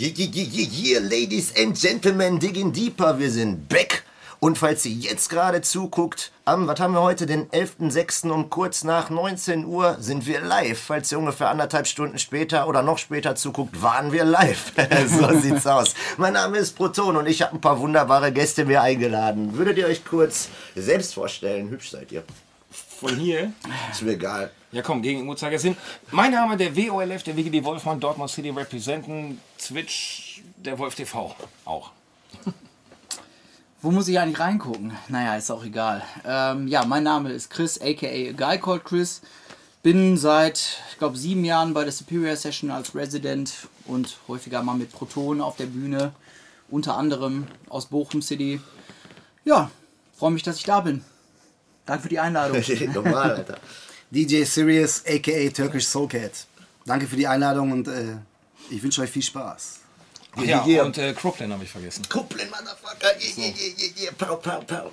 Yeah, yeah, yeah, yeah, ladies and gentlemen, digging deeper, wir sind back. Und falls ihr jetzt gerade zuguckt, am, was haben wir heute, den 11.06. um kurz nach 19 Uhr sind wir live. Falls ihr ungefähr anderthalb Stunden später oder noch später zuguckt, waren wir live. so sieht's aus. Mein Name ist Proton und ich habe ein paar wunderbare Gäste mir eingeladen. Würdet ihr euch kurz selbst vorstellen? Hübsch seid ihr. Von hier? Ist mir egal. Ja komm, gegen Uhrzeigersinn. Mein Name der WOLF, der WGD Wolfmann, Dortmund City Representen, Twitch, der Wolf TV auch. Wo muss ich eigentlich reingucken? Naja, ist auch egal. Ähm, ja, mein Name ist Chris, aka A Guy Called Chris. Bin seit, ich glaube, sieben Jahren bei der Superior Session als Resident und häufiger mal mit Proton auf der Bühne. Unter anderem aus Bochum City. Ja, freue mich, dass ich da bin. Danke für die Einladung. Normal, Alter. DJ Sirius, aka Turkish Soul Cat. Danke für die Einladung und äh, ich wünsche euch viel Spaß. Ach ja, hier. und äh, Crooklyn habe ich vergessen. Kuppeln, Motherfucker. Yeah, yeah, yeah, yeah, yeah. Pow, pow, pow.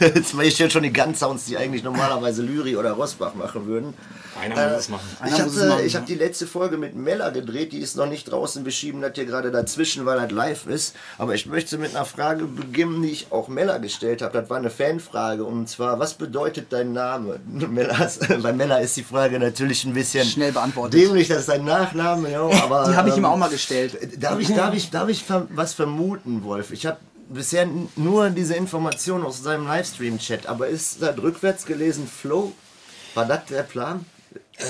Jetzt mache ich jetzt schon die Gun-Sounds, die eigentlich normalerweise Lyri oder Rosbach machen würden. Einer Äh, muss es machen. Ich Einer muss es habe machen, ich ja. hab die letzte Folge mit Mella gedreht, die ist noch nicht draußen. Wir schieben das hier gerade dazwischen, weil das live ist. Aber ich möchte mit einer Frage beginnen, die ich auch Mella gestellt habe. Das war eine Fanfrage. Und zwar, was bedeutet dein Name? Mellas, bei Mella ist die Frage natürlich ein bisschen Schnell beantwortet. dämlich, das ist dein Nachname. Ja, aber, Die habe ich ihm ähm, auch mal gestellt. Darf ich, darf ich, darf ich was vermuten, Wolf? Ich habe bisher nur diese Information aus seinem Livestream-Chat, aber ist da rückwärts gelesen Flow? War das der Plan?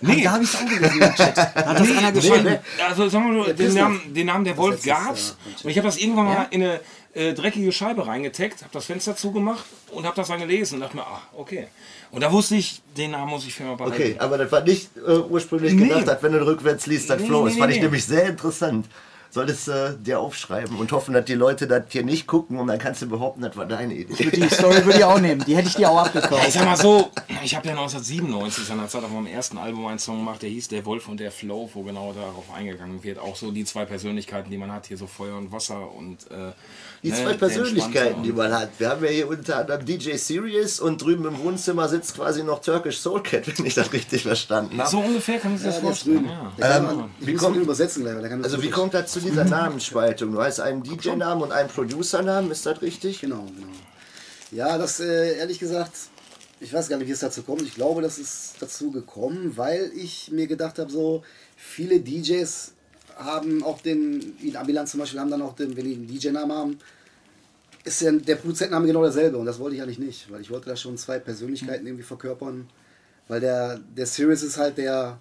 Nee, Da habe ich es auch gelesen im Chat. Hat das einer geschrieben. ne? also sagen wir mal, den. Namen, den Namen der Wolf gab's. im Chat. Und ich habe das irgendwann mal in eine äh, dreckige Scheibe reingetaggt, habe das Fenster zugemacht und habe das dann gelesen und dachte mir, ach, okay. Und da wusste ich, den Namen muss ich für immer behalten. Okay, aber das war nicht äh, ursprünglich Nee. gedacht, dass wenn du rückwärts liest, das Nee, Flow nee, nee, Fand ich nämlich sehr interessant. Solltest äh, dir aufschreiben und hoffen, dass die Leute das hier nicht gucken und dann kannst du behaupten, das war deine Idee. Die Story würde ich auch nehmen. Die hätte ich dir auch Ich abgekauft. sag mal so, ich habe ja 1997 seinerzeit auf meinem ersten Album einen Song gemacht, der hieß Der Wolf und der Flow, wo genau darauf eingegangen wird. Auch so die zwei Persönlichkeiten, die man hat, hier so Feuer und Wasser und äh, Die ne, zwei der Persönlichkeiten, die man hat. Wir haben ja hier unter anderem DJ Sirius und drüben im Wohnzimmer sitzt quasi noch Turkish Soul Cat, wenn ich das richtig verstanden habe. So ungefähr kann man sich das Ja, der vorstellen. drüben. Ja. Der Ähm, ich wie kommt- übersetzen gleich, weil der kann das Also wie kommt das zu dieser Namensspaltung? Du hast einen DJ-Namen und einen Producer-Namen, ist das richtig? Genau, genau. Ja, das äh, ehrlich gesagt, ich weiß gar nicht, wie es dazu kommt. Ich glaube, das ist dazu gekommen, weil ich mir gedacht habe, so viele DJs haben auch den, in Abiland zum Beispiel, haben dann auch den, wenn die einen DJ-Namen haben, ist ja der Produzentenname genau derselbe und das wollte ich eigentlich nicht, weil ich wollte da schon zwei Persönlichkeiten irgendwie verkörpern, weil der, der Sirius ist halt der,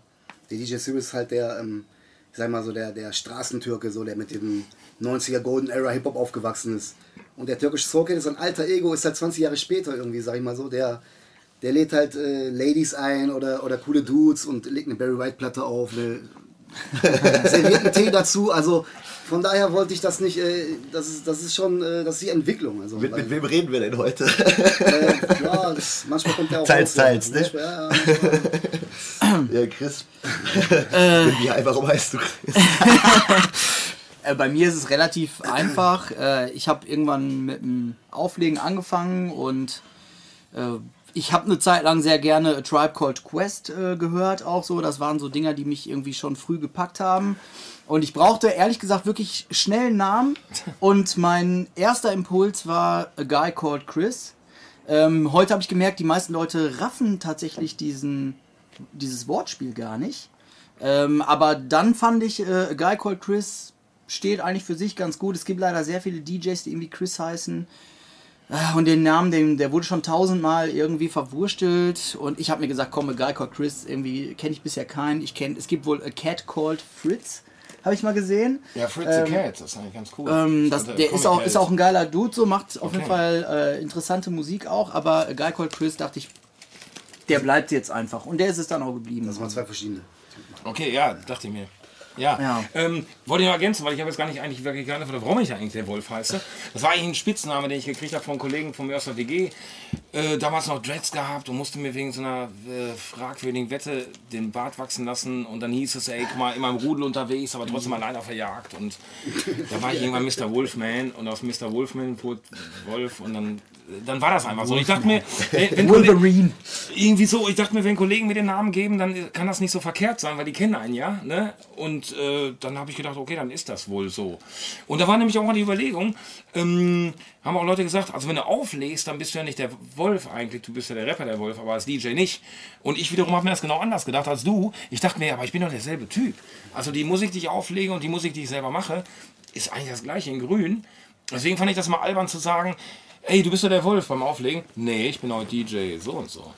der DJ Sirius ist halt der, ähm, ich sag mal so, der, der Straßentürke, so der mit dem 90er Golden Era Hip-Hop aufgewachsen ist. Und der türkische Soulcat ist ein alter Ego, ist halt 20 Jahre später irgendwie, sag ich mal so, der, der lädt halt äh, Ladies ein oder, oder coole Dudes und legt eine Barry White Platte auf, eine serviert einen Tee dazu, also von daher wollte ich das nicht, äh, das, ist, das ist schon, äh, das ist die Entwicklung. Also, Mit, weil- mit wem reden wir denn heute? äh, ja, das, manchmal kommt der auch Teils, raus, ja. teils, ne? Manchmal, ja, ja, manchmal. ja, Chris. Wie, warum heißt du Chris? Äh, bei mir ist es relativ einfach. Äh, ich habe irgendwann mit dem Auflegen angefangen und äh, ich habe eine Zeit lang sehr gerne A Tribe Called Quest äh, gehört, auch so. Das waren so Dinger, die mich irgendwie schon früh gepackt haben. Und ich brauchte ehrlich gesagt wirklich schnell einen Namen. Und mein erster Impuls war A Guy Called Chris. Ähm, heute habe ich gemerkt, die meisten Leute raffen tatsächlich diesen, dieses Wortspiel gar nicht. Ähm, aber dann fand ich, äh, A Guy Called Chris steht eigentlich für sich ganz gut. Es gibt leider sehr viele DJs, die irgendwie Chris heißen. Äh, Und den Namen, den, der wurde schon tausendmal irgendwie verwurstelt. Und ich habe mir gesagt, komm, A Guy Called Chris, irgendwie kenne ich bisher keinen. Ich kenne, es gibt wohl A Cat Called Fritz, habe ich mal gesehen. Ja, Fritz the Cat, das ist eigentlich ganz cool. Ähm, das, der ist auch, ist auch ein geiler Dude, so macht auf jeden Okay. Fall äh, interessante Musik auch, aber A Guy Called Chris dachte ich, der bleibt jetzt einfach. Und der ist es dann auch geblieben. Das waren zwei verschiedene. Okay, ja, dachte ich mir. Ja, Ja. Ähm, wollte ich noch ergänzen, weil ich habe jetzt gar nicht eigentlich wirklich geantwortet, warum ich eigentlich der Wolf heiße. Das war eigentlich ein Spitzname, den ich gekriegt habe von Kollegen von mir aus der WG. Äh, damals noch Dreads gehabt und musste mir wegen so einer äh, fragwürdigen Wette den Bart wachsen lassen. Und dann hieß es, ey, guck mal, immer im Rudel unterwegs, aber trotzdem allein auf der Jagd. Und da war ich irgendwann Mr. Wolfman und aus Mr. Wolfman wurde Wolf und dann, dann war das einfach so. Ich dachte mir, ey, wenn Kollegen- Wolverine. irgendwie so, ich dachte mir, wenn Kollegen mir den Namen geben, dann kann das nicht so verkehrt sein, weil die kennen einen ja. Ne? Und Und äh, dann habe ich gedacht, okay, dann ist das wohl so. Und da war nämlich auch mal die Überlegung, ähm, haben auch Leute gesagt, also wenn du auflegst, dann bist du ja nicht der Wolf eigentlich, du bist ja der Rapper der Wolf, aber als DJ nicht. Und ich wiederum habe mir das genau anders gedacht als du. Ich dachte mir, aber ich bin doch derselbe Typ. Also die Musik, die ich auflege und die Musik, die ich selber mache, ist eigentlich das gleiche in grün. Deswegen fand ich das mal albern zu sagen, ey, du bist doch der Wolf beim Auflegen. Nee, ich bin auch DJ, so und so.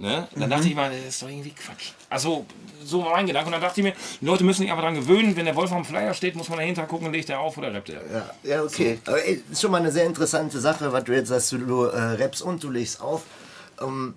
Ne? Dann dachte ich mal, das ist doch irgendwie Quatsch. Also, so war mein Gedanke. Und dann dachte ich mir, die Leute müssen sich einfach daran gewöhnen, wenn der Wolf am Flyer steht, muss man dahinter gucken, legt er auf oder rappt er. Ja, ja okay. Aber ey, ist schon mal eine sehr interessante Sache, was du jetzt sagst, du äh, rappst und du legst auf. Ähm,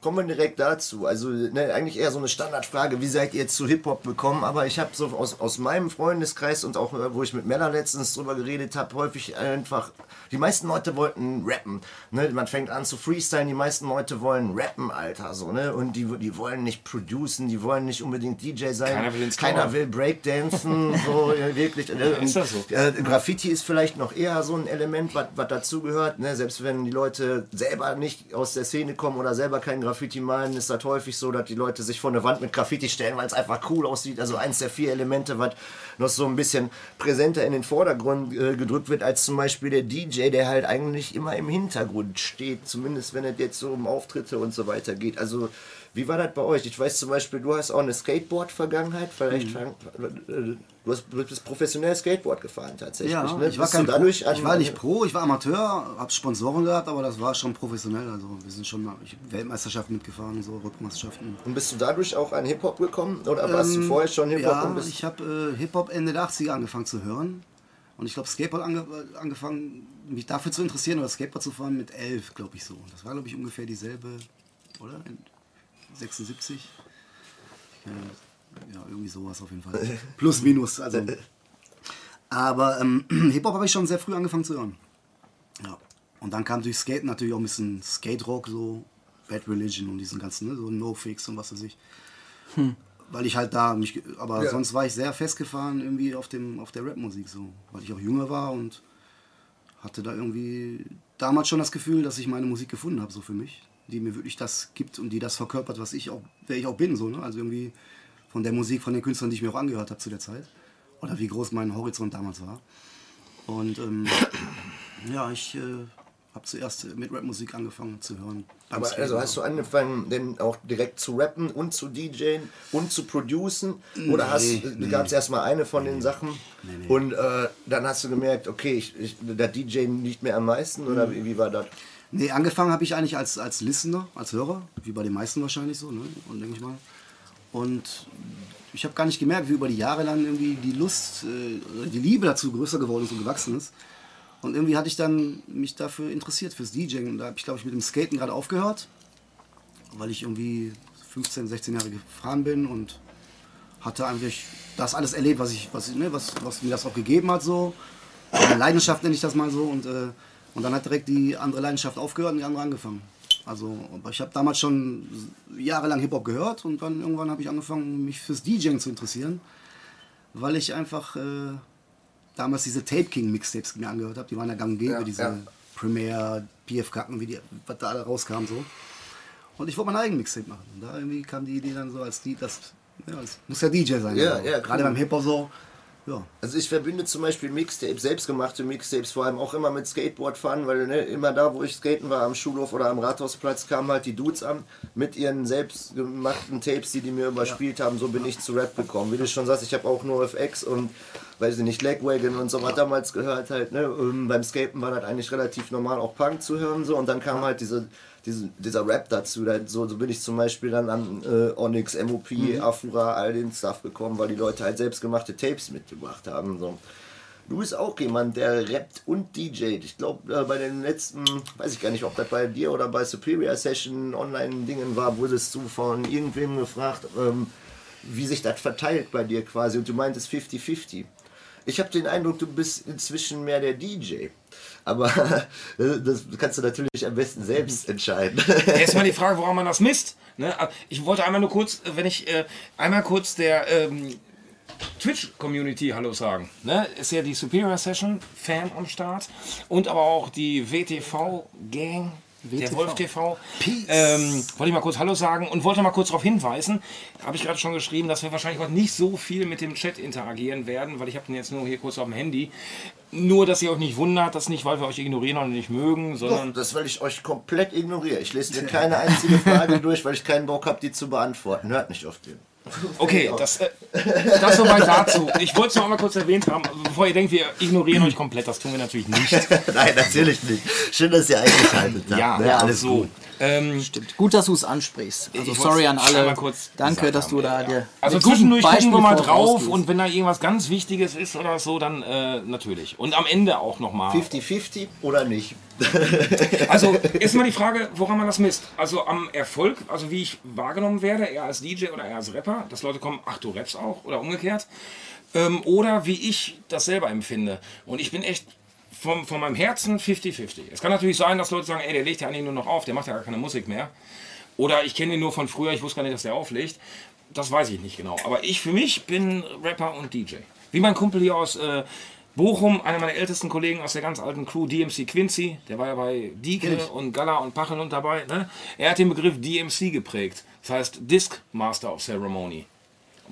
kommen wir direkt dazu. Also ne, eigentlich eher so eine Standardfrage, wie seid ihr zu Hip-Hop gekommen? Aber ich habe so aus, aus meinem Freundeskreis und auch, äh, wo ich mit Männer letztens drüber geredet habe, häufig einfach, die meisten Leute wollten rappen. Ne? Man fängt an zu freestylen, die meisten Leute wollen rappen, Alter. So, ne? Und die, die wollen nicht producen, die wollen nicht unbedingt DJ sein. Keiner will Keiner will Breakdancen, so ja, wirklich. Ne? ist das so? Äh, Graffiti ist vielleicht noch eher so ein Element, was was dazugehört. Ne? Selbst wenn die Leute selber nicht aus der Szene kommen oder selber kein Graffiti malen, ist das häufig so, dass die Leute sich vor eine Wand mit Graffiti stellen, weil es einfach cool aussieht. Also eins der vier Elemente, was noch so ein bisschen präsenter in den Vordergrund äh, gedrückt wird, als zum Beispiel der DJ, der halt eigentlich immer im Hintergrund steht. Zumindest wenn es jetzt so um Auftritte und so weiter geht. Also wie war das bei euch? Ich weiß zum Beispiel, du hast auch eine Skateboard-Vergangenheit. Vielleicht, Frank, äh, du, hast, du bist professionell Skateboard gefahren tatsächlich. Ja, ne? ich war kein dadurch Pro, ich war nicht Pro, ich war Amateur, hab Sponsoren gehabt, aber das war schon professionell. Also wir sind schon mal Weltmeisterschaften mitgefahren, so Rückmeisterschaften. Und bist du dadurch auch an Hip-Hop gekommen? Oder warst du vorher schon Hip-Hop? Ähm, Ja, ich habe äh, Hip-Hop Ende der 80er angefangen zu hören. Und ich glaube, Skateboard ange äh, angefangen, mich dafür zu interessieren oder Skateboard zu fahren mit elf, glaube ich so. Das war, glaube ich, ungefähr dieselbe, oder? In 76? Ich kann, ja, irgendwie sowas auf jeden Fall. Plus, minus. Also. Aber ähm, Hip-Hop habe ich schon sehr früh angefangen zu hören. Ja. Und dann kam durch Skate natürlich auch ein bisschen Skate-Rock, so Bad Religion und diesen ganzen, ne, so No-Fix und was weiß ich. Weil ich halt da mich, aber Ja. sonst war ich sehr festgefahren irgendwie auf dem, auf der Rap-Musik so. Weil ich auch jünger war und hatte da irgendwie damals schon das Gefühl, dass ich meine Musik gefunden habe, so für mich. Die mir wirklich das gibt und die das verkörpert, was ich auch, wer ich auch bin, so, ne? Also irgendwie von der Musik, von den Künstlern, die ich mir auch angehört habe zu der Zeit. Oder wie groß mein Horizont damals war. Und ähm, ja, ich äh, habe zuerst mit Rapmusik angefangen zu hören. aber also auch. hast du angefangen, denn auch direkt zu rappen und zu DJen und zu producen? Oder hast nee. gab es erstmal eine von den Sachen und äh, dann hast du gemerkt, okay, ich, ich, der DJ liegt mir am meisten Mhm. oder wie, wie war das? Nee, angefangen habe ich eigentlich als, als Listener, als Hörer, wie bei den meisten wahrscheinlich so, ne? Und denke ich mal. Und ich habe gar nicht gemerkt, wie über die Jahre lang irgendwie die Lust, äh, die Liebe dazu größer geworden ist und gewachsen ist. Und irgendwie hatte ich dann mich dafür interessiert, fürs DJing. Und da habe ich, glaube ich, mit dem Skaten gerade aufgehört, weil ich irgendwie 15, 16 Jahre gefahren bin und hatte eigentlich das alles erlebt, was, ich, was, ne, was, was mir das auch gegeben hat. So. Leidenschaft nenne ich das mal so. Und, äh, und dann hat direkt die andere Leidenschaft aufgehört und die andere angefangen. Also, ich habe damals schon jahrelang Hip-Hop gehört und dann irgendwann habe ich angefangen, mich fürs DJing zu interessieren, weil ich einfach äh, damals diese Tape King Mixtapes mir angehört habe. Die waren ja gang und gäbe, Ja, diese ja. Premiere, PF-Kacken, wie die, was da alle rauskam so. Und ich wollte mein eigenes Mixtape machen. Und da irgendwie kam die Idee dann so als die, das ja, das muss ja DJ sein. Ja, also. ja, Gerade cool. beim Hip-Hop so. Ja. Also ich verbinde zum Beispiel Mixtapes, selbstgemachte Mixtapes, vor allem auch immer mit Skateboardfahren, weil ne, immer da, wo ich skaten war, am Schulhof oder am Rathausplatz, kamen halt die Dudes an mit ihren selbstgemachten Tapes, die die mir überspielt haben. So bin ich zu Rap gekommen. Wie du schon sagst, ich habe auch nur FX und weiß ich nicht, Legwagon und so was damals gehört halt. Ne? Ähm, beim Skaten war das eigentlich relativ normal, auch Punk zu hören so und dann kam halt diese diese, dieser Rap dazu, da, so, so bin ich zum Beispiel dann an äh, Onyx, MOP, Afura, all den Stuff gekommen, weil die Leute halt selbstgemachte Tapes mitgebracht haben. So. Du bist auch jemand, der rappt und DJt. Ich glaube, äh, bei den letzten, weiß ich gar nicht, ob das bei dir oder bei Superior Session Online-Dingen war, wurdest du von irgendwem gefragt, ähm, wie sich das verteilt bei dir quasi. Und du meintest 50-50. Ich habe den Eindruck, du bist inzwischen mehr der DJ. Aber äh, das kannst du natürlich am besten selbst entscheiden. Erstmal die Frage, woran man das misst. Ne? Ich wollte einmal nur kurz, wenn ich äh, einmal kurz der ähm, Twitch-Community Hallo sagen. Ne? Ist ja die Superior Session Fan am Start und aber auch die WTV Gang. der Wolf TV. Ähm, wollte ich mal kurz Hallo sagen und wollte mal kurz darauf hinweisen, habe ich gerade schon geschrieben, dass wir wahrscheinlich heute nicht so viel mit dem Chat interagieren werden, weil ich habe den jetzt nur hier kurz auf dem Handy. Nur, dass ihr euch nicht wundert, das nicht, weil wir euch ignorieren oder nicht mögen, Doch, sondern das, weil ich euch komplett ignoriere. Ich lese mir keine einzige Frage durch, weil ich keinen Bock habe, die zu beantworten. Hört nicht auf den. Okay, das, äh, das soweit dazu. Ich wollte es noch einmal kurz erwähnt haben, bevor ihr denkt, wir ignorieren euch komplett. Das tun wir natürlich nicht. Nein, natürlich nicht. Schön, dass ihr eingeschaltet habt. Ja, ne? alles so. gut. Ähm, Stimmt. Gut, dass du es ansprichst. Also sorry an alle. Danke, dass du da ja. dir Also zwischendurch gucken wir mal drauf und wenn da irgendwas ganz Wichtiges ist oder so, dann äh, natürlich. Und am Ende auch nochmal. 50-50 oder nicht? Also erstmal die Frage, woran man das misst. Also am Erfolg, also wie ich wahrgenommen werde, eher als DJ oder eher als Rapper, dass Leute kommen, ach du rappst auch oder umgekehrt. Ähm, oder wie ich das selber empfinde. Und ich bin echt vom, von meinem Herzen 50-50. Es kann natürlich sein, dass Leute sagen, ey, der legt ja eigentlich nur noch auf, der macht ja gar keine Musik mehr. Oder ich kenne ihn nur von früher, ich wusste gar nicht, dass der auflegt. Das weiß ich nicht genau. Aber ich für mich bin Rapper und DJ. Wie mein Kumpel hier aus äh, Bochum, einer meiner ältesten Kollegen aus der ganz alten Crew, DMC Quincy, der war ja bei Dieke und Gala und Pachel und dabei. Ne? Er hat den Begriff DMC geprägt. Das heißt Disc Master of Ceremony.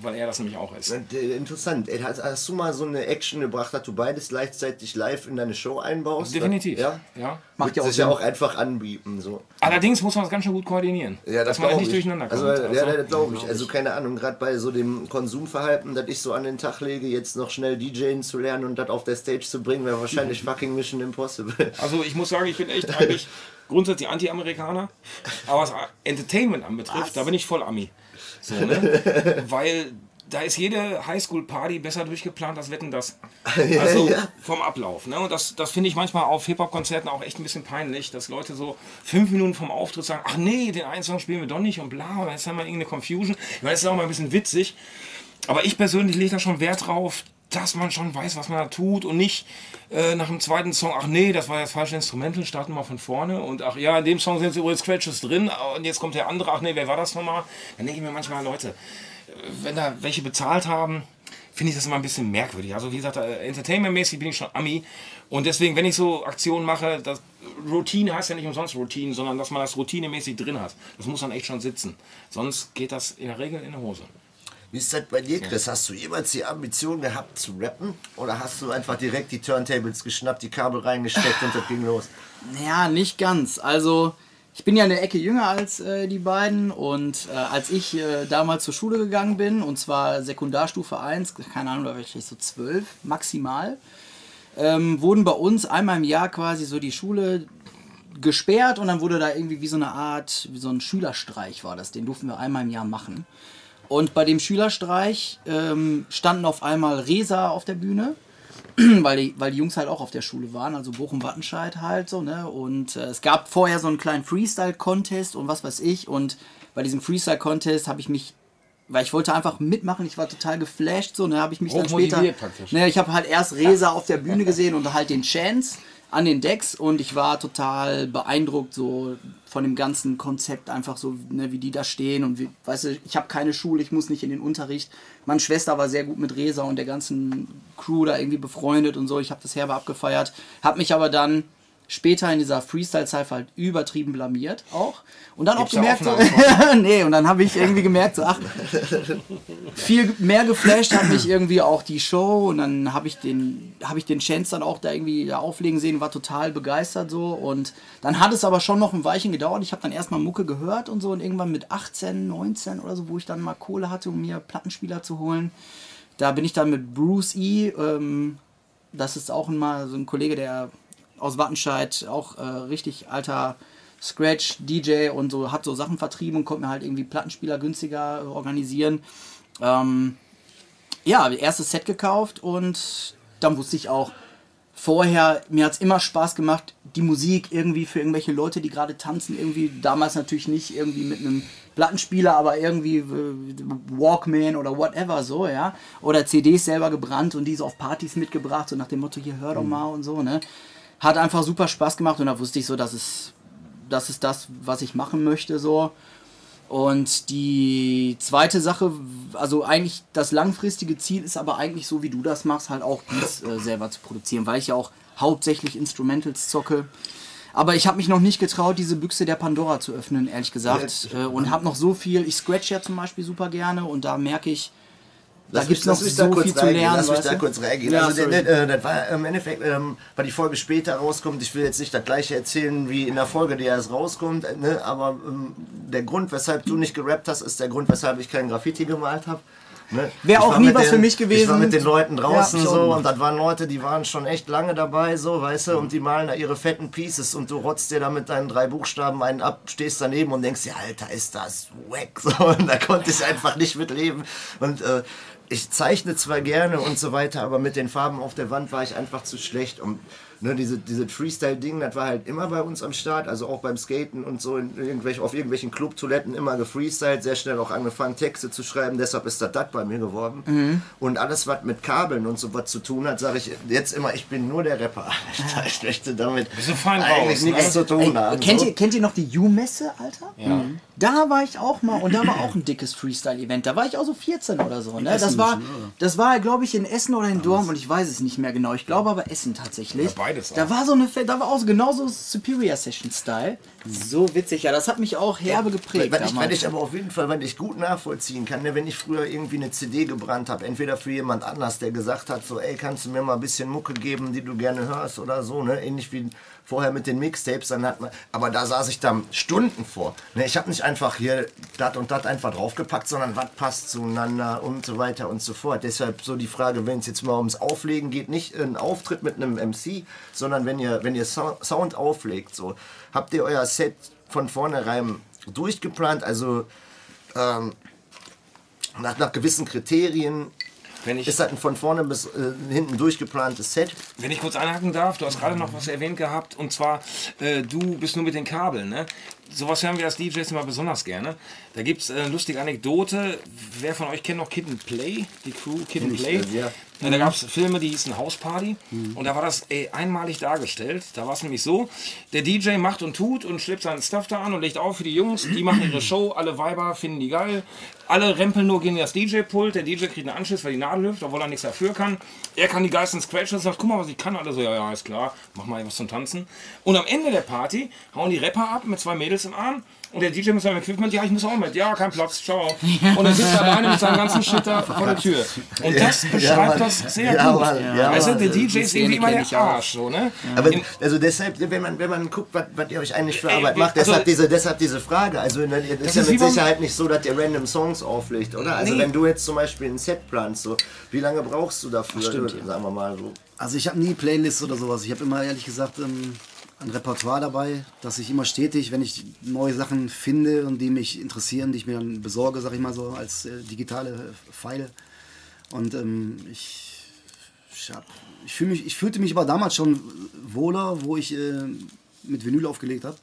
Weil er das nämlich auch ist. Interessant. Ey, hast, hast du mal so eine Action gebracht, dass du beides gleichzeitig live in deine Show einbaust? Definitiv. Ja? ja. Macht ja auch sich ja auch einfach anbieten. So. Allerdings muss man das ganz schön gut koordinieren. Ja, das dass man glaub nicht ich. durcheinander kommt. Also, ja, Also, das glaube ich. Also keine Ahnung, gerade bei so dem Konsumverhalten, das ich so an den Tag lege, jetzt noch schnell DJen zu lernen und das auf der Stage zu bringen, wäre wahrscheinlich fucking Mission Impossible. Also ich muss sagen, ich bin echt eigentlich grundsätzlich Anti-Amerikaner. Aber was Entertainment anbetrifft, da bin ich voll Ami. So, ne? Weil da ist jede Highschool-Party besser durchgeplant als Wetten das. Also vom Ablauf. Ne? Und das, das finde ich manchmal auf Hip-Hop-Konzerten auch echt ein bisschen peinlich, dass Leute so fünf Minuten vom Auftritt sagen, ach nee, den einen Song spielen wir doch nicht und bla, und jetzt haben wir irgendeine Confusion. Ich meine, das ist auch mal ein bisschen witzig. Aber ich persönlich lege da schon Wert drauf, dass man schon weiß, was man da tut und nicht äh, nach dem zweiten Song, ach nee, das war das falsche Instrumental, starten wir von vorne und ach ja, in dem Song sind übrigens Scratches drin und jetzt kommt der andere, ach nee, wer war das nochmal? Dann denke ich mir manchmal, Leute, äh, wenn da welche bezahlt haben, finde ich das immer ein bisschen merkwürdig. Also wie gesagt, äh, entertainmentmäßig bin ich schon Ami und deswegen, wenn ich so Aktionen mache, das Routine heißt ja nicht umsonst Routine, sondern dass man das routinemäßig drin hat. Das muss dann echt schon sitzen. Sonst geht das in der Regel in die Hose. Wie ist das bei dir, Chris? Hast du jemals die Ambition gehabt zu rappen? Oder hast du einfach direkt die Turntables geschnappt, die Kabel reingesteckt und das ging los? Ja, nicht ganz. Also, ich bin ja eine Ecke jünger als äh, die beiden und äh, als ich äh, damals zur Schule gegangen bin, und zwar Sekundarstufe 1, keine Ahnung, da war ich so zwölf maximal, ähm, wurden bei uns einmal im Jahr quasi so die Schule gesperrt und dann wurde da irgendwie wie so eine Art, wie so ein Schülerstreich war das, den durften wir einmal im Jahr machen. Und bei dem Schülerstreich ähm, standen auf einmal Resa auf der Bühne weil die, weil die Jungs halt auch auf der Schule waren, also Bochum-Wattenscheid halt so, ne? Und äh, es gab vorher so einen kleinen Freestyle-Contest und was weiß ich. Und bei diesem Freestyle-Contest habe ich mich, weil ich wollte einfach mitmachen, ich war total geflasht, so, ne? Habe ich mich dann später. Praktisch. Ne, ich habe halt erst Resa auf der Bühne gesehen und halt den Chance an den Decks und ich war total beeindruckt so von dem ganzen Konzept einfach so ne, wie die da stehen und wie, weißt du ich habe keine Schule ich muss nicht in den Unterricht. Meine Schwester war sehr gut mit Resa und der ganzen Crew da irgendwie befreundet und so. Ich habe das herbe abgefeiert habe mich aber dann später in dieser Freestyle-Zeit halt übertrieben blamiert auch. Und dann Gibt's auch gemerkt so, nee und dann habe ich irgendwie gemerkt so ach viel mehr geflasht hat mich irgendwie auch die Show. Und dann habe ich den habe ich den Chance dann auch da irgendwie auflegen sehen war total begeistert so. Und dann hat es aber schon noch ein Weilchen gedauert. Ich habe dann erstmal Mucke gehört und so. Und irgendwann mit 18 19 oder so wo ich dann mal Kohle hatte um mir Plattenspieler zu holen da bin ich dann mit Bruce E ähm, das ist auch mal so ein Kollege der aus Wattenscheid auch äh, richtig alter Scratch DJ und so hat so Sachen vertrieben und konnte mir halt irgendwie Plattenspieler günstiger äh, organisieren. Ähm, ja, erstes Set gekauft und dann wusste ich auch vorher, mir hat es immer Spaß gemacht, die Musik irgendwie für irgendwelche Leute, die gerade tanzen, irgendwie damals natürlich nicht irgendwie mit einem Plattenspieler, aber irgendwie äh, Walkman oder whatever so, ja. Oder CDs selber gebrannt und die so auf Partys mitgebracht, so nach dem Motto, hier hör doch mal und so, ne. Hat einfach super Spaß gemacht und da wusste ich so, dass es das ist das, was ich machen möchte, so. Und die zweite Sache, also eigentlich das langfristige Ziel ist aber eigentlich so, wie du das machst, halt auch Beats äh, selber zu produzieren, weil ich ja auch hauptsächlich Instrumentals zocke. Aber ich habe mich noch nicht getraut, diese Büchse der Pandora zu öffnen, ehrlich gesagt. Äh, und habe noch so viel. Ich scratch ja zum Beispiel super gerne und da merke ich, da Lass gibt es mich- noch so da kurz viel zu lernen. Lass mich da kurz reingehen. Ja, also, sorry. der, der, das war im Endeffekt, ähm, weil die Folge später rauskommt. Ich will jetzt nicht das gleiche erzählen wie in der Folge, die erst rauskommt. äh, Ne? Aber ähm, der Grund, weshalb du nicht gerappt hast, ist der Grund, weshalb ich kein Graffiti gemalt habe. Ne? Wär Ich auch nie was für mich Ich war gewesen. mit den Leuten draußen Ja, so und das waren Leute, die waren schon echt lange dabei, so, weißt du, und die malen da ihre fetten Pieces und du rotzt dir da mit deinen drei Buchstaben einen ab, stehst daneben und denkst dir, Alter, ist das wack, so, und da konnte ich einfach nicht mit leben und äh, ich zeichne zwar gerne und so weiter, aber mit den Farben auf der Wand war ich einfach zu schlecht. Und ne, diese, diese Freestyle-Ding, das war halt immer bei uns am Start, also auch beim Skaten und so, in irgendwelch, auf irgendwelchen Clubtoiletten immer gefreestylt, sehr schnell auch angefangen, Texte zu schreiben, deshalb ist das das bei mir geworden. Mhm. Und alles, was mit Kabeln und so was zu tun hat, sage ich jetzt immer, ich bin nur der Rapper. Ich möchte damit eigentlich raus, nichts ne? zu tun haben. Kennt, so. ihr, kennt ihr noch die U-Messe, Alter? Ja. Da war ich auch mal und da war auch ein dickes Freestyle-Event. Da war ich auch so 14 oder so. Ne? Das war, das war glaube ich, in Essen oder in Dortmund. Ich weiß es nicht mehr genau. Ich glaube aber Essen tatsächlich. Ja, beides Da auch. war so eine, da war auch so genauso Superior Session Style. So witzig, ja. Das hat mich auch herbe geprägt. Weil ich, damals. ich aber auf jeden Fall, weil ich gut nachvollziehen kann, ne, wenn ich früher irgendwie eine CD gebrannt habe, entweder für jemand anders, der gesagt hat, so, ey, kannst du mir mal ein bisschen Mucke geben, die du gerne hörst oder so, ne, ähnlich wie vorher mit den Mixtapes, dann hat man, aber da saß ich dann Stunden vor. Ne, ich habe nicht einfach hier das und das einfach draufgepackt, sondern was passt zueinander und so weiter und so fort. Deshalb so die Frage, wenn es jetzt mal ums Auflegen geht, nicht ein Auftritt mit einem MC, sondern wenn ihr, wenn ihr Sou- Sound auflegt, so, habt ihr euer Set von vornherein durchgeplant, also ähm, nach, nach gewissen Kriterien. Wenn ich- ist das ein von vorne bis äh, hinten durchgeplantes Set? Wenn ich kurz einhaken darf, du hast gerade noch was erwähnt gehabt und zwar, äh, du bist nur mit den Kabeln. Ne? Sowas hören wir als DJs immer besonders gerne. Da gibt es äh, eine lustige Anekdote. Wer von euch kennt noch Kid and Play? Die Crew Kid and ich, Play? äh, ja. Ja, da gab es Filme, die hießen House Party und da war das ey, einmalig dargestellt. Da war es nämlich so, der DJ macht und tut und schleppt seinen Stuff da an und legt auf für die Jungs. Die machen ihre Show, alle Weiber finden die geil. Alle rempeln nur gegen das DJ-Pult. Der DJ kriegt einen Anschluss, weil die Nadel hüpft, obwohl er nichts dafür kann. Er kann die geilsten Scratches und sagt, guck mal, was ich kann. Alle so, ja, ja, ist klar, mach mal was zum Tanzen. Und am Ende der Party hauen die Rapper ab mit zwei Mädels im Arm. Und der DJ mit seinem Equipment, ja, ich muss auch mit. Ja, kein Platz, ciao. Und er sitzt alleine mit seinem ganzen Shit da vor der Tür. Und das beschreibt das sehr Ja, gut. Weißt du, der DJ ist irgendwie immer der. Arsch, so, ne? Aber In- also deshalb, wenn man, wenn man guckt, was, was ihr euch eigentlich für Ey, Arbeit macht, also- deshalb, diese, deshalb diese Frage. Also ne, das ist ja mit Sicherheit nicht so, dass ihr random Songs auflegt, oder? Also Nee. wenn du jetzt zum Beispiel ein Set planst, so, wie lange brauchst du dafür? stimmt, ja. Sagen wir mal so. Also ich habe nie Playlists oder sowas. Ich habe immer ehrlich gesagt ähm, ein Repertoire dabei, dass ich immer stetig, wenn ich neue Sachen finde und die mich interessieren, die ich mir dann besorge, sag ich mal so, als äh, digitale Pfeile. Und ähm, ich, ich, ich, fühl mich, ich fühlte mich aber damals schon wohler, wo ich äh, mit Vinyl aufgelegt habe,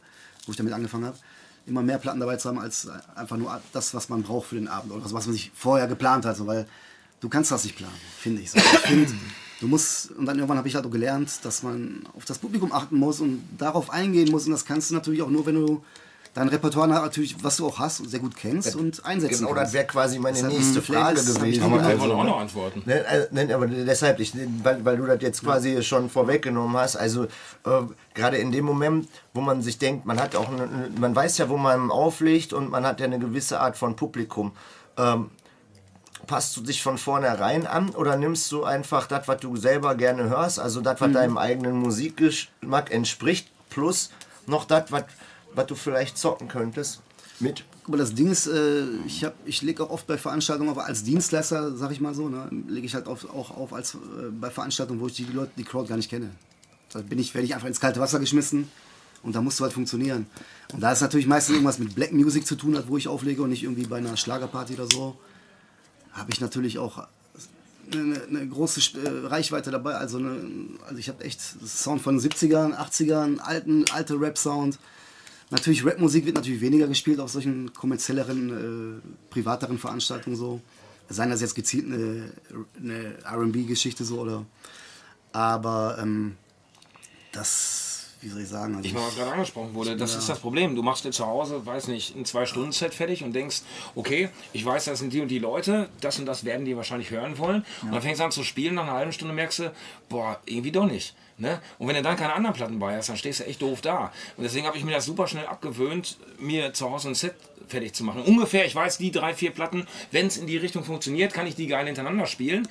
wo ich damit angefangen habe. Immer mehr Platten dabei zu haben, als einfach nur das, was man braucht für den Abend oder was man sich vorher geplant hat. So, weil du kannst das nicht planen, finde ich. So. Ich find, du musst, und dann irgendwann habe ich halt auch gelernt, dass man auf das Publikum achten muss und darauf eingehen muss. Und das kannst du natürlich auch nur, wenn du dein Repertoire natürlich, was du auch hast und sehr gut kennst und einsetzen Genau, das kannst. wäre quasi meine Deshalb, nächste Frage gewesen. Ich Also, wollte auch noch antworten. Ne, äh, ne, aber deshalb, ich, weil, weil du das jetzt quasi schon vorweggenommen hast, also äh, gerade in dem Moment, wo man sich denkt, man hat auch, eine, man weiß ja, wo man auflegt und man hat ja eine gewisse Art von Publikum. Ähm, passt du dich von vornherein an oder nimmst du einfach das, was du selber gerne hörst, also das, was deinem eigenen Musikgeschmack entspricht, plus noch das, was du vielleicht zocken könntest mit? Aber das Ding ist, äh, ich, hab- ich lege auch oft bei Veranstaltungen, aber als Dienstleister, sag ich mal so, ne, lege ich halt auf, auch auf als äh, bei Veranstaltungen, wo ich die Leute, die Crowd gar nicht kenne. Da bin ich, werde ich einfach ins kalte Wasser geschmissen und da musst du halt funktionieren. Und da ist natürlich meistens irgendwas mit Black Music zu tun hat, wo ich auflege und nicht irgendwie bei einer Schlagerparty oder so, habe ich natürlich auch eine, eine große äh, Reichweite dabei. Also, eine, also ich habe echt Sound von den 70ern, 80ern, alten, alte Rap-Sound. Natürlich, Rapmusik wird natürlich weniger gespielt auf solchen kommerzielleren, äh, privateren Veranstaltungen so. Seien das jetzt gezielt eine, eine RB-Geschichte so oder. Aber ähm, das wie soll ich sagen? Also Ich meine, was gerade angesprochen wurde, das ist das Problem. Du machst dir zu Hause, weiß nicht, ein Zwei-Stunden-Set fertig und denkst, okay, ich weiß, das sind die und die Leute, das und das werden die wahrscheinlich hören wollen. Und dann fängst du an zu spielen, nach einer halben Stunde merkst du, boah, irgendwie doch nicht. Ne? Und wenn du dann keine anderen Platten bei hast, dann stehst du echt doof da. Und deswegen habe ich mir das super schnell abgewöhnt, mir zu Hause ein Set fertig zu machen. Ungefähr, ich weiß, die drei, vier Platten, wenn es in die Richtung funktioniert, kann ich die geil hintereinander spielen.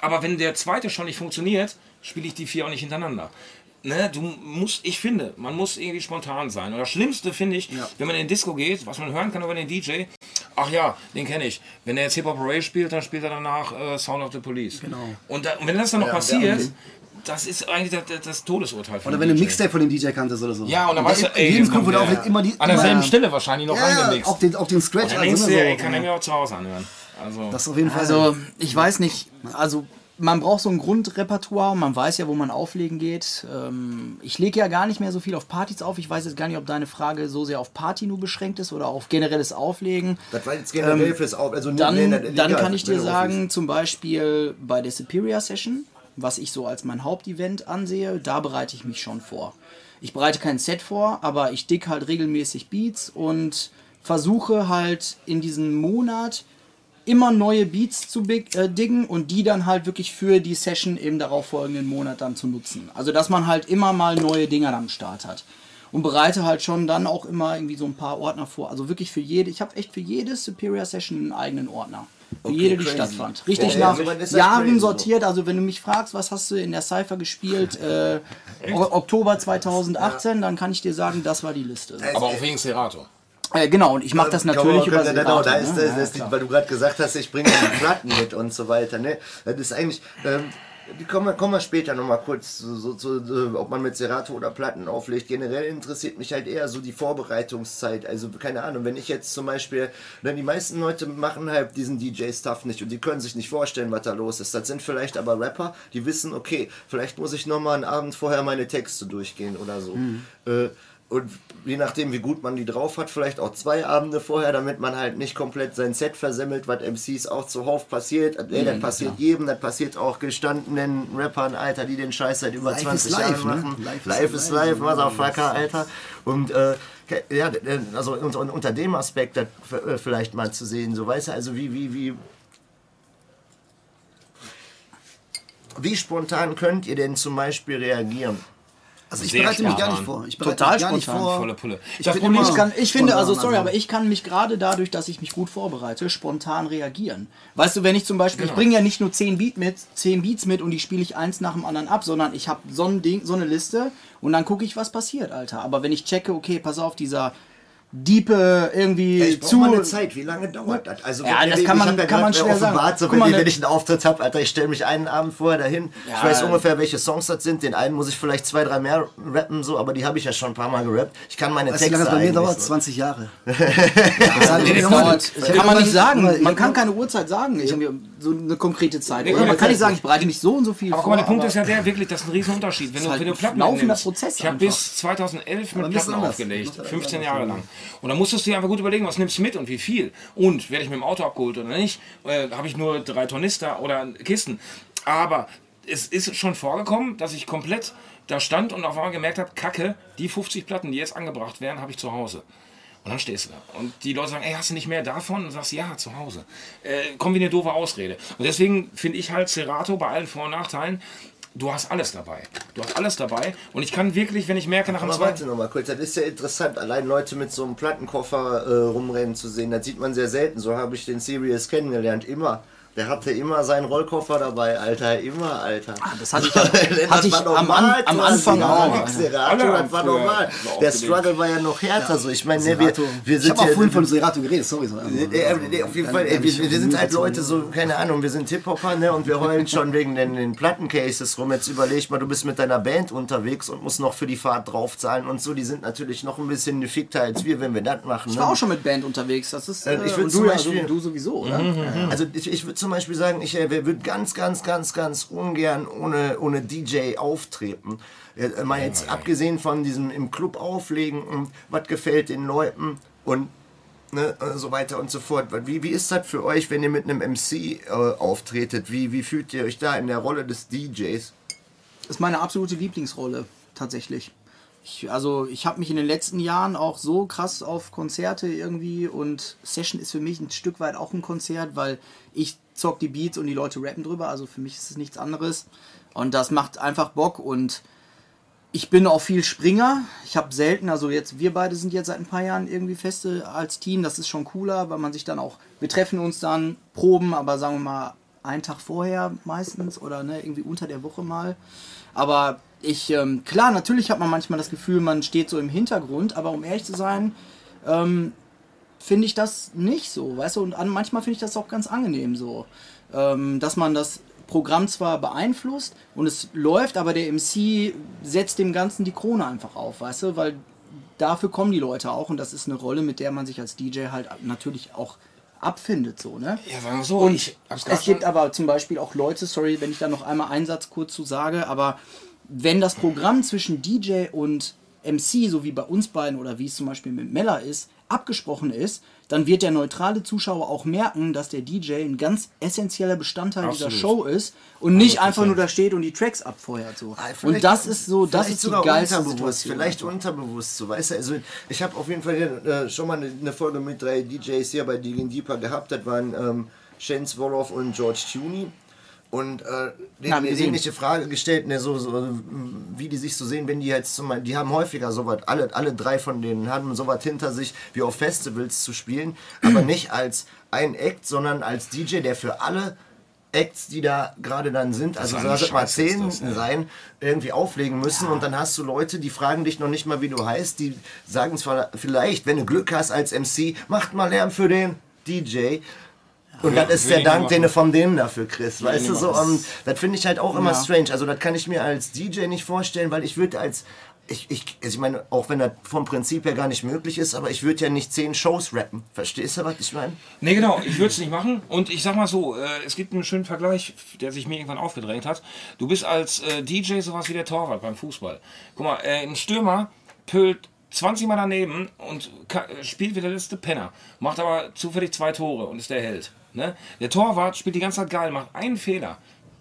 Aber wenn der zweite schon nicht funktioniert, spiele ich die vier auch nicht hintereinander. Ne, du musst, ich finde, man muss irgendwie spontan sein. Und das Schlimmste finde ich, wenn man in den Disco geht, was man hören kann über den DJ, ach ja, den kenne ich. Wenn er jetzt Hip Hop Parade spielt, dann spielt er danach äh, Sound of the Police. Genau. Und, da, und wenn das dann noch passiert, das ist eigentlich das, das, Todesurteil von Oder wenn du. Mixtape von dem DJ kanntest oder so. Ja, und dann weißt du, in jedem jetzt Club, der der auflegt, immer die. An derselben Stelle wahrscheinlich noch Ja, ja, reingemixt. auch den, auch den Scratch. Und dann also denkst du, immer ey, so. kann er mir auch zu Hause anhören. Also, Das auf jeden Fall. Also, ich weiß nicht, also man braucht so ein Grundrepertoire, man weiß ja, wo man auflegen geht. Ähm, ich lege ja gar nicht mehr so viel auf Partys auf. Ich weiß jetzt gar nicht, ob deine Frage so sehr auf Party nur beschränkt ist oder auf generelles Auflegen. Das war jetzt generell fürs Auf. Also Ähm, Dann, nee, nee, dann egal, kann ich dir sagen, zum Beispiel bei der Superior Session, was ich so als mein Hauptevent ansehe, da bereite ich mich schon vor. Ich bereite kein Set vor, aber ich dick halt regelmäßig Beats und versuche halt in diesem Monat immer neue Beats zu big, äh, diggen und die dann halt wirklich für die Session im darauffolgenden Monat dann zu nutzen. Also dass man halt immer mal neue Dinger am Start hat. Und bereite halt schon dann auch immer irgendwie so ein paar Ordner vor. Also wirklich für jede, ich habe echt für jede Superior Session einen eigenen Ordner. Für jede, die crazy. stattfand. Richtig Ja, ja, nach das Jahren sortiert. Also wenn du mich fragst, was hast du in der Cypher gespielt, äh, Oktober 2018, dann kann ich dir sagen, das war die Liste. aber auch wegen Serato. Äh, genau, und ich mache das natürlich über über genau, da ist, ne? das, Ja, das, klar. weil du gerade gesagt hast, ich bringe die Platten mit und so weiter. Ne? Das ist eigentlich, ähm, die kommen, wir- kommen wir später nochmal kurz zu, so, zu, äh, ob man mit Serato oder Platten auflegt. Generell interessiert mich halt eher so die Vorbereitungszeit. Also keine Ahnung, wenn ich jetzt zum Beispiel, denn die meisten Leute machen halt diesen DJ-Stuff nicht und die können sich nicht vorstellen, was da los ist. Das sind vielleicht aber Rapper, die wissen, okay, vielleicht muss ich nochmal einen Abend vorher meine Texte durchgehen oder so. Äh, und je nachdem, wie gut man die drauf hat, vielleicht auch zwei Abende vorher, damit man halt nicht komplett sein Set versemmelt, was MCs auch zuhauf passiert. Ey, das passiert jedem, das passiert auch gestandenen Rappern, Alter, die den Scheiß seit über Life 20 is life, Jahren ne? machen. Life is Life is life, life, so. Motherfucker, Alter. Und äh, ja, also unter dem Aspekt das äh, vielleicht mal zu sehen, so weißt du, also wie, wie, wie. Wie spontan könnt ihr denn zum Beispiel reagieren? Also ich bereite mich gar nicht vor. Ich bereite Total mich gar nicht spontan, vor. Volle Pulle. Ich Das bin Ich, kann, ich finde, also sorry, also- aber ich kann mich gerade dadurch, dass ich mich gut vorbereite, spontan reagieren. Weißt du, wenn ich zum Beispiel, Genau. ich bringe ja nicht nur 10, Beat mit, 10 Beats mit und die spiele ich eins nach dem anderen ab, sondern ich habe so ein Ding, so eine Liste und dann gucke ich, was passiert, Alter. Aber wenn ich checke, okay, pass auf, dieser Diepe irgendwie Ja, ich brauche zu. mal eine Zeit. Wie lange dauert das? Also, Ja, wenn- das ich kann man- ja kann man schwer sagen. offenbart, So, Guck wenn, mal, ich, wenn ich einen Auftritt habe, Alter, ich stelle mich einen Abend vorher dahin. ich Ja, weiß äh, ungefähr, welche Songs das sind. Den einen muss ich vielleicht zwei, drei mehr rappen, so, aber die habe ich ja schon ein paar Mal gerappt. Ich kann meine Weißt du, wie Texte lange das bei mir dauert? so. 20 Jahre. Das Ich hab dauert, kann man nicht ich sagen. Man kann keine Uhrzeit sagen. Ich so eine konkrete Zeit. Nee, Oder man guck kann nicht sagen, ich bereite mich so und so viel Aber guck vor. mal, der Punkt ist ja der, wirklich, das ist ein riesen Unterschied. Wenn du, halt wenn du Platten laufender nimmst. Prozess Ich habe bis 2011 Aber mit Platten aufgelegt, Macht halt 15 anders, Jahre ja. lang. Und dann musstest du dir einfach gut überlegen, was nimmst du mit und wie viel. Und werde ich mit dem Auto abgeholt oder nicht? Äh, habe ich nur drei Tornister oder Kisten? Aber es ist schon vorgekommen, dass ich komplett da stand und auf einmal gemerkt habe, Kacke, die 50 Platten, die jetzt angebracht werden, habe ich zu Hause. Und dann stehst du da. Und die Leute sagen, ey, hast du nicht mehr davon? Und du sagst, ja, zu Hause. Äh, kommt wie eine doofe Ausrede. Und deswegen finde ich halt Serato bei allen Vor- und Nachteilen, du hast alles dabei. Du hast alles dabei. Und ich kann wirklich, wenn ich merke, nach dem zweiten... warte noch mal kurz, das ist ja interessant, allein Leute mit so einem Plattenkoffer äh, rumrennen zu sehen, das sieht man sehr selten. So habe ich den Sirius kennengelernt, immer. Der hatte immer seinen Rollkoffer dabei, Alter, immer, Alter. Das hatte ich, Das hatte ich war am, normal an, am Anfang ja, auch. nix, Alter. der Alle Rato, haben das war normal. mal Der. Struggle war ja noch härter, so ich meine, ne, wir, Serato. wir ich sind habe auch ja- vorhin von Serato geredet, sorry. So, äh, äh, auf jeden Fall, ey, wir, wir sind halt Leute so, keine Ahnung, wir sind Hip-Hopper, ne, und wir heulen schon wegen den, den Plattencases rum. Jetzt überleg mal, du bist mit deiner Band unterwegs und musst noch für die Fahrt draufzahlen und so. Die sind natürlich noch ein bisschen gefickter als wir, wenn wir das machen. Ich ne? war auch schon mit Band unterwegs. Das ist, Äh, äh, ich würd und zum du, ja, Beispiel- du, du sowieso, oder? Also ich, ich würde zum Beispiel sagen, ich äh, würde ganz, ganz, ganz, ganz ungern ohne, ohne DJ auftreten. Ja, mal jetzt abgesehen von diesem im Club auflegen und was gefällt den Leuten und ne, äh, so weiter und so fort. Wie, wie ist das für euch, wenn ihr mit einem MC äh, auftretet? Wie, wie fühlt ihr euch da in der Rolle des DJs? ist meine absolute Lieblingsrolle, tatsächlich. Ich, also ich habe mich in den letzten Jahren auch so krass auf Konzerte irgendwie und Session ist für mich ein Stück weit auch ein Konzert, weil ich zock die Beats und die Leute rappen drüber, also für mich ist es nichts anderes und das macht einfach Bock und ich bin auch viel Springer. Ich habe selten, also jetzt, wir beide sind jetzt seit ein paar Jahren irgendwie feste als Team. Das ist schon cooler, weil man sich dann auch, wir treffen uns dann, proben, aber sagen wir mal einen Tag vorher meistens oder ne, irgendwie unter der Woche mal. Aber ich, ähm, klar, natürlich hat man manchmal das Gefühl, man steht so im Hintergrund, aber um ehrlich zu sein, ähm, finde ich das nicht so, weißt du, und an, manchmal finde ich das auch ganz angenehm so, ähm, dass man das Programm zwar beeinflusst und es läuft, aber der MC setzt dem Ganzen die Krone einfach auf, weißt du, weil dafür kommen die Leute auch und das ist eine Rolle, mit der man sich als DJ halt natürlich auch abfindet, so, ne? Ja, sagen wir so, Und ich hab's es gibt aber zum Beispiel auch Leute, sorry, wenn ich da noch einmal einen Satz kurz zu sage, aber wenn das Programm zwischen DJ und MC, so wie bei uns beiden oder wie es zum Beispiel mit Mella ist, abgesprochen ist, dann wird der neutrale Zuschauer auch merken, dass der DJ ein ganz essentieller Bestandteil dieser Absolut. Show ist und nicht einfach nur da steht und die Tracks abfeuert. So. Ah, Und das ist so, das vielleicht ist die geilste unterbewusst, Situation. Vielleicht unterbewusst, so weißt du. Also ich habe auf jeden Fall äh, schon mal eine, eine Folge mit drei DJs hier bei Digging Deeper gehabt. Das waren ähm, Shane Swallow und George Tuney. Und äh, denen Ja, eine ähnliche Frage gestellt, ne, so, so, wie die sich so sehen, wenn die jetzt zum Beispiel, die haben häufiger sowas, alle, alle drei von denen haben sowas hinter sich, wie auf Festivals zu spielen, aber nicht als ein Act, sondern als DJ, der für alle Acts, die da gerade dann sind, also eine sag mal zehn das, ey. sein, irgendwie auflegen müssen und dann hast du Leute, die fragen dich noch nicht mal, wie du heißt, die sagen zwar vielleicht, wenn du Glück hast als MC, macht mal Lärm für den DJ. Und das ist der Dank, den du von denen dafür kriegst, weißt du so. Und das finde ich halt auch immer Ja. strange. Also das kann ich mir als DJ nicht vorstellen, weil ich würde als ich, ich, also ich meine, auch wenn das vom Prinzip her gar nicht möglich ist, aber ich würde ja nicht zehn Shows rappen. Verstehst du, was ich meine? Nee, genau, ich würde es nicht machen. Und ich sag mal so, äh, es gibt einen schönen Vergleich, der sich mir irgendwann aufgedrängt hat. Du bist als äh, DJ sowas wie der Torwart beim Fußball. Guck mal, äh, ein Stürmer pölt 20 Mal daneben und spielt wie der letzte Penner. Macht aber zufällig zwei Tore und ist der Held. Ne? Der Torwart spielt die ganze Zeit geil, macht einen Fehler.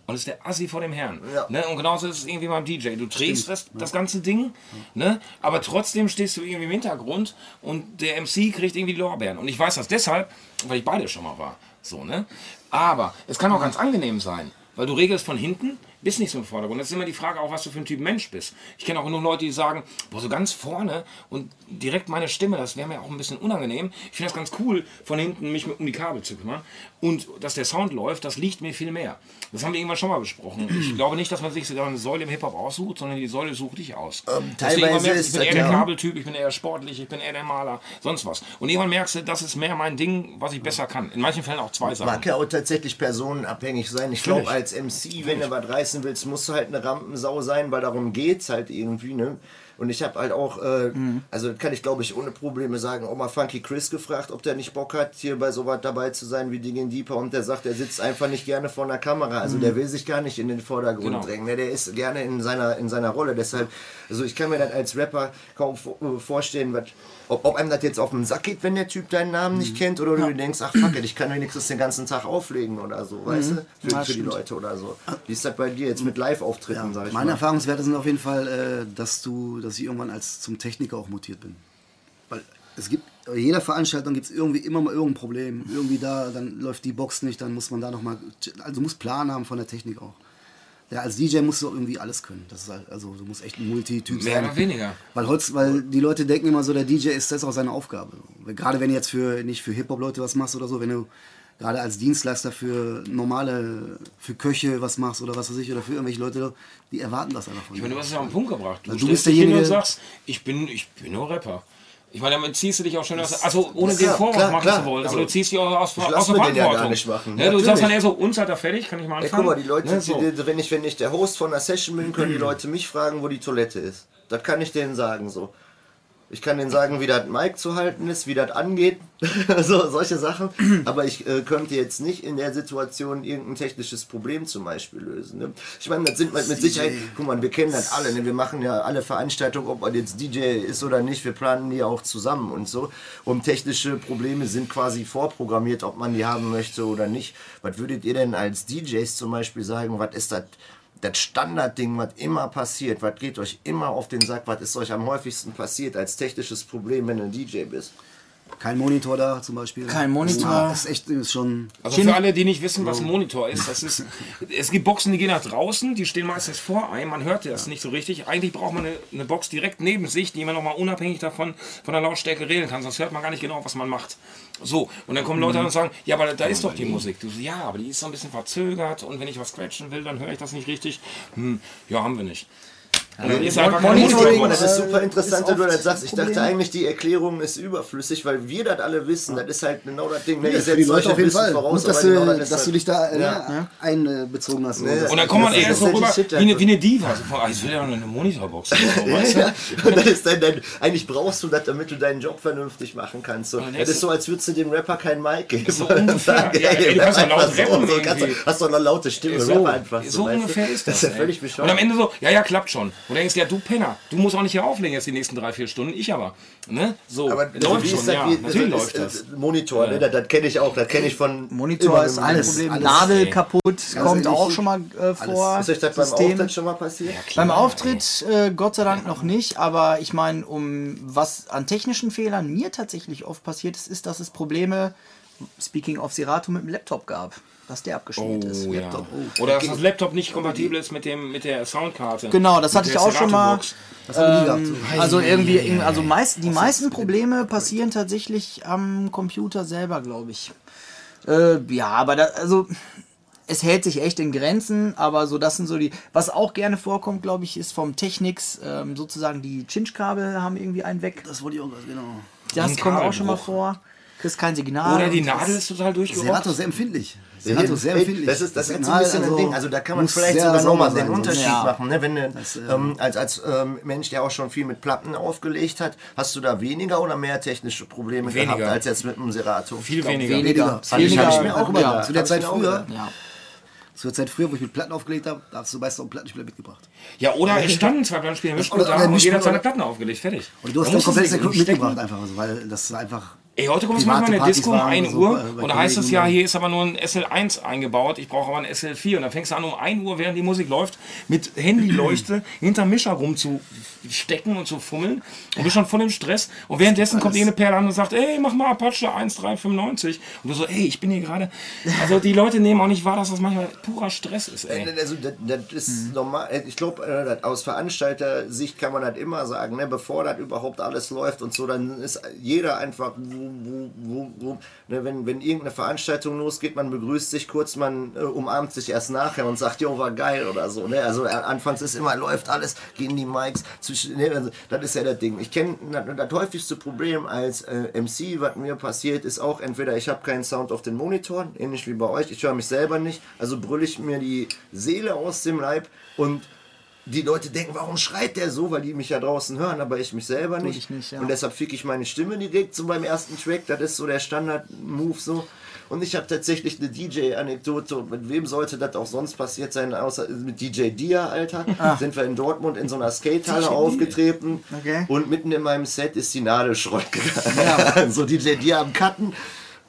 Und ist der Assi vor dem Herrn. Ja. Ne? Und genauso ist es irgendwie beim DJ. Du drehst das, das ganze Ding, ne? aber trotzdem stehst du irgendwie im Hintergrund und der MC kriegt irgendwie Lorbeeren. Und ich weiß das deshalb, weil ich beide schon mal war. So, ne? Aber es kann auch ganz angenehm sein, weil du regelst von hinten, bist nicht so im Vordergrund. Das ist immer die Frage auch, was du für ein Typ Mensch bist. Ich kenne auch nur Leute, die sagen, boah, so ganz vorne und direkt meine Stimme, das wäre mir auch ein bisschen unangenehm. Ich finde das ganz cool, von hinten mich um die Kabel zu kümmern. Und dass der Sound läuft, das liegt mir viel mehr. Das haben wir irgendwann schon mal besprochen. Ich glaube nicht, dass man sich so eine Säule im Hip-Hop aussucht, sondern die Säule sucht dich aus. Du Ähm, teilweise merkst, ist ich bin eher der ja- Kabeltyp, ich bin eher sportlich, ich bin eher der Maler, sonst was. Und irgendwann merkst du, das ist mehr mein Ding, was ich besser kann. In manchen Fällen auch zwei Sachen. Mag ja auch tatsächlich personenabhängig sein. Ich glaube, als MC, wenn du was reißen willst, musst du halt eine Rampensau sein, weil darum geht's halt irgendwie, ne? Und ich habe halt auch, äh, also kann ich glaube ich ohne Probleme sagen, auch mal Funky Chris gefragt, ob der nicht Bock hat, hier bei sowas dabei zu sein wie Digging Deeper. Und der sagt, er sitzt einfach nicht gerne vor einer Kamera. Also der will sich gar nicht in den Vordergrund Genau. drängen. Ne? Der ist gerne in seiner, in seiner Rolle. Deshalb, also ich kann mir das als Rapper kaum äh, vorstellen, was, ob, ob einem das jetzt auf den Sack geht, wenn der Typ deinen Namen nicht kennt, oder du dir denkst, ach fuck it, ich kann wenigstens den ganzen Tag auflegen oder so, weißt du? Für, Ja, für die. Leute oder so. Wie ist das bei dir jetzt mit Live-Auftritten, sag ich Meine mal? Erfahrungswerte sind auf jeden Fall, äh, dass du, dass ich irgendwann als zum Techniker auch mutiert bin. Weil es gibt, bei jeder Veranstaltung gibt es irgendwie immer mal irgendein Problem. Irgendwie da, dann läuft die Box nicht, dann muss man da nochmal, also du musst Plan haben von der Technik auch. Ja, als DJ musst du auch irgendwie alles können. Das ist halt, also du musst echt ein Multityp Mehr sein. oder weniger. Weil, Holz, weil die Leute denken immer so, der DJ ist das auch seine Aufgabe. Gerade wenn du jetzt für nicht für Hip-Hop-Leute was machst oder so, wenn du gerade als Dienstleister für normale, für Köche was machst oder was weiß ich, oder für irgendwelche Leute, die erwarten das einfach von Ich meine, dir. du hast es ja auf den Punkt gebracht. Du, Also du bist derjenige- sagst, ich bin, ich bin nur Rapper. Ich meine, damit ziehst du dich auch schon aus. Also ohne den Vorwurf klar, machen klar. zu wollen, Also, aber du ziehst dich auch aus, aus lass der den ja Verantwortung. gar nicht machen. Ne, du sagst dann eher so, uns hat er fertig, kann ich mal Ey, anfangen? guck mal, die Leute, ne, so. die, wenn, ich, wenn ich der Host von einer Session bin, können die Leute mich fragen, wo die Toilette ist. Das kann ich denen sagen so. Ich kann denen sagen, wie das Mic zu halten ist, wie das angeht, so, solche Sachen. Aber ich äh, könnte jetzt nicht in der Situation irgendein technisches Problem zum Beispiel lösen. Ne? Ich meine, das sind mit, mit Sicherheit, guck mal, wir kennen das alle. Ne? Wir machen ja alle Veranstaltungen, ob man jetzt DJ ist oder nicht, wir planen die auch zusammen und so. Und technische Probleme sind quasi vorprogrammiert, ob man die haben möchte oder nicht. Was würdet ihr denn als DJs zum Beispiel sagen, was ist das? Das Standardding, was immer passiert, was geht euch immer auf den Sack, was ist euch am häufigsten passiert als technisches Problem, wenn du ein DJ bist? Kein Monitor da zum Beispiel. Kein Monitor. Das ist echt ist schon. Also für alle, die nicht wissen, was ein Monitor ist, das ist, es gibt Boxen, die gehen nach draußen, die stehen meistens vor einem, man hört das nicht so richtig. Eigentlich braucht man eine, eine Box direkt neben sich, die man nochmal unabhängig davon von der Lautstärke regeln kann, sonst hört man gar nicht genau, was man macht. So, und dann kommen Leute an und sagen, ja, aber da ist doch die Musik. Du so, ja, aber die ist so ein bisschen verzögert und wenn ich was scratchen will, dann höre ich das nicht richtig. Hm, ja, haben wir nicht. Und dann ist einfach Monitoring, Monitor. das ist super äh, interessant, ist wenn du das sagst. Ich dachte eigentlich, die Erklärung ist überflüssig, weil wir das alle wissen. Das ist halt genau das Ding. Ne? Ihr Für die setzt Leute euch auf jeden Fall. voraus, Gut, dass, du, genau dass du halt- dich da äh, Ja. einbezogen hast. Nee, Und dann kommt man ist eher so rüber Shit, wie eine, ja. wie eine Diva. So, boah, ich will ja nur eine Monitorbox. du? Ja, und das ist dann, dann, eigentlich brauchst du das, damit du deinen Job vernünftig machen kannst. So. Und Das ist so, als würdest du dem Rapper kein Mic geben. So ungefähr. Ja, ey, du kannst doch laut rappen du- hast doch eine laute Stimme. So, du? ungefähr ist das. Das ist ja völlig Und bescheuert. am Ende so, ja, ja, klappt schon. Und du denkst, ja, du Penner, du musst auch nicht hier auflegen jetzt die nächsten drei, vier Stunden, ich aber. Ne? So, aber läuft also, wie schon, ist das, ja, wie, natürlich also, läuft ist, das. äh, Monitor, ne? das, das kenne ich auch, das kenne ich von Monitor ist alles- Problem. alles- Nadel ey. kaputt, kommt ehrlich, auch schon mal äh, vor. Ist euch das beim System. Auftritt schon mal passiert? Beim Auftritt äh, Gott sei Dank noch nicht, aber ich meine, um was an technischen Fehlern mir tatsächlich oft passiert ist, ist, dass es Probleme, speaking of Serato, mit dem Laptop gab, dass der abgeschmiert ist. Oh, ja. Laptop. Oder dass das Laptop nicht kompatibel ist mit, dem, mit der Soundkarte. Genau, das hatte ich auch schon mal. So. Also irgendwie, also meist, die meisten Probleme passieren tatsächlich am Computer selber, glaube ich. Äh, ja, aber da, also es hält sich echt in Grenzen, aber so das sind so die. Was auch gerne vorkommt, glaube ich, ist vom Technics ähm, sozusagen die Chinch-Kabel haben irgendwie einen weg. Das wollte ich auch, genau. Das kommt auch schon mal vor. Kriegst kein Signal. Oder die das- Nadel ist total durchgerockt. Serato ist sehr empfindlich. Serato ist sehr empfindlich. Das ist, das ist so Signal, ein bisschen ein also, Ding. Also da kann man vielleicht sogar nochmal den Unterschied Ja. machen. Ne? Wenn du Das, äh, ähm, als, als ähm, Mensch, der auch schon viel mit Platten aufgelegt hat, hast du da weniger oder mehr technische Probleme Weniger. gehabt als jetzt mit einem Serato? Viel weniger. Weniger. Ich, Weniger. hab ich mir auch mal, gedacht. zu der Zeit früher. Ja. Zur Zeit früher, wo ich mit Platten aufgelegt habe, da hast du meist auch einen Plattenspieler mitgebracht. Ja, oder es standen zwei Plattenspieler im Mischpult da und jeder hat seine Platten aufgelegt. Fertig. Und du hast Da dann komplett umstecken. mitgebracht einfach, also, weil das einfach. Ey, heute du private manchmal in eine Partys Disco um waren 1 so Uhr bei- bei und da heißt es ja, hier ist aber nur ein SL1 eingebaut, ich brauche aber ein SL4 und dann fängst du an um 1 Uhr, während die Musik läuft, mit Handyleuchte hinterm Mischer rumzustecken und zu fummeln und bist schon voll im Stress und währenddessen kommt irgendeine Perle an und sagt, ey, mach mal Apache 1395 und du so, ey, ich bin hier gerade, also die Leute nehmen auch nicht wahr, dass das manchmal purer Stress ist, ey. Also das, das ist normal. Ich glaube, äh, aus Veranstalter-Sicht kann man das immer sagen, ne? bevor das überhaupt alles läuft und so, dann ist jeder einfach, wo, wo, wo, ne? wenn, wenn irgendeine Veranstaltung losgeht, man begrüßt sich kurz, man äh, umarmt sich erst nachher und sagt, jo, war geil oder so. Ne? Also äh, anfangs ist immer, läuft alles, gehen die Mics, zwischen, ne? also, das ist ja das Ding. Ich kenne das, das häufigste Problem als äh, MC, was mir passiert, ist auch entweder ich habe keinen Sound auf den Monitoren, ähnlich wie bei euch, ich höre mich selber nicht, also brülle ich mir die Seele aus dem Leib und die Leute denken, warum schreit der so, weil die mich ja draußen hören, aber ich mich selber nicht. ich nicht, ja. Und deshalb fick ich meine Stimme direkt so beim ersten Track, das ist so der Standard-Move so. Und ich habe tatsächlich eine DJ-Anekdote und mit wem sollte das auch sonst passiert sein, außer mit DJ Dia, Alter. Ah. Sind wir in Dortmund in so einer Skatehalle aufgetreten Okay. und mitten in meinem Set ist die Nadel schrott gegangen. so DJ Dia am Cutten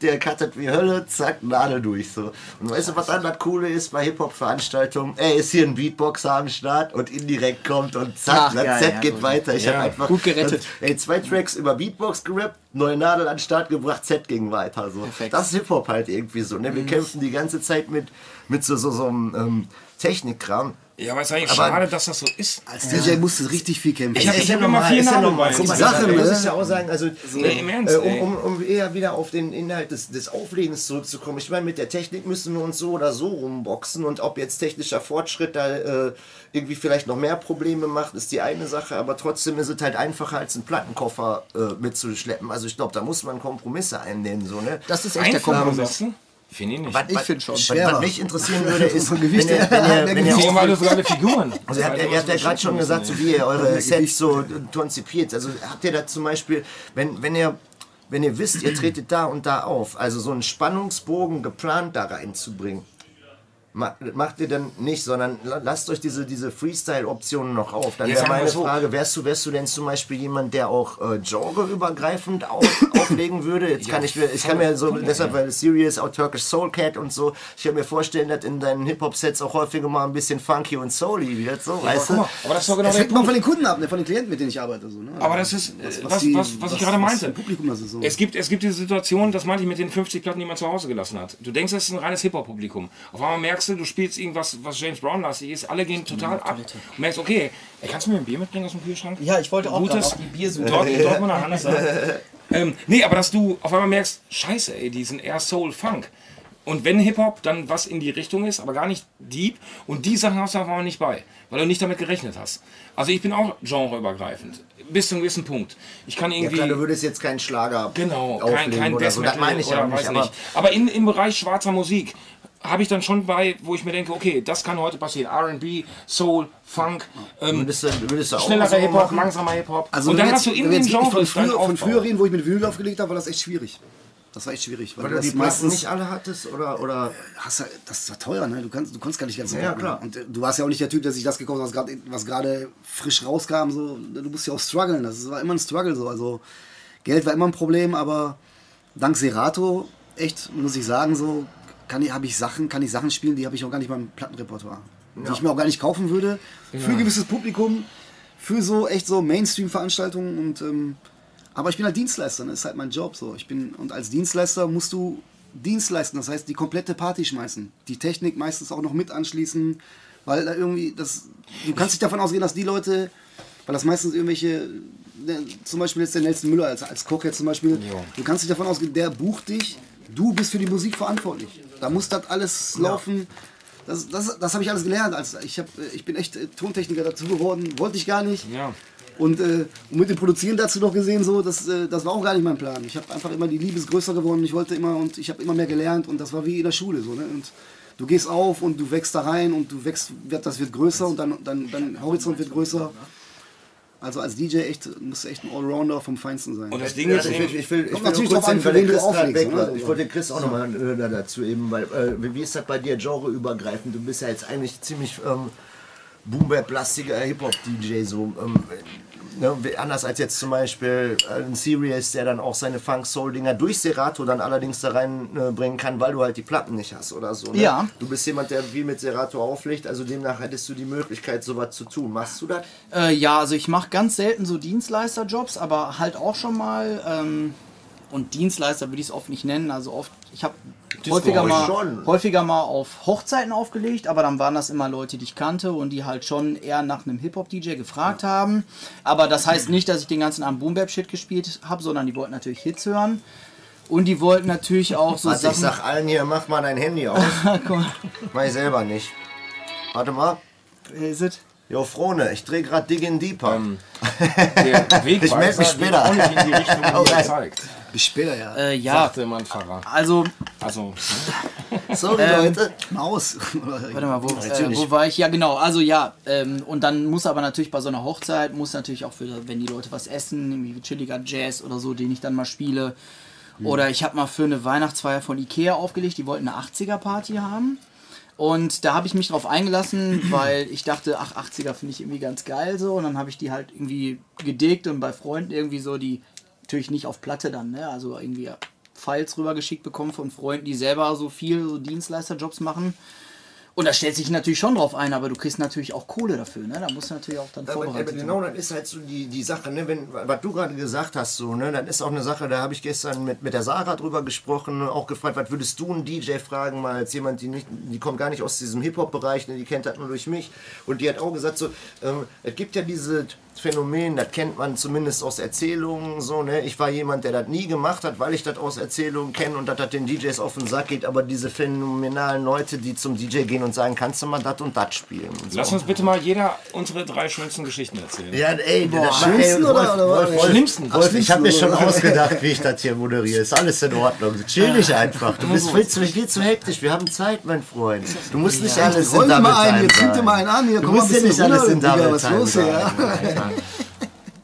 der cuttet wie Hölle, zack, Nadel durch. So. Und weißt du, was dann das Coole ist bei Hip-Hop-Veranstaltungen? Ey, ist hier ein Beatboxer am Start und indirekt kommt und zack, Ach, das geil, Set ja, geht gut. weiter. Ich Ja, hab einfach gut gerettet. Ey, zwei Tracks über Beatbox gerappt, neue Nadel an den Start gebracht, Set ging weiter. So. Perfekt. Das ist Hip-Hop halt irgendwie so. Ne? Wir kämpfen die ganze Zeit mit, mit so, so, so einem ähm, Technikkram. Ja, aber es ist eigentlich Aber- schade, dass das so ist. Als DJ musst du richtig viel kämpfen. Ich hab- Ist ich ja hab immer vier ist ja Sache, Sache, muss ne? ich ja auch sagen, also Nee, im Ernst, äh, um, um, um eher wieder auf den Inhalt des, des Auflegens zurückzukommen. Ich meine, mit der Technik müssen wir uns so oder so rumboxen und ob jetzt technischer Fortschritt da äh, irgendwie vielleicht noch mehr Probleme macht, ist die eine Sache, aber trotzdem ist es halt einfacher als einen Plattenkoffer äh, mitzuschleppen. Also ich glaube, da muss man Kompromisse einnehmen, so, ne? Das ist echt der Einfach Kompromiss. Finde ich nicht. Was- Ich finde schon. Schwerer. was mich interessieren würde, ist, Vom wenn ihr, Gewicht wenn her. ihr, wenn ihr weil du sogar Figuren. also ihr habt, ja- ihr habt ja gerade schon gesagt, so wie ihr eure Sets so konzipiert. Also habt ihr da zum Beispiel, wenn, wenn ihr wenn ihr wisst, ihr tretet da und da auf, also so einen Spannungsbogen geplant da reinzubringen. Ma- macht ihr dann nicht, sondern la- lasst euch diese, diese Freestyle-Optionen noch auf. Dann Ja, wäre meine so. Frage, wärst du, wärst du denn zum Beispiel jemand, der auch äh, genreübergreifend auf, auflegen würde? Jetzt kann ich mir, ich kann mir so, deshalb, weil Serious, auch Turkish Soul Cat und so, ich kann mir vorstellen, dass in deinen Hip-Hop-Sets auch häufiger mal ein bisschen funky und souly wird, so, weißt Guck du? mal, aber das ist doch genau Das hängt mal von den Kunden ab, ne, von den Klienten, mit denen ich arbeite. So, ne? Aber das ist, äh, was, die- was, was ich gerade meinte. im Publikum das ist so. Es gibt, es gibt diese Situation, das meinte ich mit den 50 Platten, die man zu Hause gelassen hat. Du denkst, das ist ein reines Hip-Hop-Publikum. Auf einmal merkst du, du spielst irgendwas, was James Brown-lastig ist, alle gehen total ab. Und merkst, okay, ey, kannst du mir ein Bier mitbringen aus dem Kühlschrank? Ja, ich wollte auch Gutes, auf die Biersuche. Dort, Dortmunder Hansa. ähm, nee, aber dass du auf einmal merkst, scheiße, ey, die sind eher Soul-Funk. Und wenn Hip-Hop dann was in die Richtung ist, aber gar nicht deep, und die Sachen hast du einmal nicht bei, weil du nicht damit gerechnet hast. Also ich bin auch genreübergreifend, bis zu einem gewissen Punkt. Ich kann Ja irgendwie... klar, du würdest jetzt keinen Schlager Genau, kein, kein oder Death so. Das Metal meine ich ja oder nicht, weiß aber nicht. Aber in, im Bereich schwarzer Musik habe ich dann schon bei, wo ich mir denke, okay, das kann heute passieren. R&B, Soul, Funk, ähm, würdest du, würdest du auch schnellerer so Hip-Hop, machen? langsamer Hip-Hop. Also und wenn dann wir hast du jetzt- in wirklich Genres von früher, von früher reden, wo ich mit Vinyl aufgelegt habe, war das echt schwierig. Das war echt schwierig. Weil du das die Platten nicht alle hattest oder, oder hast ja, das war teuer, ne? Du kannst, du konntest gar nicht ganz so Ja, kaufen. klar. Und äh, du warst ja auch nicht der Typ, der sich das gekauft hat, was gerade was gerade frisch rauskam. So. Du musst ja auch strugglen. Das war immer ein Struggle so. Also Geld war immer ein Problem, aber dank Serato, echt, muss ich sagen, so kann ich, habe ich Sachen, kann ich Sachen spielen, die habe ich auch gar nicht mal im Plattenrepertoire. Die ich mir auch gar nicht kaufen würde. Für ein gewisses Publikum, für so echt so Mainstream-Veranstaltungen und ähm, aber ich bin halt Dienstleister, ne? das ist halt mein Job so. Ich bin und als Dienstleister musst du Dienst leisten, das heißt die komplette Party schmeißen, die Technik meistens auch noch mit anschließen, weil da irgendwie das du kannst nicht davon ausgehen, dass die Leute, weil das meistens irgendwelche ne, zum Beispiel jetzt der Nelson Müller als, als Koch jetzt zum Beispiel, du kannst nicht davon ausgehen, der bucht dich, du bist für die Musik verantwortlich. Da muss das alles laufen. Das, das, das habe ich alles gelernt. Als, ich, hab, ich bin echt äh, Tontechniker dazu geworden, wollte ich gar nicht. Ja. Und, äh, und mit dem Produzieren dazu noch gesehen, so, das, äh, das war auch gar nicht mein Plan. Ich habe einfach immer die Liebe ist größer geworden. Ich wollte immer und ich habe immer mehr gelernt und das war wie in der Schule. So, ne? Und du gehst auf und du wächst da rein und du wächst, das wird größer und dann, dann, dein Horizont wird größer. Also als DJ echt, musst du echt ein Allrounder vom Feinsten sein. Und das Ding Ja, ist, ich will, ich will, ich will kurz drauf an, für Chris auflegst, weg? Ich wollte Chris auch nochmal äh, dazu eben, weil äh, wie- ist das bei dir genreübergreifend? Du bist ja jetzt eigentlich ziemlich ähm, Boom-Bap-lastiger Hip-Hop-DJ, so ähm, ne, wie- anders als jetzt zum Beispiel äh, ein Serious, der dann auch seine Funk-Soul-Dinger durch Serato dann allerdings da reinbringen kann, weil du halt die Platten nicht hast oder so. Ne? Ja. Du bist jemand, der viel mit Serato auflegt, also demnach hättest du die Möglichkeit, sowas zu tun. Machst du das? Äh, ja, also ich mache ganz selten so Dienstleisterjobs, aber halt auch schon mal. Ähm, und Dienstleister würde ich es oft nicht nennen. Also oft, ich habe häufiger mal, schon. häufiger mal auf Hochzeiten aufgelegt, aber dann waren das immer Leute, die ich kannte und die halt schon eher nach einem Hip-Hop-DJ gefragt haben. Aber das heißt nicht, dass ich den ganzen Abend Boom-Bap-Shit gespielt habe, sondern die wollten natürlich Hits hören. Und die wollten natürlich auch so Also ich sag allen hier, mach mal dein Handy aus. Mach ich selber nicht. Warte mal. is it? Jo, Frone, ich dreh grad Diggin Deeper. Ähm, der Ich meld mich später. auch nicht in die Richtung, die Okay. er zeigt, Bis später, ja. Äh, ja, sagte mein Pfarrer. also Also, Sorry, Ähm, Leute. Maus. Warte mal, wo, äh, wo war ich? Ja, genau. Also ja, ähm, und dann muss aber natürlich bei so einer Hochzeit, muss natürlich auch für, wenn die Leute was essen, irgendwie chilliger Jazz oder so, den ich dann mal spiele. Oder ich habe mal für eine Weihnachtsfeier von Ikea aufgelegt, die wollten eine 80er-Party haben. Und da habe ich mich drauf eingelassen, weil ich dachte, ach, 80er finde ich irgendwie ganz geil so. Und dann habe ich die halt irgendwie gedickt und bei Freunden irgendwie so die, natürlich nicht auf Platte dann, ne? Also irgendwie Files rübergeschickt bekommen von Freunden, die selber so viel so Dienstleisterjobs machen. Und da stellt sich natürlich schon drauf ein, aber du kriegst natürlich auch Kohle dafür, ne? Da musst du natürlich auch dann Aber, aber vorbereitet genau, sein. das ist halt so die, die Sache, ne? Wenn, was du gerade gesagt hast, so, ne? Das ist auch eine Sache, da habe ich gestern mit, mit der Sarah drüber gesprochen, auch gefragt, was würdest du einen DJ fragen, mal als jemand, die nicht, die kommt gar nicht aus diesem Hip-Hop-Bereich, ne? die kennt das nur durch mich. Und die hat auch gesagt, so, ähm, es gibt ja diese Phänomen, das kennt man zumindest aus Erzählungen, so, ne? Ich war jemand, der das nie gemacht hat, weil ich das aus Erzählungen kenne und dass das den DJs auf den Sack geht, aber diese phänomenalen Leute, die zum DJ gehen und sagen, kannst du mal das und das spielen und so. lass uns bitte mal jeder unsere drei schönsten Geschichten erzählen. Ja, ey, das Schlimmsten ey, oder- oder- Wolf, Wolf, Schlimmsten. Wolf, ich habe mir schon ausgedacht, wie ich das hier moderiere. Ist alles in Ordnung. Chill dich einfach. Du bist viel zu, viel zu hektisch. Wir haben Zeit, mein Freund. Du musst nicht alles in Double mal ein, Time jetzt dir mal einen an, hier, Du musst ja bisschen nicht alles in Double Time ja? Sagen.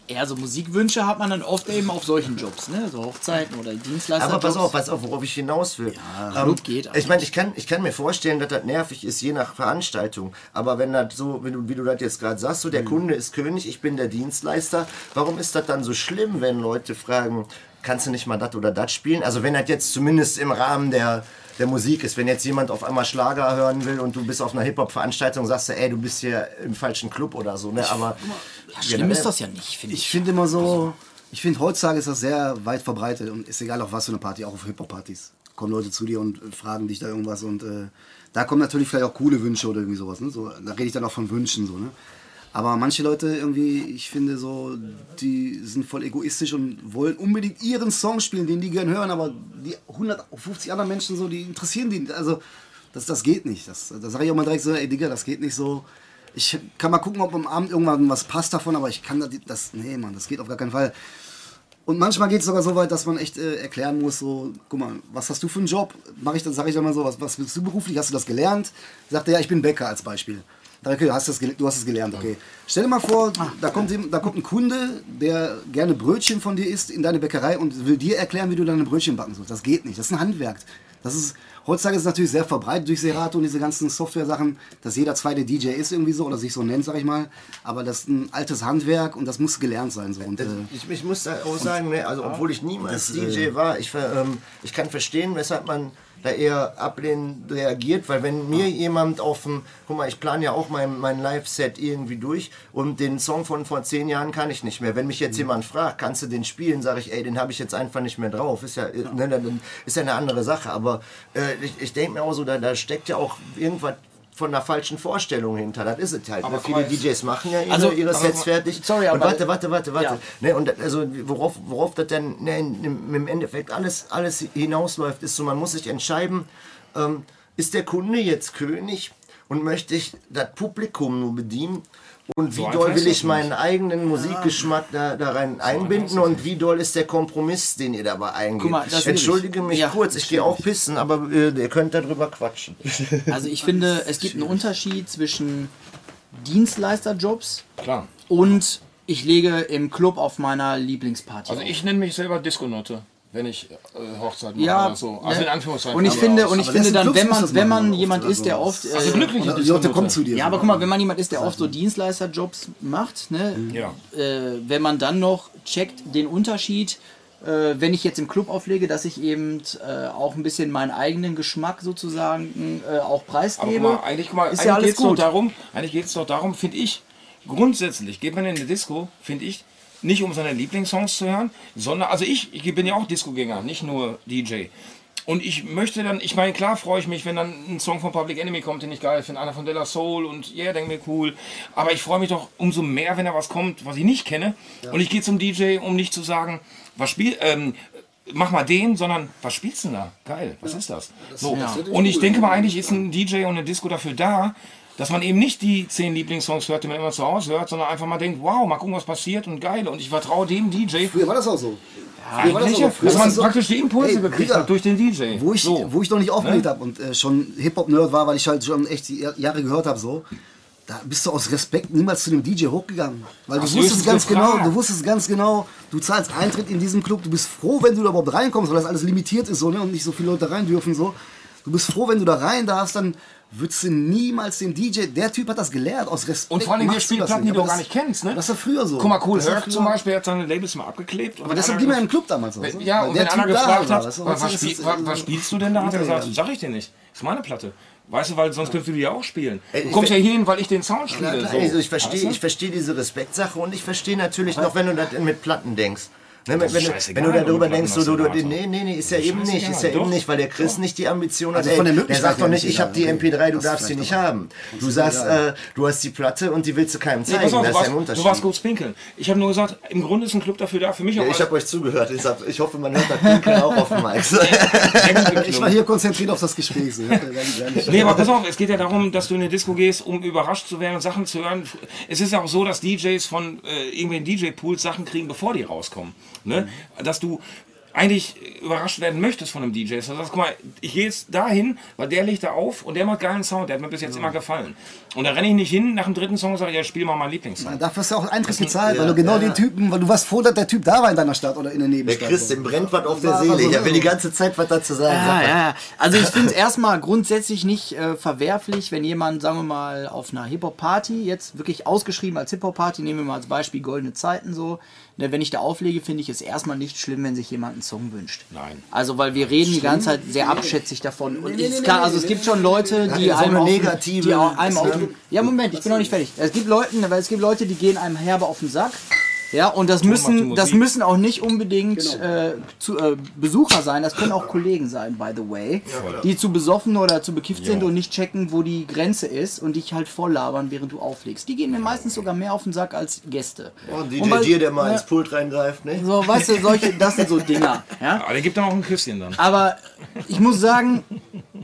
Ja, so Musikwünsche hat man dann oft eben auf solchen Jobs, ne? So Hochzeiten oder Dienstleister. Aber pass auf, pass auf, worauf ich hinaus will. Ähm, Club geht Ich meine, ich kann, ich kann mir vorstellen, dass das nervig ist, je nach Veranstaltung. Aber wenn das so, wie du, wie du das jetzt gerade sagst, so der Mhm. Kunde ist König, ich bin der Dienstleister, warum ist das dann so schlimm, wenn Leute fragen, kannst du nicht mal das oder das spielen? Also wenn das jetzt zumindest im Rahmen der, der Musik ist, wenn jetzt jemand auf einmal Schlager hören will und du bist auf einer Hip-Hop-Veranstaltung, sagst du, ey, du bist hier im falschen Club oder so, ne? Aber Schlimm ist das ja nicht, finde ich. Ich finde immer so, ich finde heutzutage ist das sehr weit verbreitet und ist egal auf was für eine Party, auch auf Hip-Hop-Partys. Kommen Leute zu dir und äh, fragen dich da irgendwas und äh, da kommen natürlich vielleicht auch coole Wünsche oder irgendwie sowas. Ne? So, da rede ich dann auch von Wünschen so. Ne? Aber manche Leute irgendwie, ich finde so, die sind voll egoistisch und wollen unbedingt ihren Song spielen, den die gern hören, aber die 150 anderen Menschen so, die interessieren die. Also das, das geht nicht. Das, da sage ich auch mal direkt so, ey Digga, das geht nicht so. Ich kann mal gucken, ob am Abend irgendwann was passt davon, aber ich kann das, das nee, Mann, das geht auf gar keinen Fall. Und manchmal geht es sogar so weit, dass man echt äh, erklären muss, so, guck mal, was hast du für einen Job? Mach ich dann, sage ich dann mal so, was, was bist du beruflich? Hast du das gelernt? Sagt er, ja, ich bin Bäcker als Beispiel. Okay, du hast, das, du hast es gelernt, okay. Stell dir mal vor, da kommt, da kommt ein Kunde, der gerne Brötchen von dir isst in deine Bäckerei und will dir erklären, wie du deine Brötchen backen sollst. Das geht nicht, das ist ein Handwerk. Das ist, heutzutage ist es natürlich sehr verbreitet durch Serato und diese ganzen Software-Sachen, dass jeder zweite DJ ist irgendwie so oder sich so nennt, sag ich mal. Aber das ist ein altes Handwerk und das muss gelernt sein. So. Und, äh, Ich, ich muss da auch sagen, ne, also obwohl ich niemals DJ war, ich, ähm, ich kann verstehen, weshalb man da eher ablehnend reagiert, weil wenn mir jemand auf dem, guck mal, ich plane ja auch mein, mein Live-Set irgendwie durch und den Song von vor zehn Jahren kann ich nicht mehr. Wenn mich jetzt jemand fragt, kannst du den spielen, sage ich, ey, den habe ich jetzt einfach nicht mehr drauf. Ist ja, ne, ist ja eine andere Sache, aber äh, ich, ich denke mir auch so, da, da steckt ja auch irgendwas von einer falschen Vorstellung hinter. Das ist es halt. Aber ne? guck mal, Viele DJs machen ja ihre, Also, ihre aber Sets fertig. sorry, und aber- warte, warte, warte, warte. Ja. Ne, und also worauf, worauf das dann ne, im, im Endeffekt alles, alles hinausläuft, ist so, man muss sich entscheiden, ähm, ist der Kunde jetzt König und möchte ich das Publikum nur bedienen? Und wie So doll einfach will ich meinen eigenen Musikgeschmack da, da rein einbinden und wie doll ist der Kompromiss, den ihr dabei eingeht? Mal, Entschuldige mich Ja, kurz, ich gehe auch pissen, aber äh, ihr könnt darüber quatschen. Also ich finde, es gibt einen Unterschied zwischen Dienstleisterjobs Klar. und ich lege im Club auf meiner Lieblingsparty. Also auf. ich nenne mich selber Disco-Note, wenn ich äh, Hochzeiten mache ja, oder so. Also ne? in Anführungszeichen. Und ich Aber finde, und ich finde dann, wenn man, wenn man jemand ist, der also- oft, also äh, glückliche oder die Leute kommen zu dir. ja, so. aber guck mal, wenn man jemand ist, der oft so Dienstleisterjobs macht, ne, Ja. äh, wenn man dann noch checkt den Unterschied, äh, wenn ich jetzt im Club auflege, dass ich eben äh, auch ein bisschen meinen eigenen Geschmack sozusagen äh, auch Aber guck preisgebe, mal, eigentlich, guck mal, ist eigentlich ja alles doch gut. darum, eigentlich geht es doch darum, finde ich, grundsätzlich geht man in eine Disco, finde ich, nicht um seine Lieblingssongs zu hören, sondern, also ich, ich bin ja auch Disco-Gänger, nicht nur DJ. Und ich möchte dann, ich meine, klar freue ich mich, wenn dann ein Song von Public Enemy kommt, den ich geil finde, einer von Della Soul und yeah, denke mir cool. Aber ich freue mich doch umso mehr, wenn da was kommt, was ich nicht kenne. Und ich gehe zum DJ, um nicht zu sagen, was spiel, ähm, mach mal den, sondern was spielst du denn da? Geil, was ist das? So. Ja. Und ich denke mal, eigentlich ist ein DJ und eine Disco dafür da, dass man eben nicht die zehn Lieblingssongs hört, die man immer zu Hause hört, sondern einfach mal denkt, wow, mal gucken, was passiert und geil. Und ich vertraue dem DJ. Früher war das auch so. Früher war das auch so. Dass man so- praktisch die Impulse Ey, gekriegt Digga, hat durch den DJ. Wo ich, so. wo ich noch nicht aufgelegt Ne? habe und äh, schon Hip-Hop-Nerd war, weil ich halt schon echt die Jahre gehört habe, so, da bist du aus Respekt niemals zu dem DJ hochgegangen. Weil du Hast du wusstest ganz gefragt. genau, du wusstest ganz genau, du zahlst Eintritt in diesem Club, du bist froh, wenn du da überhaupt reinkommst, weil das alles limitiert ist so, ne, und nicht so viele Leute rein dürfen, so. Du bist froh, wenn du da rein darfst, dann würdest du niemals den DJ, der Typ hat das gelehrt, aus Respekt. Und vor allem, wir spielen das Platten, die du Aber gar das- nicht kennst, ne? Das war früher so. Guck mal, Cool Das Herc zum Beispiel hat seine Labels mal abgeklebt. Aber deshalb ging man im Club damals so. so. Ja, und wenn einer gefragt hat, was, was, ist spiel, was, was spielst du denn da, hat er gesagt, sag ich dir nicht. Das ist meine Platte. Weißt du, weil sonst könntest du die ja auch spielen. Du ich kommst ja ver- hier hin, weil ich den Sound spiele. Ja, klar, so. also ich verstehe Weißt du? ich verstehe diese Respektsache und ich verstehe natürlich noch, wenn du das mit Platten denkst. Ne, wenn, wenn, du, darüber denkst, so, du, du, nee, nee, nee, ist ja eben nicht, ist ja eben nicht, weil der Chris nicht die Ambition hat, Also ey, von der sagt doch nicht, ich habe die egal, okay. MP3, du darfst sie nicht haben. Du sagst, äh, du hast die Platte und die willst du keinem zeigen, das du, ist ein Unterschied. du warst kurz pinkeln. Ich habe nur gesagt, im Grunde ist ein Club dafür da, für mich auch ja, ich habe euch zugehört, ich, hab, ich hoffe, man hört das Pinkeln auch auf dem Mic. Ich war hier konzentriert auf das Gespräch. Nee, aber pass auf, es geht ja darum, dass du in eine Disco gehst, um überrascht zu werden und Sachen zu hören. Es ist ja auch so, dass DJs von äh, irgendwelchen DJ-Pools Sachen kriegen, bevor die rauskommen. Ne? Dass du eigentlich überrascht werden möchtest von einem DJ. Also sagst, guck mal, ich gehe jetzt dahin, weil der legt da auf und der macht geilen Sound, der hat mir bis jetzt immer gefallen. Und da renne ich nicht hin, nach dem dritten Song sage ich, ja, spiel mal meinen Lieblingssong. Dafür hast du auch Eintritt gezahlt, weil du genau den Typen, weil du warst froh, dass der Typ da war in deiner Stadt oder in der Der Nebenstadt. Chris, dem brennt was auf der Seele. Ich will die ganze Zeit was dazu sagen. Ja, ja, ja. Also ich finde es erstmal grundsätzlich nicht äh, verwerflich, wenn jemand, sagen wir mal, auf einer Hip-Hop-Party, jetzt wirklich ausgeschrieben als Hip-Hop-Party, nehmen wir mal als Beispiel Goldene Zeiten so, wenn ich da auflege, finde ich es erstmal nicht schlimm, wenn sich jemand einen Song wünscht. Nein. Also weil wir reden die ganze Zeit sehr abschätzig davon. Und nee, es nee, kann, also es gibt schon Leute, die so eine einem auf, negative- die auch einem auf, ne? Ja, Moment, ich bin noch nicht fertig. Es gibt Leute, weil es gibt Leute, die gehen einem herbe auf den Sack. Ja, und das müssen, das müssen auch nicht unbedingt Genau. äh, zu, äh, Besucher sein, das können auch Kollegen sein, by the way, die zu besoffen oder zu bekifft sind und nicht checken, wo die Grenze ist und dich halt voll labern, während du auflegst. Die gehen mir meistens sogar mehr auf den Sack als Gäste. Und Und DJ weil- Dir, der mal ja, ins Pult reingreift, ne? So, weißt du, solche, das sind so Dinger. Ja? Aber der gibt dann auch ein Küsschen dann. Aber ich muss sagen,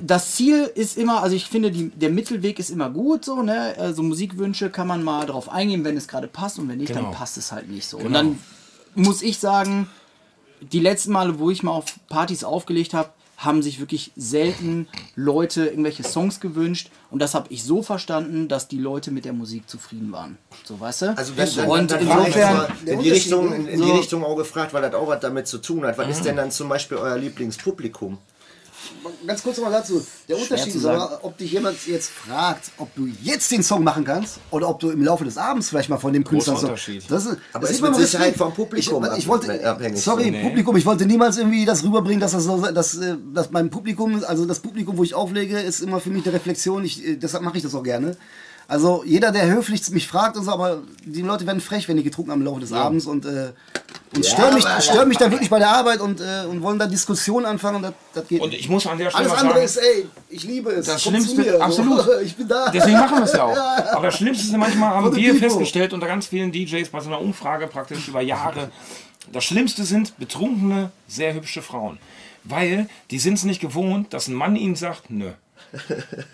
das Ziel ist immer, also ich finde, die, der Mittelweg ist immer gut, so, ne? Also Musikwünsche kann man mal drauf eingehen, wenn es gerade passt und wenn nicht, Genau. dann passt es halt nicht so. Und dann muss ich sagen, die letzten Male, wo ich mal auf Partys aufgelegt habe, haben sich wirklich selten Leute irgendwelche Songs gewünscht und das habe ich so verstanden, dass die Leute mit der Musik zufrieden waren. So, weißt du? Also dann, dann, und dann, insofern, in die, Richtung, in, in die so- Richtung auch gefragt, weil das auch was damit zu tun hat. Was ist denn dann zum Beispiel euer Lieblingspublikum? Ganz kurz nochmal dazu. Der Unterschied ist aber, ob dich jemand jetzt fragt, ob du jetzt den Song machen kannst oder ob du im Laufe des Abends vielleicht mal von dem Künstler Großer so- Unterschied. Das ist, Aber das ist mit Sicherheit vom Publikum ich, ich wollte, ab- abhängig. Sorry, Nee. Publikum, ich wollte niemals irgendwie das rüberbringen, dass das so, dass, äh, dass mein Publikum, also das Publikum, wo ich auflege, ist immer für mich eine Reflexion. Ich, äh, deshalb mache ich das auch gerne. Also jeder, der höflich mich fragt und so, aber die Leute werden frech, wenn die getrunken haben im Laufe des Abends und, äh, und stören, mich, stören mich dann wirklich bei der Arbeit und, äh, und wollen da Diskussionen anfangen und das, das geht Und ich muss an der Stelle Alles andere sagen, ist, ey, ich liebe es. Das Komm zu Schlimmste- mir. absolut. So, ich bin da. Deswegen machen wir es ja auch. Aber das Schlimmste ist, manchmal haben wir festgestellt unter ganz vielen DJs bei so einer Umfrage praktisch über Jahre, das Schlimmste sind betrunkene, sehr hübsche Frauen. Weil die sind es nicht gewohnt, dass ein Mann ihnen sagt, nö.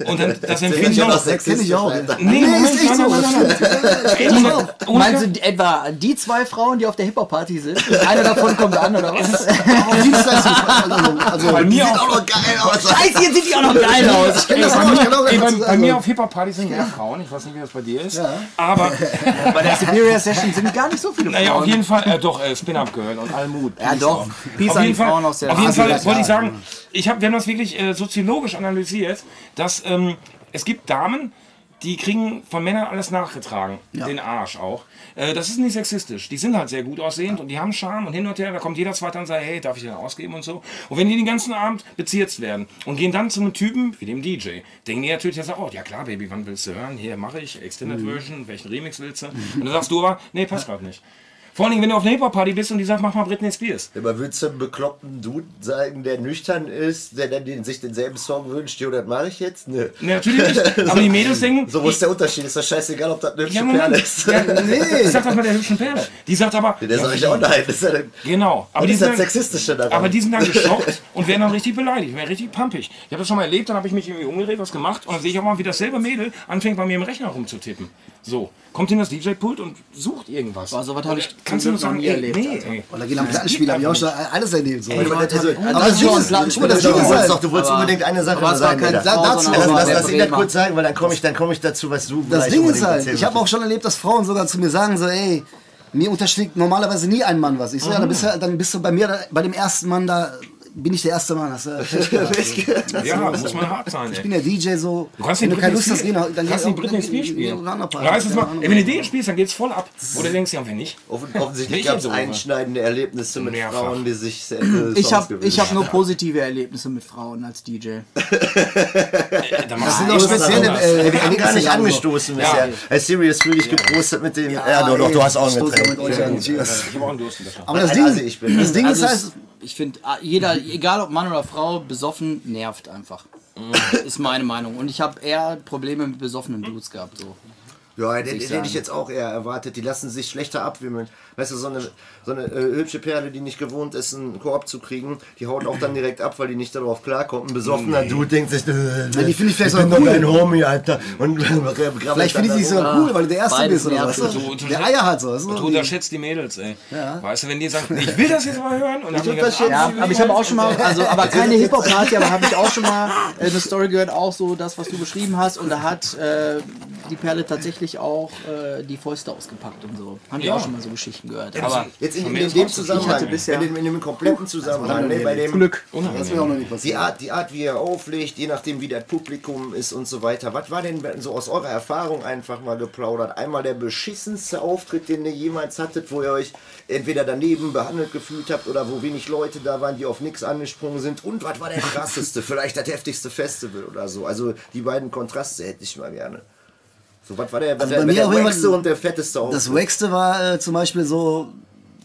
Und dann, das empfinden ja auch... noch sexistisch, kenn ich auch. Nee, Moment, ist echt so. nein, Meinst du etwa die zwei Frauen, die auf der Hip-Hop-Party sind? Eine davon kommt an, oder was? Also, Bei Die mir sieht auch, noch geil aus. Scheiße, jetzt sieht die auch noch geil aus. das ich mir, kann auch ey, bei, mir auf Hip-Hop-Partys sind mehr Frauen. Ich weiß nicht, wie das bei dir ist. Aber, Bei der Superior Session sind gar nicht so viele naja, Frauen. auf jeden Fall, äh, doch, äh, Spin-Up Girl und Almut. Ja, doch. Peace auf an jeden die Fall, Frauen aus der auf jeden Fall wollte ich sagen, ich hab, wir haben das wirklich äh, soziologisch analysiert, dass ähm, es gibt Damen, die kriegen von Männern alles nachgetragen, den Arsch auch. Äh, das ist nicht sexistisch. Die sind halt sehr gut aussehend und die haben Charme und hin und her. Da kommt jeder zweite und sagt, hey, darf ich den ausgeben und so. Und wenn die den ganzen Abend bezirzt werden und gehen dann zu einem Typen wie dem DJ, denken die natürlich jetzt auch, oh, ja klar, Baby, wann willst du hören? Hier mache ich Extended Version, welchen Remix willst du? Und dann sagst du aber, nee, passt gerade nicht. Vor allem, wenn du auf einer Hip-Hop-Party bist und die sagt, mach mal Britney Spears. Aber würdest du einem bekloppten Dude sagen, der nüchtern ist, der dann den, sich denselben Song wünscht, jo, das mache ich jetzt? Nö. Nee, natürlich nicht. Aber die Mädels denken, So, wo ist der Unterschied? Ist doch scheißegal, ob das eine hübsche Ja, Perle ist. Ja, nee. Ich sag das mit der hübschen Perle. Die sagt aber. Der ja, sag ich auch nein. Das ist ja der, Genau. Aber das die, ist sind das dann, Sexistische daran. aber die sind dann geschockt und werden dann richtig beleidigt, werden richtig pumpig. Ich habe das schon mal erlebt, dann habe ich mich irgendwie umgedreht, was gemacht und dann sehe ich auch mal, wie dasselbe Mädel anfängt bei mir im Rechner rumzutippen. So, kommt in das DJ-Pult und sucht irgendwas. Also, was habe ich Kannst du nur sagen, ey, nie erlebt, nee, Alter. ey. Oder gehen am Plattenspiel, habe ich auch schon alles erlebt. So. Also, also, Also, Aber das Ding ist, guck mal, das Ding du ist wolltest halt, doch, du wolltest Aber- unbedingt eine Sache aber sagen. kein dazu- sondern Lass, lass, ihn das kurz sagen, weil dann komme ich, dann komm ich dazu, was du das Ding ist halt, ich habe auch schon erlebt, dass Frauen sogar zu mir sagen, so, ey, mir unterschlägt normalerweise nie ein Mann was. Ich so, ja, dann bist, du, dann bist du bei mir, bei dem ersten Mann, da bin ich der erste Mann. Du Pech gehabt. Ja, muss man hart sein, Ich ey. bin der DJ so. Du kannst wenn nicht du keine Lust hast, Spears, geh nach- dann kannst auch- Britney Spears spielen. heißt es mal, ey, wenn du den spielst, dann geht's voll ab. Oder denkst du, ja, wenn nicht? Offen- Offensichtlich gab es so, einschneidende Erlebnisse mit Mehrfach. Frauen, die sich sehr, äh, Ich Songs habe ich hab nur positive Erlebnisse mit Frauen als DJ. Dann Das sind auch du spezielle äh, Wir haben gar nicht gehabt, so. angestoßen Ja. bisher. Hey, Serious fühl dich gepostet mit dem. Ja, doch, du hast auch ein Getränk. Ich. Aber das Also Ding, ich bin- das Ding Also ist es, halt, ich finde, jeder, egal ob Mann oder Frau, besoffen nervt einfach. Ist meine Meinung. Und ich habe eher Probleme mit besoffenen Dudes gehabt. So. Ja, den, den ich hätte ich jetzt auch eher erwartet. Die lassen sich schlechter abwimmeln. Weißt du, so eine, so eine äh, hübsche Perle, die nicht gewohnt ist, einen Koop zu kriegen, die haut auch dann direkt ab, weil die nicht darauf klarkommt. Ein besoffener Dude denkt sich, äh, die finde ich vielleicht bin sogar doch cool. dein Homie, Alter. Und Vielleicht finde ich sie so cool, weil du der Erste bist oder was. Du- du- Der Eier hat so. Das ist Du so unterschätzt die Mädels, ey. Ja. Weißt du, wenn die sagen, ich will das jetzt mal hören und dann die ganz unterschätze- Ja, absolut- aber ich habe auch schon mal, also aber keine Hip-Hop-Party, aber habe ich auch schon mal äh, eine Story gehört, auch so das, was du beschrieben hast. Und da hat äh, die Perle tatsächlich auch äh, die Fäuste ausgepackt und so. Haben die Ja. auch schon mal so Geschichten gehört. Aber Jetzt in, in, in dem. Zusammenhang, in, dem, in dem kompletten Zusammenhang, ne, bei dem, Glück. Das auch noch nicht Die passiert. Art, die Art, wie er auflegt, je nachdem, wie das Publikum ist und so weiter. Was war denn so aus eurer Erfahrung einfach mal geplaudert? Einmal der beschissenste Auftritt, den ihr jemals hattet, wo ihr euch entweder daneben behandelt gefühlt habt oder wo wenig Leute da waren, die auf nichts angesprungen sind. Und was war der krasseste, vielleicht das heftigste Festival oder so? Also die beiden Kontraste hätte ich mal gerne. So, was war der, Also der, bei mir der auf wackste und der fetteste Auftritt? Das Wackste war äh, zum Beispiel so,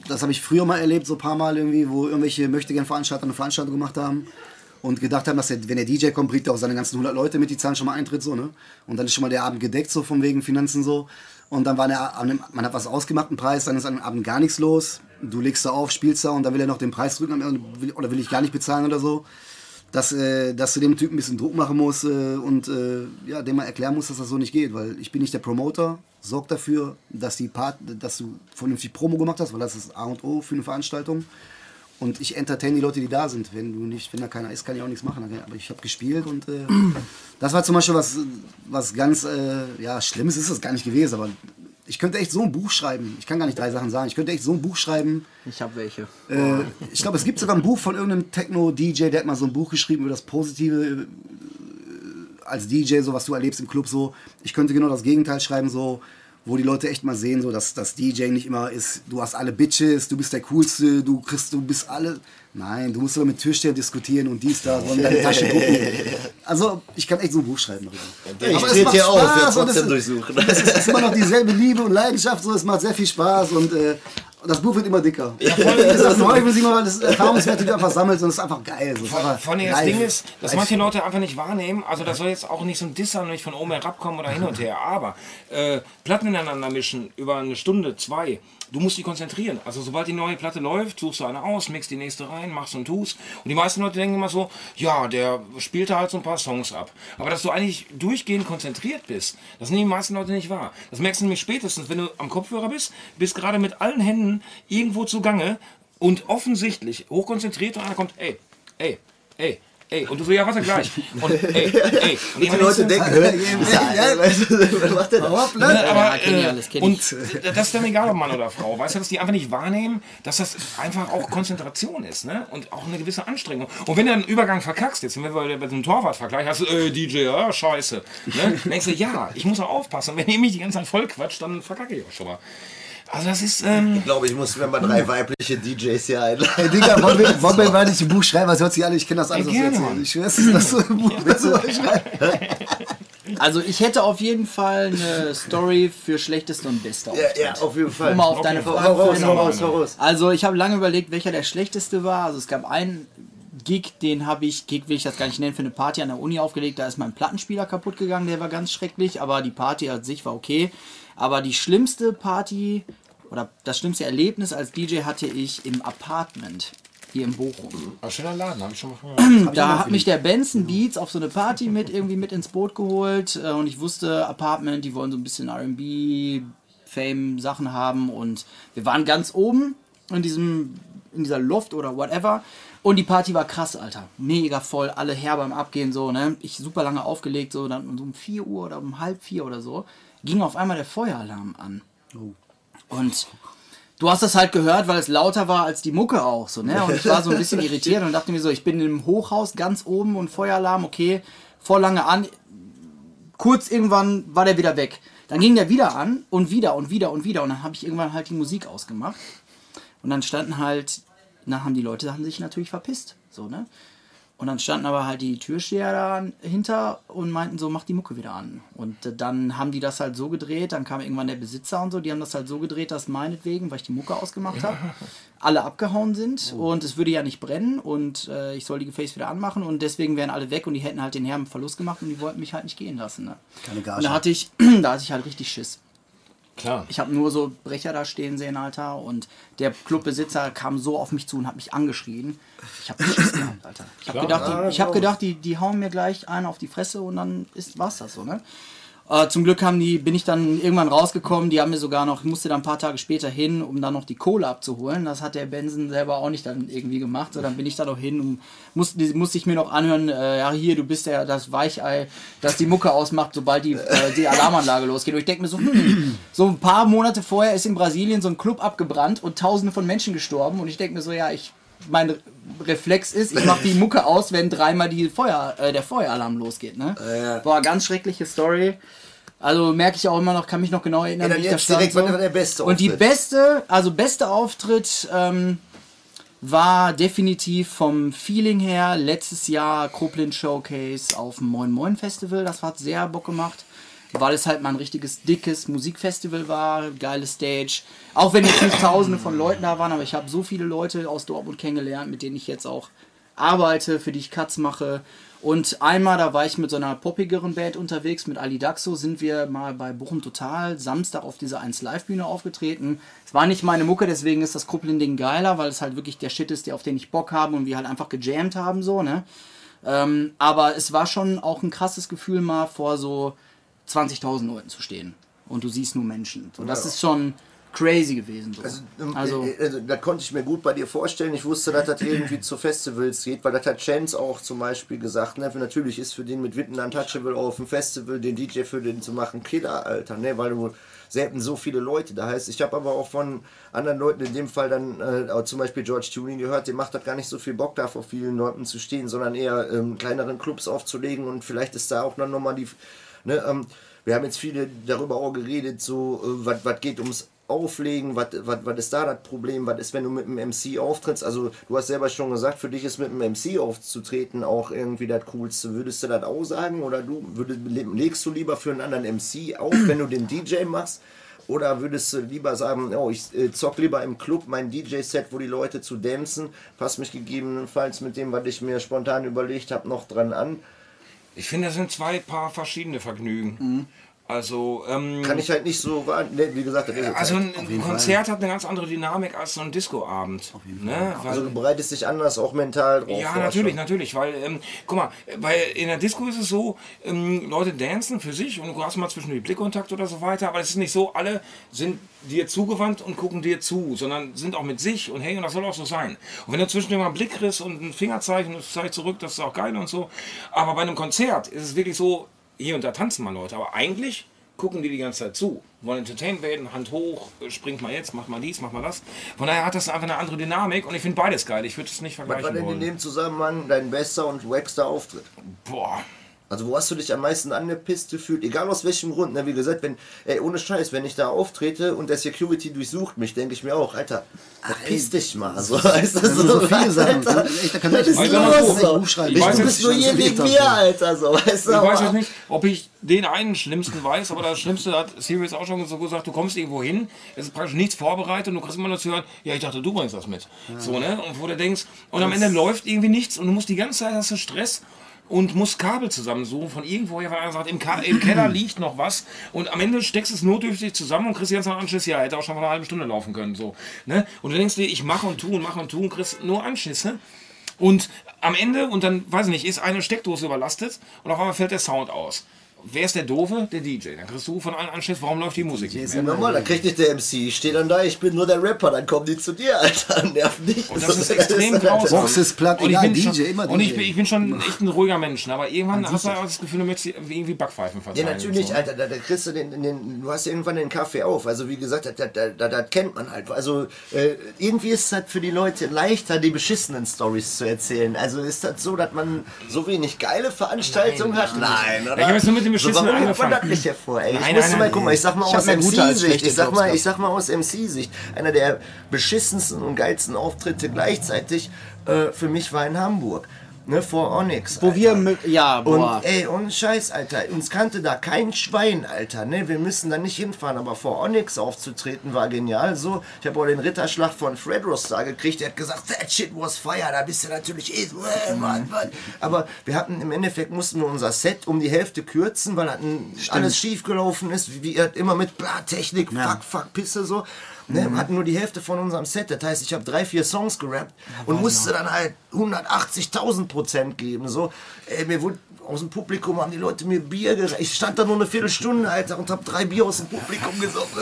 das habe ich früher mal erlebt, so ein paar Mal irgendwie, wo irgendwelche Möchtegern-Veranstalter eine Veranstaltung gemacht haben und gedacht haben, dass der, wenn der DJ kommt, bringt er auch seine ganzen 100 Leute mit, die zahlen schon mal Eintritt so, ne? Und dann ist schon mal der Abend gedeckt, so von wegen Finanzen so. Und dann war der, man hat was ausgemacht, einen Preis, dann ist an dem Abend gar nichts los. Du legst da auf, spielst da und dann will er noch den Preis drücken oder will ich gar nicht bezahlen oder so. Dass, äh, dass du dem Typen ein bisschen Druck machen musst äh, und äh, ja, dem mal erklären musst, dass das so nicht geht, weil ich bin nicht der Promoter, sorg dafür, dass, die Part, dass du vernünftig Promo gemacht hast, weil das ist A und O für eine Veranstaltung. Und ich entertain die Leute, die da sind. Wenn du nicht, wenn da keiner ist, kann ich auch nichts machen. Aber ich habe gespielt und äh, das war zum Beispiel was, was ganz äh, ja, Schlimmes ist es gar nicht gewesen, aber ich könnte echt so ein Buch schreiben. Ich kann gar nicht drei Sachen sagen. Ich könnte echt so ein Buch schreiben. Ich habe welche. Äh, ich glaube, es gibt sogar ein Buch von irgendeinem Techno-DJ, der hat mal so ein Buch geschrieben über das Positive äh, als DJ, so was du erlebst im Club so. Ich könnte genau das Gegenteil schreiben, so, wo die Leute echt mal sehen, so, dass das DJ nicht immer ist, du hast alle Bitches, du bist der Coolste, du kriegst, du bist alle. Nein, du musst immer mit Türstehern diskutieren und dies, da, und deine Tasche gucken. Also, ich kann echt so ein Buch schreiben darüber. Ich Aber es macht hier auf, Spaß wir und es trotzdem ist- durchsuchen. Es ist, es ist immer noch dieselbe Liebe und Leidenschaft, so, es macht sehr viel Spaß und äh, das Buch wird immer dicker. Ja, voll, das ist neu für sich mal, das ist Erfahrungswerte, die du einfach sammelst und es ist einfach geil. Ist Vor, einfach vor allem das. Ding ist, dass Live. manche Leute einfach nicht wahrnehmen, also das soll jetzt auch nicht so ein Disser nicht von oben herabkommen oder hin und her, aber äh, Platten ineinander mischen über eine Stunde, zwei, du musst dich konzentrieren. Also sobald die neue Platte läuft, suchst du eine aus, mixt die nächste rein, machst und tust. Und die meisten Leute denken immer so, ja, der spielt da halt so ein paar Songs ab. Aber dass du eigentlich durchgehend konzentriert bist, das nehmen die meisten Leute nicht wahr. Das merkst du nämlich spätestens, wenn du am Kopfhörer bist, bist gerade mit allen Händen irgendwo zugange und offensichtlich hochkonzentriert und einer kommt, ey, ey, ey, ey. Und du so, ja, warte gleich. Und ey, ey. Und Die Leute denken, was macht der da? ne, aber, äh, und das ist dann egal, ob Mann oder Frau. Weißt du, dass die einfach nicht wahrnehmen, dass das einfach auch Konzentration ist, ne? Und auch eine gewisse Anstrengung. Und wenn du einen Übergang verkackst, jetzt sind wir bei, bei dem Torwartvergleich, hast du, äh, DJ, ja, scheiße. Ne? Dann denkst du, ja, ich muss auch aufpassen. Wenn ihr mich die ganze Zeit voll quatscht, dann verkacke ich auch schon mal. Also das ist, ähm, Ich glaube, ich muss mir mal drei weibliche DJs hier einladen. Hey Digga, wollen wir, wollen wir mal nicht ein Buch schreiben? Was hört sich alle? Ich kenne das alles, was du erzählst. Mann. Ich schwör's, dass du ein Buch schreiben. Also ich hätte auf jeden Fall eine Story für schlechteste und beste Ja, Auftritt. ja, auf jeden Fall. Um mal auf deine Hau Frage raus, raus, hau raus. Also ich habe lange überlegt, welcher der schlechteste war. Also es gab einen Gig, den habe ich, Gig will ich das gar nicht nennen, für eine Party an der Uni aufgelegt. Da ist mein Plattenspieler kaputt gegangen, der war ganz schrecklich, aber die Party an sich war okay. Aber die schlimmste Party oder das schlimmste Erlebnis als DJ hatte ich im Apartment hier in Bochum. ein schöner Laden, habe ich schon mal gehört. Da hat mich der Benson Beats auf so eine Party mit irgendwie mit ins Boot geholt äh, und ich wusste, Apartment, die wollen so ein bisschen RB, Fame, Sachen haben und wir waren ganz oben in diesem, in dieser Loft oder whatever und die Party war krass, Alter. Mega voll, alle her beim Abgehen so, ne? Ich super lange aufgelegt, so dann um 4 Uhr oder um halb vier oder so, ging auf einmal der Feueralarm an. Und du hast das halt gehört, weil es lauter war als die Mucke auch so, ne? Und ich war so ein bisschen irritiert und dachte mir so, ich bin im Hochhaus ganz oben und Feueralarm, okay, voll lange an. Kurz irgendwann war der wieder weg. Dann ging der wieder an und wieder und wieder und wieder und dann habe ich irgendwann halt die Musik ausgemacht. Und dann standen halt, na haben die Leute haben sich natürlich verpisst, so, ne? Und dann standen aber halt die Türsteher da hinter und meinten so, mach die Mucke wieder an. Und äh, dann haben die das halt so gedreht, dann kam irgendwann der Besitzer und so, die haben das halt so gedreht, dass meinetwegen, weil ich die Mucke ausgemacht habe, alle abgehauen sind und es würde ja nicht brennen und äh, ich soll die Gefäße wieder anmachen und deswegen wären alle weg und die hätten halt den Herren Verlust gemacht und die wollten mich halt nicht gehen lassen. Ne? Keine Gage. Und da hatte ich, da hatte ich halt richtig Schiss. Klar. Ich habe nur so Brecher da stehen sehen, Alter. Und der Clubbesitzer kam so auf mich zu und hat mich angeschrien. Ich habe Schiss gehabt, Alter. Ich habe gedacht, die, ich hab gedacht die, die hauen mir gleich einen auf die Fresse und dann ist war's das so, ne? Äh, zum Glück haben die, bin ich dann irgendwann rausgekommen. Die haben mir sogar noch, ich musste dann ein paar Tage später hin, um dann noch die Kohle abzuholen. Das hat der Benson selber auch nicht dann irgendwie gemacht. So, dann bin ich da noch hin und musste, musste ich mir noch anhören, äh, ja hier, du bist ja das Weichei, das die Mucke ausmacht, sobald die, äh, die Alarmanlage losgeht. Und ich denke mir so, hm, so ein paar Monate vorher ist in Brasilien so ein Club abgebrannt und tausende von Menschen gestorben. Und ich denke mir so, ja, ich mein Re- Reflex ist, ich mache die Mucke aus, wenn dreimal die Feuer, äh, der Feueralarm losgeht. Ne? ja. Boah, ganz schreckliche Story. Also merke ich auch immer noch, kann mich noch genau erinnern, Ja, wie ich da jetzt stand. direkt, so. der beste Und die beste, also beste Auftritt ähm, war definitiv vom Feeling her letztes Jahr Koblenz Showcase auf dem Moin Moin Festival. Das hat sehr Bock gemacht, weil es halt mal ein richtiges dickes Musikfestival war, geile Stage. Auch wenn jetzt nicht Tausende von Leuten da waren, aber ich habe so viele Leute aus Dortmund kennengelernt, mit denen ich jetzt auch arbeite, für die ich Cuts mache. Und einmal, da war ich mit so einer poppigeren Band unterwegs, mit Ali Daxo, sind wir mal bei Bochum Total Samstag auf dieser 1 Live-Bühne aufgetreten. Es war nicht meine Mucke, deswegen ist das Kruppeln-Ding geiler, weil es halt wirklich der Shit ist, auf den ich Bock habe und wir halt einfach gejammt haben, so, ne? Ähm, aber es war schon auch ein krasses Gefühl, mal vor so 20.000 Leuten zu stehen. Und du siehst nur Menschen. So, das Ja. ist schon crazy gewesen. So. Ähm, Also, äh, also, das konnte ich mir gut bei dir vorstellen. Ich wusste, dass das irgendwie zu Festivals geht, weil das hat Chance auch zum Beispiel gesagt. Ne? Natürlich ist für den mit Witten Untouchable auf dem Festival den DJ für den zu machen Killer, Alter. Ne? Weil du selten so viele Leute da heißt. Ich habe aber auch von anderen Leuten, in dem Fall dann äh, auch zum Beispiel George Tuning gehört, dem macht das gar nicht so viel Bock da vor vielen Leuten zu stehen, sondern eher ähm, kleineren Clubs aufzulegen und vielleicht ist da auch dann nochmal die. Ne, ähm, wir haben jetzt viele darüber auch geredet, so äh, was geht ums Auflegen, was ist da das Problem, was ist, wenn du mit einem MC auftrittst? Also du hast selber schon gesagt, für dich ist mit einem MC aufzutreten auch irgendwie das Coolste. Würdest du das auch sagen oder du würdest, legst du lieber für einen anderen MC auf, wenn du den DJ machst? Oder würdest du lieber sagen, oh, ich äh, zock lieber im Club mein DJ-Set, wo die Leute zu dancen, pass mich gegebenenfalls mit dem, was ich mir spontan überlegt habe, noch dran an? Ich finde, das sind zwei paar verschiedene Vergnügen. Also, ähm, Kann ich halt nicht so, wahr- ne, wie gesagt, das ist jetzt also halt. ein, Konzert hat eine ganz andere Dynamik als so ein Discoabend. Ne? Weil, Also du bereitest dich anders auch mental drauf ja, natürlich, natürlich, weil, ähm, guck mal, weil in der Disco ist es so, ähm, Leute dancen für sich und du hast mal zwischen die Blickkontakt oder so weiter, aber es ist nicht so, alle sind dir zugewandt und gucken dir zu, sondern sind auch mit sich und hey, und das soll auch so sein. Und wenn du zwischendurch mal einen Blick kriegst und ein Fingerzeichen und das zeigt zurück, das ist auch geil und so, aber bei einem Konzert ist es wirklich so, hier und da tanzen mal Leute, aber eigentlich gucken die die ganze Zeit zu, wollen entertained werden, Hand hoch, springt mal jetzt, mach mal dies, mach mal das. Von daher hat das einfach eine andere Dynamik und ich finde beides geil. Ich würde es nicht Was war vergleichen denn in dem Zusammenhang dein bester und wackster Auftritt? Boah. Also wo hast du dich am meisten angepisst gefühlt? Egal aus welchem Grund. Ne? Wie gesagt, wenn, ey, ohne Scheiß, wenn ich da auftrete und der Security durchsucht mich, denke ich mir auch, Alter, verpiss dich mal. So, weißt du, Das sind so viele Sachen. Alter, da kann ich aber los? nicht, So? Ich, Ich weiß du bist nur nicht, hier wegen ich mir, Alter. So, weißt du, Ich weiß jetzt nicht, ob ich den einen schlimmsten weiß, aber das Schlimmste hat Sirius auch schon so gesagt, du kommst irgendwo hin, es ist praktisch nichts vorbereitet und du kriegst immer nur zu hören, ja, ich dachte, du bringst das mit. So, ne? Und wo du denkst, und am Ende läuft irgendwie nichts und du musst die ganze Zeit hast du Stress und musst Kabel zusammensuchen von irgendwoher, weil einer sagt, im, Ka im Keller liegt noch was und am Ende steckst du es notdürftig zusammen und kriegst die ganze Anschiss, ja, hätte auch schon vor einer halben Stunde laufen können, so, ne? Und du denkst dir, ich mache und tu und mache und tu und kriegst nur Anschisse. Und am Ende, und dann, weiß ich nicht, ist eine Steckdose überlastet und auf einmal fällt der Sound aus. Wer ist der Doofe? Der DJ. Dann kriegst du von allen Anschiss, warum läuft die Musik nicht Ja, mehr? normal, dann kriegt nicht der MC. Ich stehe dann da, ich bin nur der Rapper, dann kommen die zu dir, Alter. Nerv nicht. Und das ist extrem grausam. Boxes, Plug, und ich egal, bin DJ, schon, immer Und ich, DJ. bin- ich bin schon echt ein ruhiger Mensch, ne? aber irgendwann hast du auch das Gefühl, du möchtest irgendwie Backpfeifen Ja, verzeihen. natürlich, und so. Alter, da, da kriegst du den, den, du hast irgendwann den Kaffee auf. Also wie gesagt, das, das, das, das kennt man halt. Also äh, irgendwie ist das für die Leute leichter, die beschissenen Stories zu erzählen. Also ist das so, dass man so wenig geile Veranstaltungen hat? Nein, oder? Ich habe jetzt nur mit dem so, Beschissenen warum hebt man angefangen. das nicht hervor? Ey? Ich Nein, musste nein, mal, nein. guck mal, ich sag mal Ich aus MC-Sicht, ich sag mal, ich sag mal aus MC-Sicht, einer der beschissensten und geilsten Auftritte gleichzeitig äh, für mich war in Hamburg. Ne, vor Onyx. Wo wir Alter. mit, ja, boah. Und ey, ohne Scheiß, Alter, uns kannte da kein Schwein, Alter, ne? Wir müssen da nicht hinfahren, aber vor Onyx aufzutreten war genial. So, ich habe auch den Ritterschlag von Fred Rostar gekriegt, der hat gesagt, that shit was fire, da bist du natürlich eh, äh, Mann, Mann. Aber wir hatten im Endeffekt mussten wir unser Set um die Hälfte kürzen, weil hatten alles schief gelaufen ist, wie, wie immer mit bla Technik, fuck, fuck, Pisse so. Ne, wir hatten nur die Hälfte von unserem Set. Das heißt, ich habe drei, vier Songs gerappt und musste dann halt 180.000 Prozent geben. So, ey, mir wurde aus dem Publikum haben die Leute mir Bier gereicht. Ich stand da nur eine Viertelstunde, Alter, und habe drei Bier aus dem Publikum gesoffen.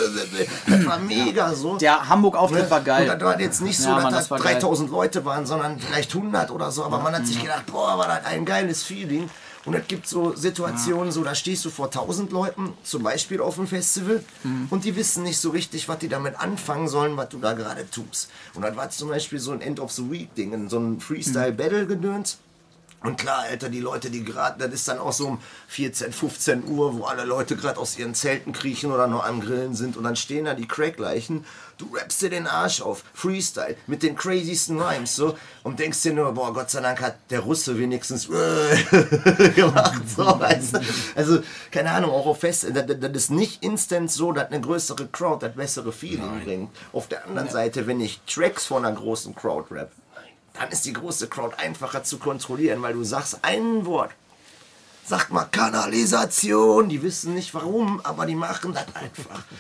Das war mega so. Der Hamburg-Auftritt war Und geil. das war jetzt nicht so, Ja, dass Mann, das das war geil. 3000 Leute waren, sondern vielleicht 100 oder so. Aber man hat sich gedacht, boah, war das ein geiles Feeling. Und es gibt so Situationen, so da stehst du vor 1000 Leuten, zum Beispiel auf dem Festival, Mhm. und die wissen nicht so richtig, was die damit anfangen sollen, was du da gerade tust. Und das war zum Beispiel so ein End of the Week Ding, so ein Freestyle-Battle-Gedöns. Und klar, Alter, die Leute, die gerade, das ist dann auch so um 14, 15 Uhr, wo alle Leute gerade aus ihren Zelten kriechen oder noch am Grillen sind und dann stehen da die Crackleichen. Du rappst dir den Arsch auf, Freestyle, mit den crazysten Rhymes, so, und denkst dir nur, boah, Gott sei Dank hat der Russe wenigstens gemacht, so, weißt du? Also, keine Ahnung, auch auf Fest, das, das das ist nicht instant so, dass eine größere Crowd das bessere Feeling bringt. Auf der anderen Seite, wenn ich Tracks von einer großen Crowd rap, dann ist die große Crowd einfacher zu kontrollieren, weil du sagst ein Wort. Sag mal Kanalisation, die wissen nicht warum, aber die machen das einfach.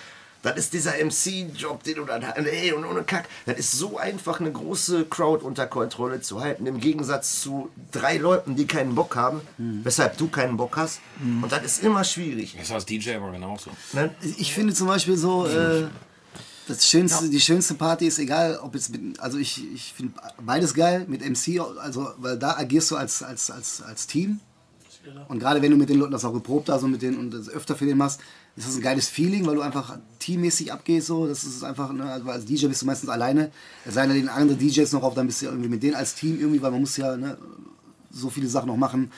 Das ist dieser MC-Job, den du dann hast. Ey, und ohne Kack. Das ist so einfach, eine große Crowd unter Kontrolle zu halten. Im Gegensatz zu drei Leuten, die keinen Bock haben, weshalb du keinen Bock hast. Und das ist immer schwierig. Das ist als DJ aber genauso. Ne? Ich finde zum Beispiel so, äh, das schönste, die schönste Party ist egal, ob jetzt mit, also ich, ich finde beides geil mit MC, also weil da agierst du als, als, als, als Team. Und gerade wenn du mit den Leuten das auch geprobt hast und mit denen und das öfter für den machst, ist das ein geiles Feeling, weil du einfach teammäßig abgehst. So. Das ist einfach, ne, also als DJ bist du meistens alleine. Es sei denn, den anderen DJs noch auf, dann bist du irgendwie mit denen als Team irgendwie, weil man muss ja ne, so viele Sachen noch machen.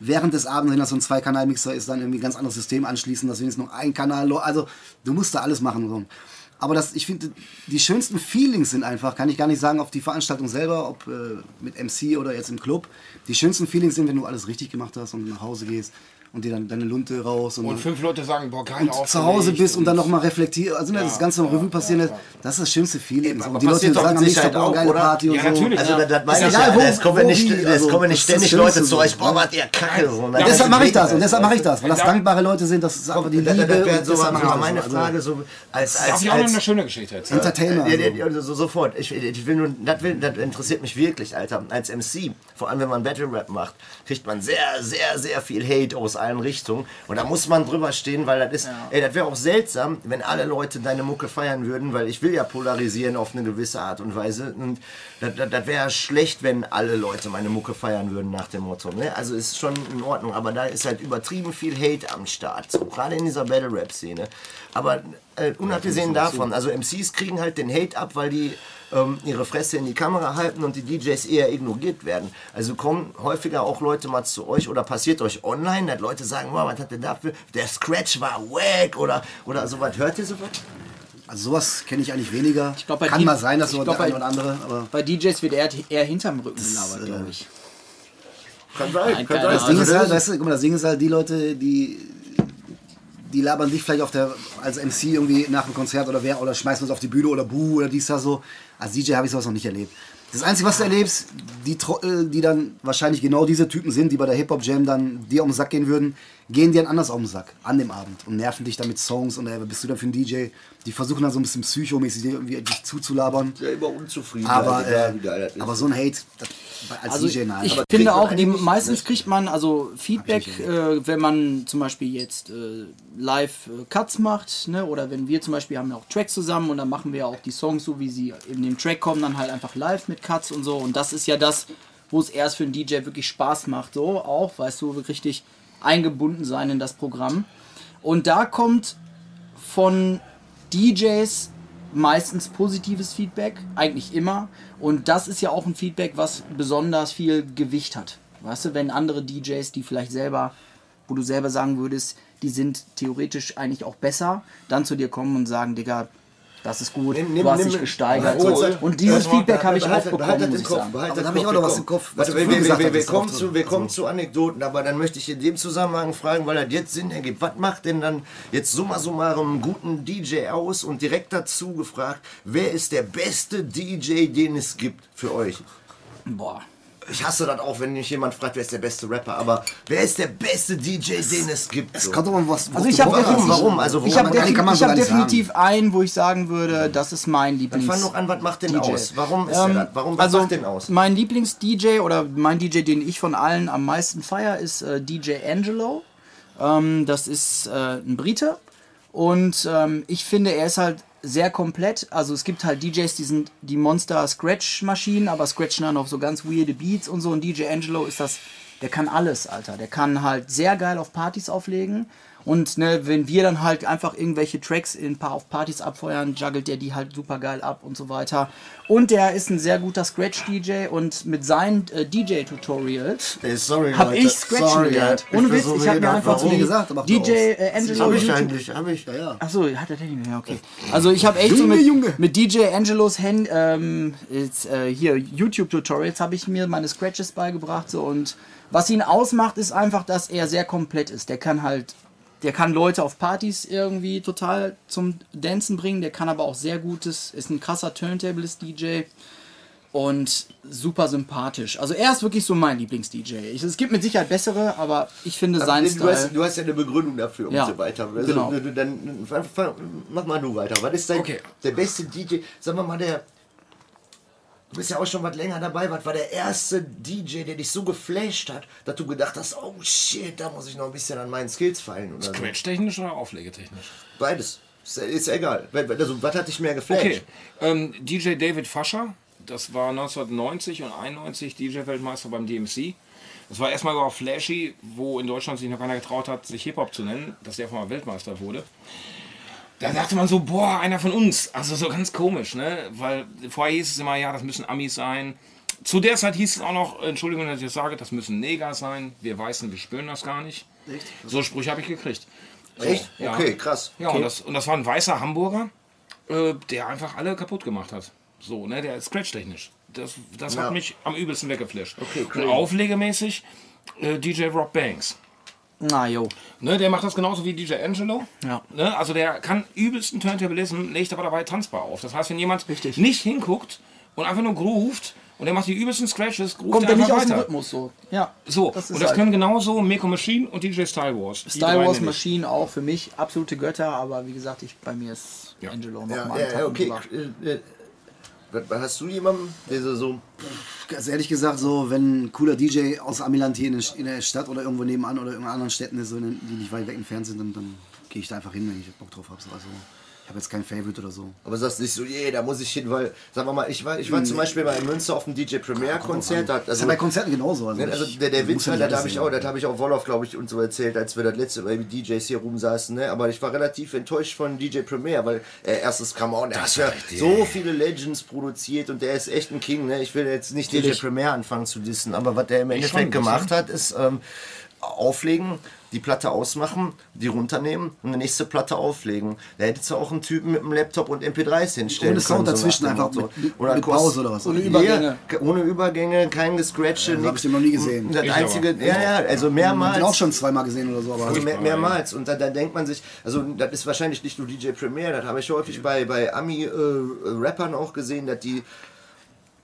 Während des Abends, wenn das so ein Zwei-Kanal-Mixer ist, dann irgendwie ein ganz anderes System anschließen, dass wenigstens noch ein Kanal, also du musst da alles machen. So. Aber das, ich finde, die schönsten Feelings sind einfach, kann ich gar nicht sagen, auf die Veranstaltung selber, ob äh, mit MC oder jetzt im Club. Die schönsten Feelings sind, wenn du alles richtig gemacht hast und nach Hause gehst und dir dann deine Lunte raus und, Und fünf Leute sagen, boah, geil und zu Hause bist und dann nochmal reflektierst, also ne, das ganze Revue passieren lässt, das ist das schönste Feeling. und die Leute sagen am nächsten Tag, geile? Party und Ja, so. natürlich. Also, das, das meine Ist ich ja. Es kommen ja nicht, also, kommen ja nicht das ist das ständig Leute zu euch, boah, ne? wart ihr kacke. Und Deshalb mache ich das und deshalb mache ich das, weil das Ja. dankbare Leute sind, das ist einfach die Das, Liebe. das und war das. meine Frage, so als, als, Darf ich auch noch als eine schöne Geschichte erzählen? Entertainer. Ja, ja, ja, so, sofort. Ich, will nur, das, das interessiert mich wirklich, Alter. Als MC, vor allem wenn man Battle Rap macht, kriegt man sehr, sehr, sehr viel Hate aus allen Richtungen. Und da muss man drüber stehen, weil das ist, ey, das wäre auch seltsam, wenn alle Leute deine Mucke feiern würden, weil ich will ja polarisieren auf eine gewisse Art und Weise. Und das, das, das wäre schlecht, wenn alle Leute meine Mucke feiern würden nach dem Motto. Ne? Also ist schon in Ordnung, aber da ist halt übertrieben viel Hate am Start, so, gerade in dieser Battle Rap Szene. Aber äh, unabgesehen davon, also MCs kriegen halt den Hate ab, weil die ähm, ihre Fresse in die Kamera halten und die DJs eher ignoriert werden. Also kommen häufiger auch Leute mal zu euch oder passiert euch online, dass Leute sagen, wow, was hat der dafür? Der Scratch war wack oder, oder sowas. Hört ihr sowas? Also sowas kenne ich eigentlich weniger. glaub, bei Kann die- mal sein, dass ich so glaub, der eine bei- oder andere, aber Bei DJs wird eher, eher hinterm Rücken gelabert, äh, glaube ich. Kann sein, Nein, kann sein. das Ding ist halt, weißt du, guck mal, das Ding ist halt die Leute, die die labern dich vielleicht auf der als MC irgendwie nach dem Konzert oder wer oder schmeißen uns auf die Bühne oder buh oder dies da so. Als DJ habe ich sowas noch nicht erlebt. Das Einzige, was du erlebst, die Trottel, die dann wahrscheinlich genau diese Typen sind, die bei der Hip-Hop-Jam dann dir um den Sack gehen würden, gehen dir dann anders auf den Sack an dem Abend und nerven dich dann mit Songs und äh, bist du dann für einen DJ. Die versuchen dann so ein bisschen psychomäßig irgendwie dich zuzulabern. ja immer unzufrieden. Aber, egal, äh, ist. aber so ein Hate das, als Also DJ nein. ich Aber finde auch, die, meistens ne? kriegt man also Feedback, äh, wenn man zum Beispiel jetzt äh, live äh, Cuts macht, ne? oder wenn wir zum Beispiel haben ja auch Tracks zusammen und dann machen wir auch die Songs so, wie sie in dem Track kommen, dann halt einfach live mit Cuts und so. Und das ist ja das, wo es erst für einen DJ wirklich Spaß macht, so auch, weißt du, richtig eingebunden sein in das Programm. Und da kommt von DJs meistens positives Feedback, eigentlich immer. Und das ist ja auch ein Feedback, was besonders viel Gewicht hat. Weißt du, wenn andere DJs, die vielleicht selber, wo du selber sagen würdest, die sind theoretisch eigentlich auch besser, dann zu dir kommen und sagen, Digga, das ist gut, Nimm- nimm- du hast nimm- dich gesteigert. Obwohl- und dieses Feedback habe ich auch behaltet- bekommen, behaltet muss den ich Kopf, sagen. behaltet Aber den dann hab ich auch noch was im Kopf, was wir, wir, wir, kommen zu, wir kommen zu Anekdoten, aber dann möchte ich in dem Zusammenhang fragen, weil das jetzt Sinn ergibt. Was macht denn dann jetzt summa summarum einen guten DJ aus? Und direkt dazu gefragt, wer ist der beste DJ, den es gibt für euch? Boah. Ich hasse das auch, wenn mich jemand fragt, wer ist der beste Rapper, aber wer ist der beste DJ, den es gibt? Es so? kommt doch mal was. Also ich habe Warum? definitiv, Warum? Also ich woran hab man- defini- kann man ich so hab definitiv einen, wo ich sagen würde, das ist mein Dann Lieblings. fang doch an, was macht den DJ. aus? Warum ist Ähm, der das? Warum was also macht den aus? mein Lieblings-DJ oder mein DJ, den ich von allen am meisten feier, ist äh, DJ Angelo. Ähm, das ist äh, ein Brite und ähm, ich finde, er ist halt sehr komplett. Also es gibt halt DJs, die sind die Monster Scratch Maschinen, aber scratchen dann auf so ganz weirde Beats und so. Und DJ Angelo ist das, der kann alles, Alter. Der kann halt sehr geil auf Partys auflegen. Und ne, wenn wir dann halt einfach irgendwelche Tracks in ein paar auf Partys abfeuern, juggelt der die halt super geil ab und so weiter. Und der ist ein sehr guter Scratch-DJ und mit seinen äh, DJ-Tutorials Ey, sorry, habe ich Scratchen Sorry, gelernt. Ohne Witz, so ich habe mir einfach so gesagt, aber DJ äh, Angelo Hab ich eigentlich, hab ich. Ja, ja. Achso, hat er technisch ja, okay. Also ich habe echt so Junge, mit, Junge. mit DJ Angelos Hand, ähm, jetzt, äh, hier YouTube-Tutorials habe ich mir meine Scratches beigebracht so und was ihn ausmacht, ist einfach, dass er sehr komplett ist. Der kann halt, der kann Leute auf Partys irgendwie total zum Dancen bringen, der kann aber auch sehr gutes, ist ein krasser Turntablist-DJ und super sympathisch. Also er ist wirklich so mein Lieblings-DJ. Es gibt mit Sicherheit bessere, aber ich finde sein du, hast, du hast ja eine Begründung dafür Ja, und so weiter. Also, genau. Dann mach mal du weiter. Was ist dein, Okay. der beste DJ? Sag mal mal, der. Du bist ja auch schon was länger dabei. Was war der erste DJ, der dich so geflasht hat, dass du gedacht hast, oh shit, da muss ich noch ein bisschen an meinen Skills feilen oder so? Scratch-technisch oder auflegetechnisch? Beides. Ist, ist egal. Also, was hat dich mehr geflasht? Okay, ähm, DJ David Fascher, das war 1990 und 91 DJ-Weltmeister beim DMC. Das war erstmal überhaupt flashy, wo in Deutschland sich noch keiner getraut hat, sich Hip-Hop zu nennen, dass der einfach mal Weltmeister wurde. Da dachte man so, boah, einer von uns. Also so ganz komisch, ne? Weil vorher hieß es immer, ja, das müssen Amis sein. Zu der Zeit hieß es auch noch, Entschuldigung, dass ich das sage, das müssen Neger sein. Wir Weißen, wir spüren das gar nicht. So Sprüche habe ich gekriegt. So, Echt? ja. Okay, krass. Ja, und, das, und das war ein weißer Hamburger, äh, der einfach alle kaputt gemacht hat. So, ne, der ist scratch-technisch. Das, das Ja. hat mich am übelsten weggeflasht. Okay, und crazy. auflegemäßig äh, DJ Rob Banks. Na jo. Ne, der macht das genauso wie DJ Angelo. Ja. Ne, also der kann übelsten Turntablism, legt aber dabei tanzbar auf. Das heißt, wenn jemand Richtig. nicht hinguckt und einfach nur groovt und der macht die übelsten Scratches, groovt Kommt er er nicht einfach aus dem weiter. Rhythmus so. Ja. So, Das ist und das halt- können genauso Meko Machine und DJ Style Wars. Drei Wars. Machine auch für mich absolute Götter, aber wie gesagt, ich, bei mir ist Ja. Angelo noch Ja, ja, okay. drüber. Äh, äh, was- was Hast du jemanden, der so, so Ganz ehrlich gesagt, so, wenn ein cooler DJ aus Amiland hier in der, Stadt oder irgendwo nebenan oder in anderen Städten ist, so, die nicht weit weg entfernt sind, dann, dann gehe ich da einfach hin, wenn ich Bock drauf habe. So. Also, ich habe jetzt kein Favorite oder so. Aber sagst nicht so, yeah, da muss ich hin, weil, sagen wir mal, ich war, ich war zum Beispiel bei Münster auf dem DJ Premier Konzert. da- Das ist ja bei Konzerten genauso. Also, Ne, Also der, der Witz das habe ich auch, das habe ich auch Wolof, glaube ich, und so erzählt, als wir das letzte Mal mit DJs hier rumsaßen, ne? Aber ich war relativ enttäuscht von DJ Premier, weil äh, erstens come on, der hat ja so viele Legends produziert und der ist echt ein King, ne? Ich will jetzt nicht DJ Premier anfangen zu dissen, aber was der im Endeffekt gemacht hat, ist ähm, auflegen, die Platte ausmachen, die runternehmen und eine nächste Platte auflegen. Da hättest du auch einen Typen mit einem Laptop und MP3s hinstellen Ohne Sound können, so dazwischen, nach dem einfach Motto. mit- Oder mit Pause oder was? Ohne Übergänge. Ja, ohne Übergänge, kein Gescratche, das hab nichts. ich den noch nie gesehen. Das Ich einzige, aber. ja, ja, also Ich habe mehrmals. den auch schon zweimal gesehen oder so. Aber Also mehr, mehrmals. Und da, da denkt man sich, also das ist wahrscheinlich nicht nur DJ Premier, das habe ich häufig bei, bei Ami-Rappern auch gesehen, dass die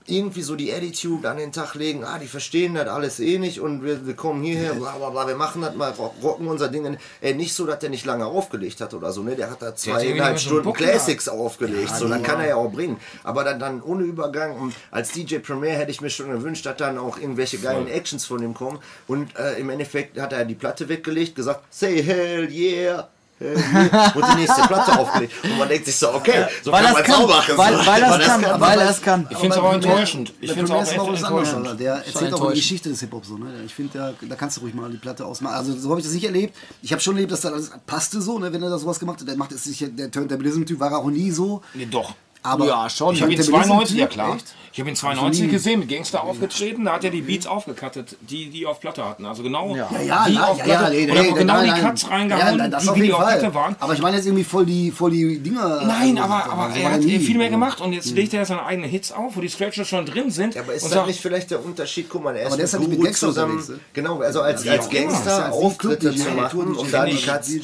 irgendwie so die Attitude an den Tag legen, ah, die verstehen das alles eh nicht und wir, wir kommen hierher, bla bla bla, wir machen das mal, rock- rocken unser Ding. Ey, nicht so, dass der nicht lange aufgelegt hat oder so, ne? Der hat da zweieinhalb Stunden Classics aufgelegt, so, dann kann er ja auch bringen. Aber dann, dann ohne Übergang und als DJ Premier hätte ich mir schon gewünscht, dass dann auch irgendwelche geilen Actions von ihm kommen und äh, im Endeffekt hat er die Platte weggelegt, gesagt, say hell yeah, yeah und die nächste Platte aufgelegt und man denkt sich so, okay, so weil kann das man's kann, auch machen. weil, weil das Aber kann, kann- weil es kann. Ich finde es aber enttäuschend. Ich Der finde es auch echt enttäuschend. Der erzählt auch die. Geschichte des Hip-Hop so. Ne? Ich finde, da, da kannst du ruhig mal die Platte ausmachen. Also so habe ich das nicht erlebt. Ich habe schon erlebt, dass das alles passte so, ne? wenn er da sowas gemacht hat. Der macht es sich, der Turntablism-Typ war er auch nie so. Nee, doch. Aber Ja, schon. Ich habe ihn Kannte Melissa 92, ja klar. Echt? Ich habe ihn 92 gesehen, mit Gangster aufgetreten, da hat er die Beats aufgekattet, die die auf Platte hatten. Also genau Ja. Die auf Platte. ja, nee, und nee, hat genau nein, die. Cuts reingehauen, ja, die, die auf Fall. Platte waren. Aber ich meine jetzt irgendwie voll die, voll die Dinger. Nein, aber, aber er hat nie. viel mehr gemacht und jetzt legt er seine eigenen Hits auf, wo die Scratches schon drin sind. Ja, aber ist und das nicht vielleicht der Unterschied? Guck mal, er ist, Aber der ist ja mit Gangster zusammen. ne? Genau, also als, Ja, als ja, Gangster Auftritte zu machen und da die. Cuts.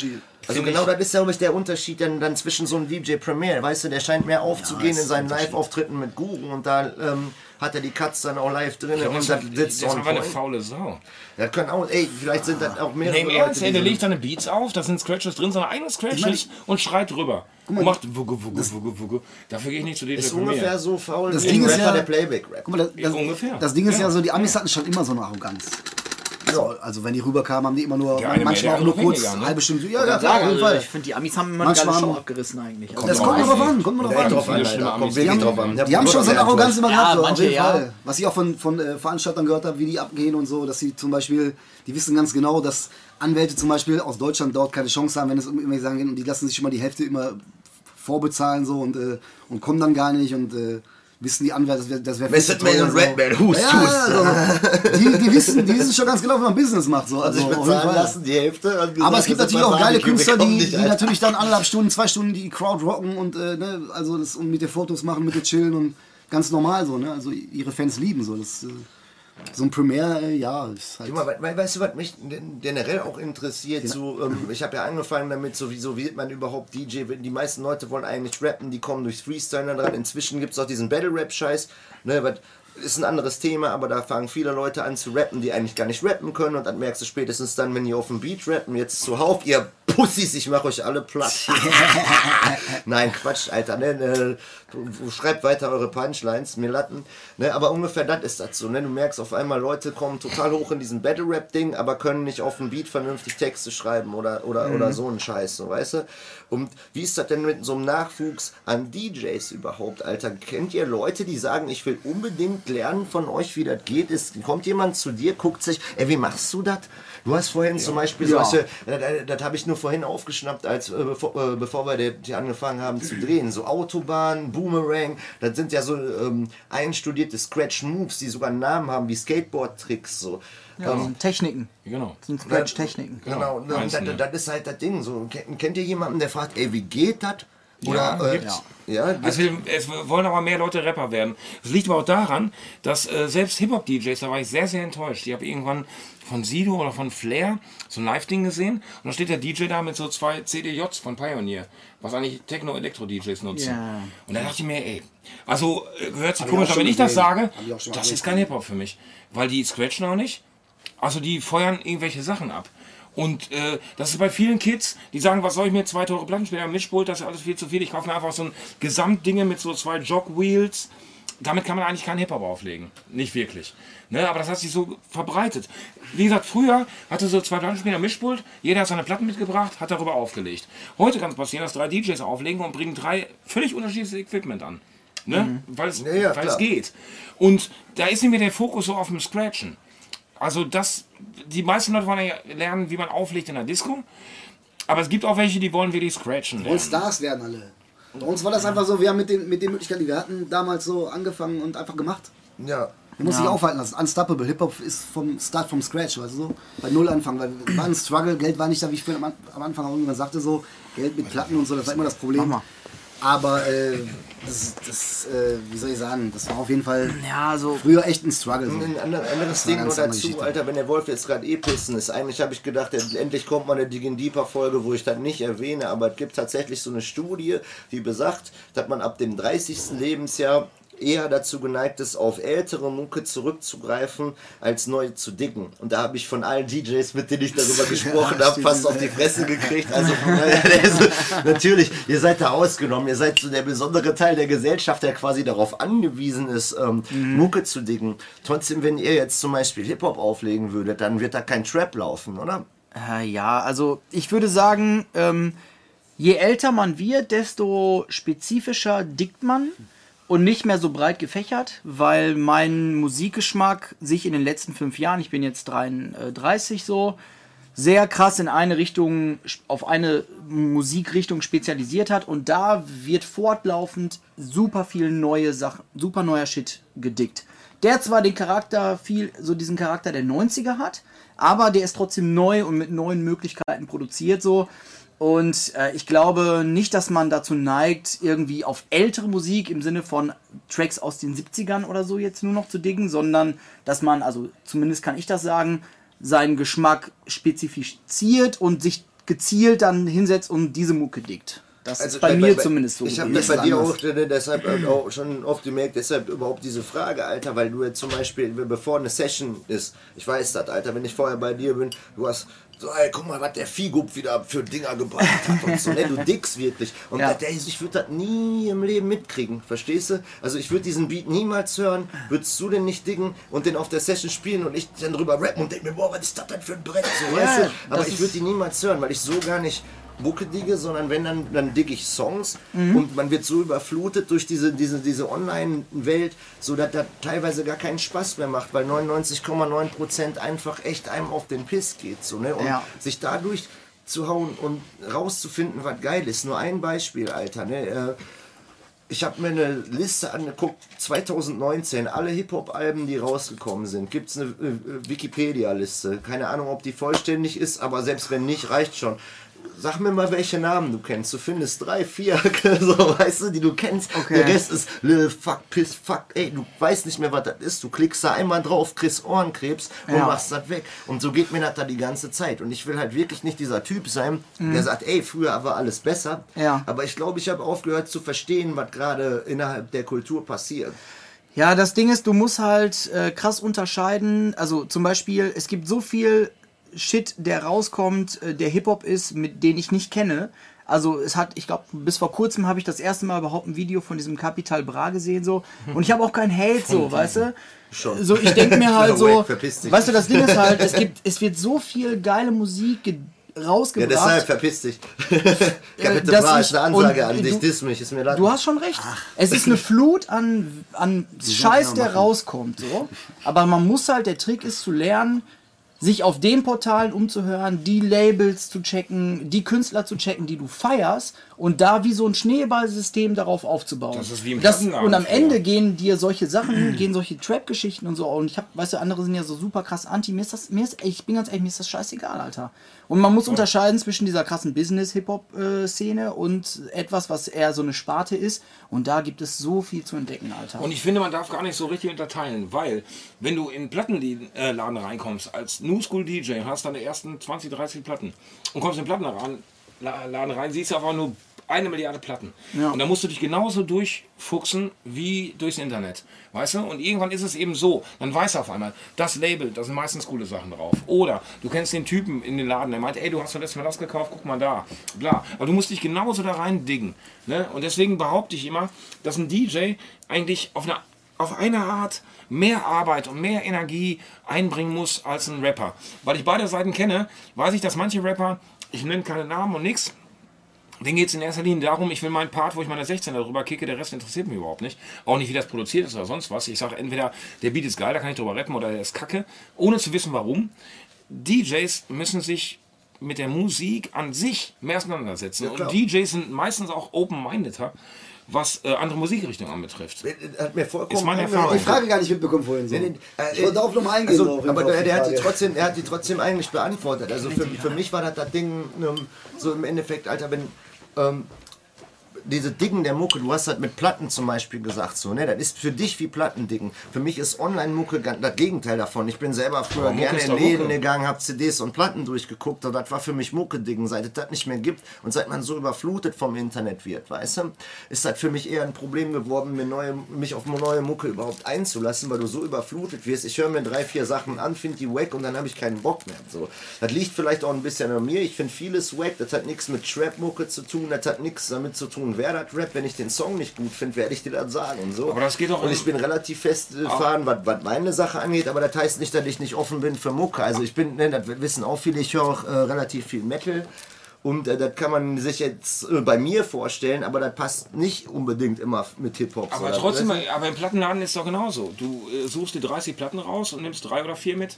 Also genau, ich- das ist, glaube ich, der Unterschied dann, dann zwischen so einem DJ Premier. Weißt du, der scheint mehr aufzugehen ist in seinen. Live-Auftritten mit Guru und da ähm, hat er die Cuts dann auch live drin das und ist dann sitzt das ist eine faule Sau. Das können auch, ey, vielleicht sind das auch mehrere Nee, im Ernst, ey, der legt seine Beats auf, da sind Scratches drin, seine eigenen Scratches und schreit drüber. Und macht Wugge, Wugge, Wugge, Wugge. Dafür gehe ich nicht zu DJ ist Premier. ungefähr so faul Das wie Ding ist Rapper, ja- der Playback-Rap. Guck mal, das, das, ungefähr. das Ding ist ja. Ja. so, die Amis hatten schon immer so eine Arroganz. So, also wenn die rüberkamen, haben die immer nur, mehr, manchmal der auch nur kurz, weniger, ne? halbe Stunde, ja, Ja, ja, klar, auf jeden also Fall. ich finde, die Amis haben immer Manchmal eine geile Show abgerissen eigentlich. Das Also, kommt weiß noch drauf an, kommt noch drauf Ja, an. drauf an. Kommt wirklich Die drauf haben- an. Die haben schon so eine Arroganz immer Ja, gehabt, auf jeden ja. Fall. Was ich auch von, von äh, Veranstaltern gehört habe, wie die abgehen und so, dass sie zum Beispiel, die wissen ganz genau, dass Anwälte zum Beispiel aus Deutschland dort keine Chance haben, wenn es um irgendwelche Sachen geht und die lassen sich schon mal die Hälfte immer vorbezahlen so und, äh, und kommen dann gar nicht und äh, wissen die Anwälte, das wäre das wär Method Man und Redman, Hust, ja, Hust. also, die, die, wissen, die wissen schon ganz genau, wie man Business macht. So. Also, auf jeden bezahlen lassen, die Hälfte. Aber es gibt natürlich auch geile Künstler, die, die natürlich dann anderthalb Stunden, zwei Stunden die Crowd rocken und, äh, ne, also das, und mit den Fotos machen, mit den chillen und ganz normal so, ne? Also ihre Fans lieben so. Das, äh, so ein Premiere, äh, ja, ist halt. Guck mal, we- weißt du, was mich generell auch interessiert? So, ähm, ich habe ja angefangen damit, so, wieso wird man überhaupt DJ? Die meisten Leute wollen eigentlich rappen, die kommen durchs Freestyle dran. Inzwischen gibt es auch diesen Battle-Rap-Scheiß. Ne, was ist ein anderes Thema, aber da fangen viele Leute an zu rappen, die eigentlich gar nicht rappen können. Und dann merkst du spätestens dann, wenn die auf dem Beat rappen, jetzt zuhauf, ihr Pussys, ich mach euch alle platt. Nein, Quatsch, Alter. Ne, ne, schreibt weiter eure Punchlines, mir Latten. Ne, aber ungefähr das ist das so. Ne? Du merkst auf einmal, Leute kommen total hoch in diesen Battle-Rap-Ding, aber können nicht auf dem Beat vernünftig Texte schreiben oder, oder, oder so einen Scheiß, so, weißt du? Und wie ist das denn mit so einem Nachwuchs an DJs überhaupt, Alter? Kennt ihr Leute, die sagen, ich will unbedingt lernen von euch, wie das geht? Ist, kommt jemand zu dir, guckt sich, ey, wie machst du das? Du hast vorhin zum Beispiel Ja. solche, das, das habe ich nur vorhin aufgeschnappt, als äh, bevor, äh, bevor wir die, angefangen haben zu drehen. So Autobahn, Boomerang, das sind ja so ähm, einstudierte Scratch-Moves, die sogar einen Namen haben, wie Skateboard-Tricks. So. ja, Ähm, sind Techniken. Genau. Sind Scratch-Techniken. Genau, Genau, und das, das ist halt das Ding. So, kennt, kennt ihr jemanden, der fragt, ey, wie geht das? Ja, Oder, äh, gibt's. ja, Also wir, es wollen aber mehr Leute Rapper werden. Es liegt aber auch daran, dass äh, selbst Hip-Hop-DJs, da war ich sehr, sehr enttäuscht. Ich habe irgendwann von Sido oder von Flair so ein Live-Ding gesehen und da steht der DJ da mit so zwei CDJs von Pioneer, was eigentlich Techno-Elektro-DJs nutzen. Ja. Und da dachte ich mir, ey, also äh, hört sich ich komisch an, wenn ich das sage, das ist kein Hip-Hop für mich. Weil die scratchen auch nicht. Also die feuern irgendwelche Sachen ab. Und äh, das ist bei vielen Kids, die sagen, was soll ich mir zwei teure Plattenspieler, Mischpult, das ist alles viel zu viel. Ich kaufe mir einfach so ein Gesamtdinge mit so zwei Jogwheels. Damit kann man eigentlich keinen Hip-Hop auflegen. Nicht wirklich. Ne, aber das hat sich so verbreitet. Wie gesagt, früher hatte so zwei Plattenspieler Mischpult, jeder hat seine Platten mitgebracht, hat darüber aufgelegt. Heute kann es passieren, dass drei DJs auflegen und bringen drei völlig unterschiedliches Equipment an. Ne? Weil es Ja, ja, weil es geht. Und da ist nicht mehr der Fokus so auf dem Scratchen. Also das, die meisten Leute wollen ja lernen, wie man auflegt in der Disco. Aber es gibt auch welche, die wollen wirklich scratchen Und lernen. Stars werden alle. Bei uns war das einfach so, wir haben mit den, mit den Möglichkeiten, die wir hatten, damals so angefangen und einfach gemacht. ja. Man muss sich aufhalten lassen. Unstoppable. Hip-Hop ist vom Start vom Scratch, weißt du so? Bei Null anfangen, weil war ein Struggle, Geld war nicht da, wie ich vorhin am, am Anfang auch irgendwann sagte, so, Geld mit Platten und so, das war immer das Problem. Aber äh, das, das äh, wie soll ich sagen, das war auf jeden Fall Ja, so. früher echt ein Struggle. So. Ein ander- anderes Ding nur dazu, Geschichte. Alter, wenn der Wolf jetzt gerade eh pissen ist. Eigentlich habe ich gedacht, endlich kommt mal eine Diggin Deeper Folge, wo ich das nicht erwähne, aber es gibt tatsächlich so eine Studie, die besagt, dass man ab dem 30. Lebensjahr eher dazu geneigt ist, auf ältere Mucke zurückzugreifen, als neu zu dicken. Und da habe ich von allen DJs, mit denen ich darüber gesprochen Ja, habe, fast auf die Fresse gekriegt. Also also, natürlich, ihr seid da ausgenommen. Ihr seid so der besondere Teil der Gesellschaft, der quasi darauf angewiesen ist, ähm, Mucke zu dicken. Trotzdem, wenn ihr jetzt zum Beispiel Hip-Hop auflegen würdet, dann wird da kein Trap laufen, oder? Äh, ja, also ich würde sagen, ähm, je älter man wird, desto spezifischer dickt man und nicht mehr so breit gefächert, weil mein Musikgeschmack sich in den letzten fünf Jahren, ich bin jetzt 33 so, sehr krass in eine Richtung, auf eine Musikrichtung spezialisiert hat und da wird fortlaufend super viel neue Sachen, super neuer Shit gedickt. Der zwar den Charakter viel, so diesen Charakter der 90er hat, aber der ist trotzdem neu und mit neuen Möglichkeiten produziert so. Und äh, ich glaube nicht, dass man dazu neigt, irgendwie auf ältere Musik im Sinne von Tracks aus den 70ern oder so jetzt nur noch zu diggen, sondern dass man, also zumindest kann ich das sagen, seinen Geschmack spezifiziert und sich gezielt dann hinsetzt und diese Mucke dickt. Das Also ist bei, mir zumindest so. Ich habe das bei dir auch deshalb äh, auch schon oft gemerkt, deshalb überhaupt diese Frage, Alter, weil du jetzt zum Beispiel, bevor eine Session ist, ich weiß das, Alter, wenn ich vorher bei dir bin, du hast so, ey, guck mal, was der Viehgub wieder für Dinger gebracht hat und so, ne? Du dickst wirklich. Und Ja. der, ich würde das nie im Leben mitkriegen, verstehst du? Also ich würde diesen Beat niemals hören, würdest du den nicht diggen und den auf der Session spielen und ich dann drüber rappen und denk mir, boah, was ist das denn für ein Brett, so, weißt du? Aber ich würde die niemals hören, weil ich so gar nicht Mucke digge, sondern wenn dann, dann digge ich Songs Mhm. und man wird so überflutet durch diese, diese, diese Online-Welt, so dass das teilweise gar keinen Spaß mehr macht, weil 99,9% einfach echt einem auf den Piss geht. So, ne? Und Ja. sich dadurch zu hauen und rauszufinden, was geil ist. Nur ein Beispiel, Alter. Ne? Äh, ich habe mir eine Liste angeguckt, 2019, alle Hip-Hop-Alben, die rausgekommen sind. Gibt es eine äh, Wikipedia-Liste. Keine Ahnung, ob die vollständig ist, aber selbst wenn nicht, reicht schon. Sag mir mal, welche Namen du kennst. Du findest drei, vier, so, weißt du, die du kennst. Okay. Der Rest ist Lil, fuck, piss, fuck, ey, du weißt nicht mehr, was das ist. Du klickst da einmal drauf, kriegst Ohrenkrebs und Ja. machst das weg. Und so geht mir das da die ganze Zeit. Und ich will halt wirklich nicht dieser Typ sein, Mhm. der sagt, ey, früher war alles besser. Ja. Aber ich glaube, ich habe aufgehört zu verstehen, was gerade innerhalb der Kultur passiert. Ja, das Ding ist, du musst halt äh, krass unterscheiden. Also zum Beispiel, es gibt so viel Shit, der rauskommt, äh, der Hip-Hop ist, mit den ich nicht kenne. Also es hat, ich glaube, bis vor kurzem habe ich das erste Mal überhaupt ein Video von diesem Capital Bra gesehen so. Und ich habe auch keinen Hate so, weißt du? Schon. So, ich denke mir halt so, wait, verpiss dich. weißt du, das Ding ist halt, es gibt, es wird so viel geile Musik ge- Ja, rausgebracht. deshalb verpiss dich. Kapitel dass Bra ist eine Ansage an dich, du- diss mich, ist mir leid. Du hast schon recht. Es ist eine Flut an, an Scheiß, der rauskommt. So. Aber man muss halt, der Trick ist zu lernen, sich auf den Portalen umzuhören, die Labels zu checken, die Künstler zu checken, die du feierst und da wie so ein Schneeballsystem darauf aufzubauen. Das ist wie im das, Und am. Ende gehen dir solche Sachen, gehen solche Trap-Geschichten und so. Und ich hab, weißt du, andere sind ja so super krass anti. Mir ist das, mir ist, ich bin ganz ehrlich, mir ist das scheißegal, Alter. Und man muss unterscheiden zwischen dieser krassen Business-Hip-Hop-Szene und etwas, was eher so eine Sparte ist. Und da gibt es so viel zu entdecken, Alter. Und ich finde, man darf gar nicht so richtig unterteilen, weil wenn du in Plattenladen reinkommst als New School DJ, hast deine ersten 20, 30 Platten und kommst in den Plattenladen La- Laden rein, siehst du einfach nur eine Milliarde Platten. Ja. Und da musst du dich genauso durchfuchsen wie durchs Internet. Weißt du? Und irgendwann ist es eben so, dann weißt du auf einmal, das Label, da sind meistens coole Sachen drauf. Oder du kennst den Typen in den Laden, der meint, ey, du hast doch letztes Mal das gekauft, guck mal da. Bla. Aber du musst dich genauso da rein diggen. Ne? Und deswegen behaupte ich immer, dass ein DJ eigentlich auf eine auf eine Art mehr Arbeit und mehr Energie einbringen muss als ein Rapper. Weil ich beide Seiten kenne, weiß ich, dass manche Rapper, ich nenne keine Namen und nix, denen geht es in erster Linie darum, ich will meinen Part, wo ich meine 16 darüber kicke, der Rest interessiert mich überhaupt nicht. Auch nicht, wie das produziert ist oder sonst was. Ich sage entweder, der Beat ist geil, da kann ich drüber rappen, oder der ist kacke, ohne zu wissen warum. DJs müssen sich mit der Musik an sich mehr auseinandersetzen. klar. und DJs sind meistens auch open-mindeder, was äh, andere Musikrichtungen anbetrifft. Hat mir vollkommen Ist meine Erfahrung. Die Frage gar nicht mitbekommen vorhin. So. Nee, nee, äh, ich wollte darauf nochmal eingehen. Also, so auf jeden aber der, der, hat die trotzdem, er hat die trotzdem eigentlich beantwortet. Also für, für mich war das das Ding ähm, so im Endeffekt, Alter, wenn ähm, diese Diggen der Mucke, du hast das mit Platten zum Beispiel gesagt, so, ne? Das ist für dich wie Plattendicken. Für mich ist Online-Mucke das Gegenteil davon. Ich bin selber früher Aber gerne in Läden Mucke. gegangen, habe CDs und Platten durchgeguckt und das war für mich Mucke-Diggen. Seit es das nicht mehr gibt und seit man so überflutet vom Internet wird, weißt du, ist das für mich eher ein Problem geworden, mir neue, mich auf neue Mucke überhaupt einzulassen, weil du so überflutet wirst. Ich höre mir drei, vier Sachen an, finde die wack und dann habe ich keinen Bock mehr. So. Das liegt vielleicht auch ein bisschen an mir. Ich finde vieles wack. Das hat nichts mit Trap-Mucke zu tun. Das hat nichts damit zu tun, wer das rappt. Wenn ich den Song nicht gut finde, werde ich dir das sagen und so. Aber das geht auch Und ich bin relativ festgefahren, was, was meine Sache angeht, aber das heißt nicht, dass ich nicht offen bin für Mucke. Also ich bin, ne, das wissen auch viele, ich höre auch äh, relativ viel Metal. Und äh, das kann man sich jetzt äh, bei mir vorstellen, aber das passt nicht unbedingt immer mit Hip-Hop. Aber so, trotzdem, aber im Plattenladen ist es doch genauso. Du äh, suchst dir 30 Platten raus und nimmst drei oder vier mit.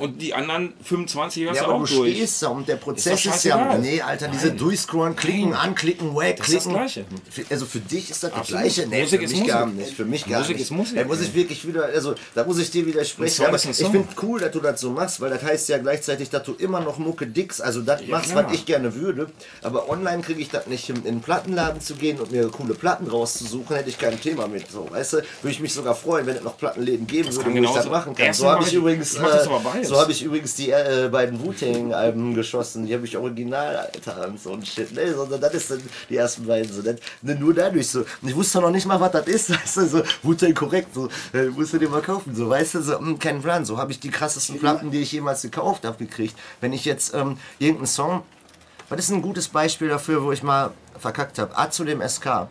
Und die anderen 25 hörst Ja, du auch du durch. stehst da und der Ist Prozess doch ist, ja. Nee, Alter, diese Durchscrollen, klicken, anklicken, wack, Das ist das klicken. Gleiche. Also für dich ist das das Absolut. Gleiche. Nee, Musik für ist mich gar Musik. nicht. Für mich gar Musik nicht. ist Musik. Da muss ich wirklich wieder, also da muss ich dir widersprechen. Aber ist ich finde cool, dass du das so machst, weil das heißt ja gleichzeitig, dass du immer noch Mucke dickst. Also das machst, klar. was ich gerne würde. Aber online kriege ich das nicht, in, den Plattenladen zu gehen und mir coole Platten rauszusuchen, hätte ich kein Thema mit. So, weißt du, würde ich mich sogar freuen, wenn es noch Plattenläden geben würde, kann wo ich das machen kann. Erstens So habe ich übrigens, ich mach das äh, aber beides. So habe ich übrigens die äh, beiden Wu-Tang-Alben geschossen. Die habe ich original, Alter, und so ein Shit. Ne? Sondern das ist dann die ersten beiden so. Das, ne, nur dadurch so. Und ich wusste noch nicht mal, was das ist. Weißt du, so Wu-Tang korrekt. So, äh, musst du dir mal kaufen. So, weißt du, so, mh, kein Plan. So habe ich die krassesten Platten, die ich jemals gekauft habe, gekriegt. Wenn ich jetzt ähm, irgendeinen Song. Was ist ein gutes Beispiel dafür, wo ich mal verkackt habe? A zu dem SK.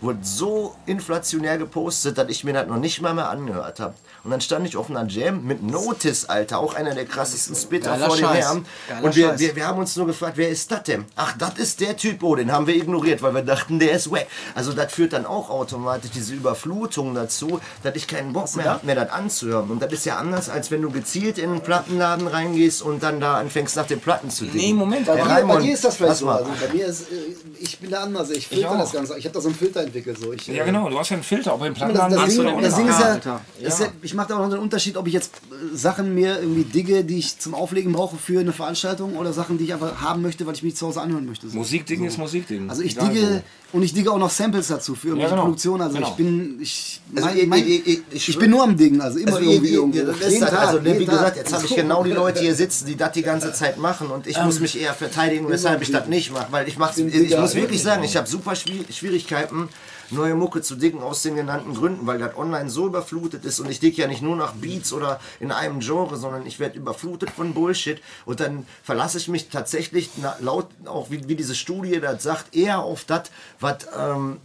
Wurde so inflationär gepostet, dass ich mir das noch nicht mal mehr angehört habe. Und dann stand ich auf einer Jam mit Notice, Alter, auch einer der krassesten Spitter Geiler vor. Herren. Geiler Und wir, wir, wir haben uns nur gefragt, wer ist das denn? Ach, das ist der Typ, oh, den haben wir ignoriert, weil wir dachten, der ist weg. Also das führt dann auch automatisch diese Überflutung dazu, dass ich keinen Bock mehr habe, mir das anzuhören. Und das ist ja anders, als wenn du gezielt in einen Plattenladen reingehst und dann da anfängst, nach den Platten zu dicken. Nee, Moment. Bei, Herr dir, bei dir ist das vielleicht so. Also bei mir ist, äh, ich bin da anders. Ich filter auch. das Ganze. Ich habe da so einen Filter entwickelt. So. Ich, äh, Ja, genau, du hast ja einen Filter, ob im Das, Plattenladen das, hast Ding, du den das Ding ist ja, Alter. ist ja, ich mache da auch noch einen Unterschied, ob ich jetzt äh, Sachen mir irgendwie digge, die ich zum Auflegen brauche für eine Veranstaltung oder Sachen, die ich einfach haben möchte, weil ich mich zu Hause anhören möchte. So. Musikding ist Musikding. Also ich Egal digge und ich digge auch noch Samples dazu für irgendwelche genau. Produktionen. Also Genau. ich bin ich, Also mein, mein, ihr- ich, ich bin nur am Diggen, also immer Also, irgendwie irgendwo. ihr, das ist Jeden halt, Tag, also, ne, jeden wie Tag. gesagt, jetzt habe ich genau die Leute hier sitzen, die das die ganze Zeit machen und ich muss mich eher verteidigen, weshalb ich das nicht mache, weil ich mach's, Bin ich muss wirklich sagen, ich habe super Schwier- Schwierigkeiten, neue Mucke zu dicken aus den genannten Gründen, weil das online so überflutet ist und ich dick ja nicht nur nach Beats oder in einem Genre, sondern ich werde überflutet von Bullshit und dann verlasse ich mich tatsächlich laut auch wie, wie diese Studie das sagt, eher auf das, was ähm,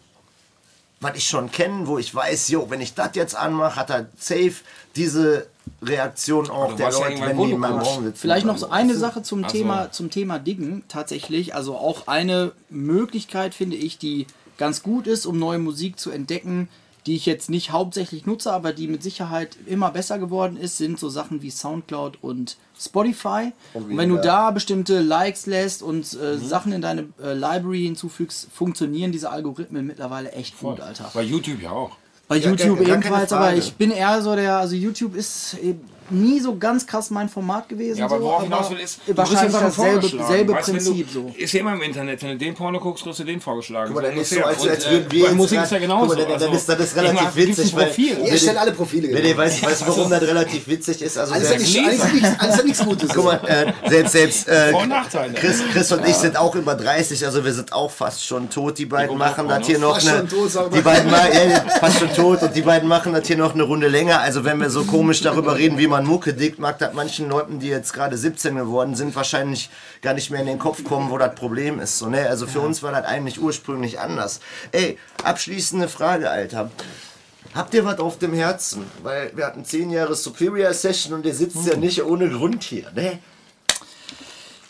was ich schon kenne, wo ich weiß, jo, wenn ich das jetzt anmache, hat er safe diese Reaktion auch du der Leute, wenn die in meinem. Raum sitzen. Vielleicht noch Also, so eine Sache zum Also- Thema zum Thema Diggen tatsächlich. Also auch eine Möglichkeit finde ich, die ganz gut ist, um neue Musik zu entdecken, die ich jetzt nicht hauptsächlich nutze, aber die mit Sicherheit immer besser geworden ist, sind so Sachen wie Soundcloud und Spotify. Und wenn du da bestimmte Likes lässt und äh, Mhm. Sachen in deine äh, Library hinzufügst, funktionieren diese Algorithmen mittlerweile echt gut, Alter. Bei YouTube ja auch. Bei Ja, YouTube gar- gar keine ebenfalls, aber ich bin eher so der, also YouTube ist eben nie so ganz krass mein Format gewesen. Ja, aber so, worauf ich hinaus will, ist, wahrscheinlich einfach dasselbe selbe Weißt, wenn Prinzip du, so. Ist ja immer im Internet, wenn du den Porno guckst, kriegst du den vorgeschlagen. Mal, dann ist so, als, Und, als äh, würden wir bei Musik ist ja genauso. Dann, dann, Also, ist, das ist relativ ein witzig, weil... Profil. Ihr stellt alle Profile. Nee, nee, genau. weißt du, weißt, du, warum das relativ witzig ist? Also alles, hat nichts, alles hat nichts Gutes. guck mal, äh, selbst, selbst äh. Chris, Chris und ich sind auch über 30, also wir sind auch fast schon tot. Die beiden machen das hier noch eine... Die beiden fast schon tot und die beiden machen das hier noch eine Runde länger. Also wenn wir so komisch darüber reden, wie man Mucke dickt, mag das manchen Leuten, die jetzt gerade 17 geworden sind, wahrscheinlich gar nicht mehr in den Kopf kommen, wo das Problem ist. So, ne? Also für uns war das eigentlich ursprünglich anders. Ey, abschließende Frage, Alter. Habt ihr was auf dem Herzen? Weil wir hatten 10 Jahre Superior Session und ihr sitzt ja nicht ohne Grund hier, ne?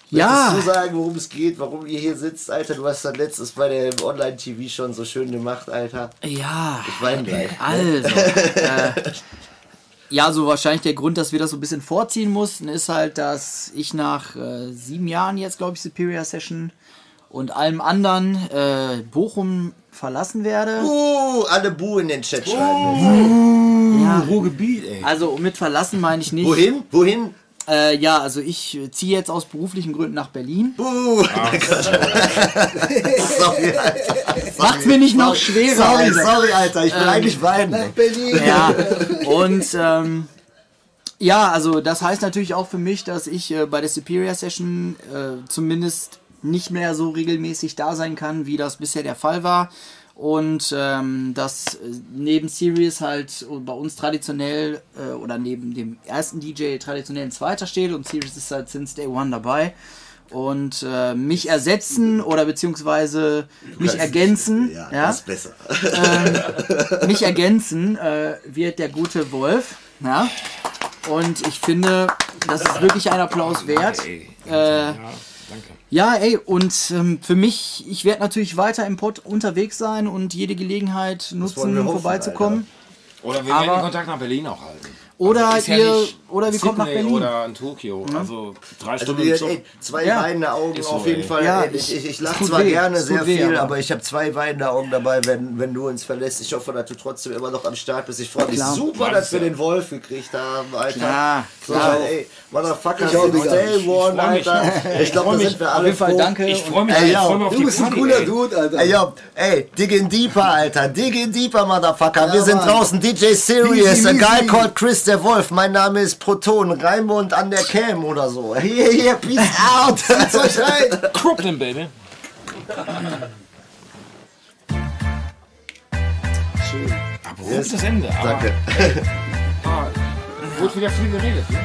Ja, Willst du sagen, worum es geht, warum ihr hier sitzt, Alter? Du hast das letztes bei der Online-TV schon so schön gemacht, Alter. ja. Ich weine gleich. Also, äh, ja, so wahrscheinlich der Grund, dass wir das so ein bisschen vorziehen mussten, ist halt, dass ich nach äh, sieben Jahren jetzt, glaube ich, Superior Session und allem anderen äh, Bochum verlassen werde. Uh, alle Bu in den Chat schreiben. Ja, Ruhrgebiet, ey. also mit verlassen meine ich nicht. Wohin? Wohin? Äh, ja, also ich äh, ziehe jetzt aus beruflichen Gründen nach Berlin. Uh, sorry, Alter. Macht's mir nicht noch schwerer. Sorry, Alter. sorry, Alter. Ich will eigentlich weinen. Berlin. Ja, und ähm, ja, also das heißt natürlich auch für mich, dass ich äh, bei der Superior Session äh, zumindest nicht mehr so regelmäßig da sein kann, wie das bisher der Fall war. Und ähm, dass äh, neben Sirius halt bei uns traditionell äh, oder neben dem ersten DJ traditionell ein zweiter steht und Sirius ist halt since day one dabei. Und äh, mich ersetzen oder beziehungsweise mich ergänzen. Ja, ja? das ist besser. mich ergänzen äh, wird der gute Wolf. Ja? Und ich finde, das ist wirklich ein Applaus wert. Ey. Äh, ja, ey, und ähm, für mich, ich werde natürlich weiter im Pod unterwegs sein und jede Gelegenheit nutzen, hoffen, vorbeizukommen. Oder wir werden den Kontakt nach Berlin auch halten. Oder Also ja ihr nicht- oder wir kommen nach Berlin. oder in Tokio. Also drei Also Stunden Zug. ey, zwei Ja. weinende Augen Ist so, auf jeden ey. Fall. Ja, ich ich, ich lache zwar weh, gerne sehr weh, viel, aber- aber ich habe zwei weinende Augen dabei, wenn, wenn du uns verlässt. Ich hoffe, dass du trotzdem immer noch am Start bist. Ich freue mich Klar. super, dass wir den Wolf gekriegt haben, Alter. Klar, So, klar. ey, Motherfucker, One. Alter. Ich glaube, da sind wir Auf alle jeden Fall danke. Ich freue mich, ja, auf Du die bist ein cooler. Dude, Alter. Ey, ey, dig in deeper, Alter. Dig in deeper, Motherfucker. wir sind Mann. draußen. DJ Serious, a guy called Chris der Wolf. Mein Name ist Proton. Raimund an der Cam oder so. Hier, hier, peace out. Zeug rein. Crooklyn, Baby. Abrupt das Ende. Aber, Danke. ah, wurde wieder viel geredet. Ne?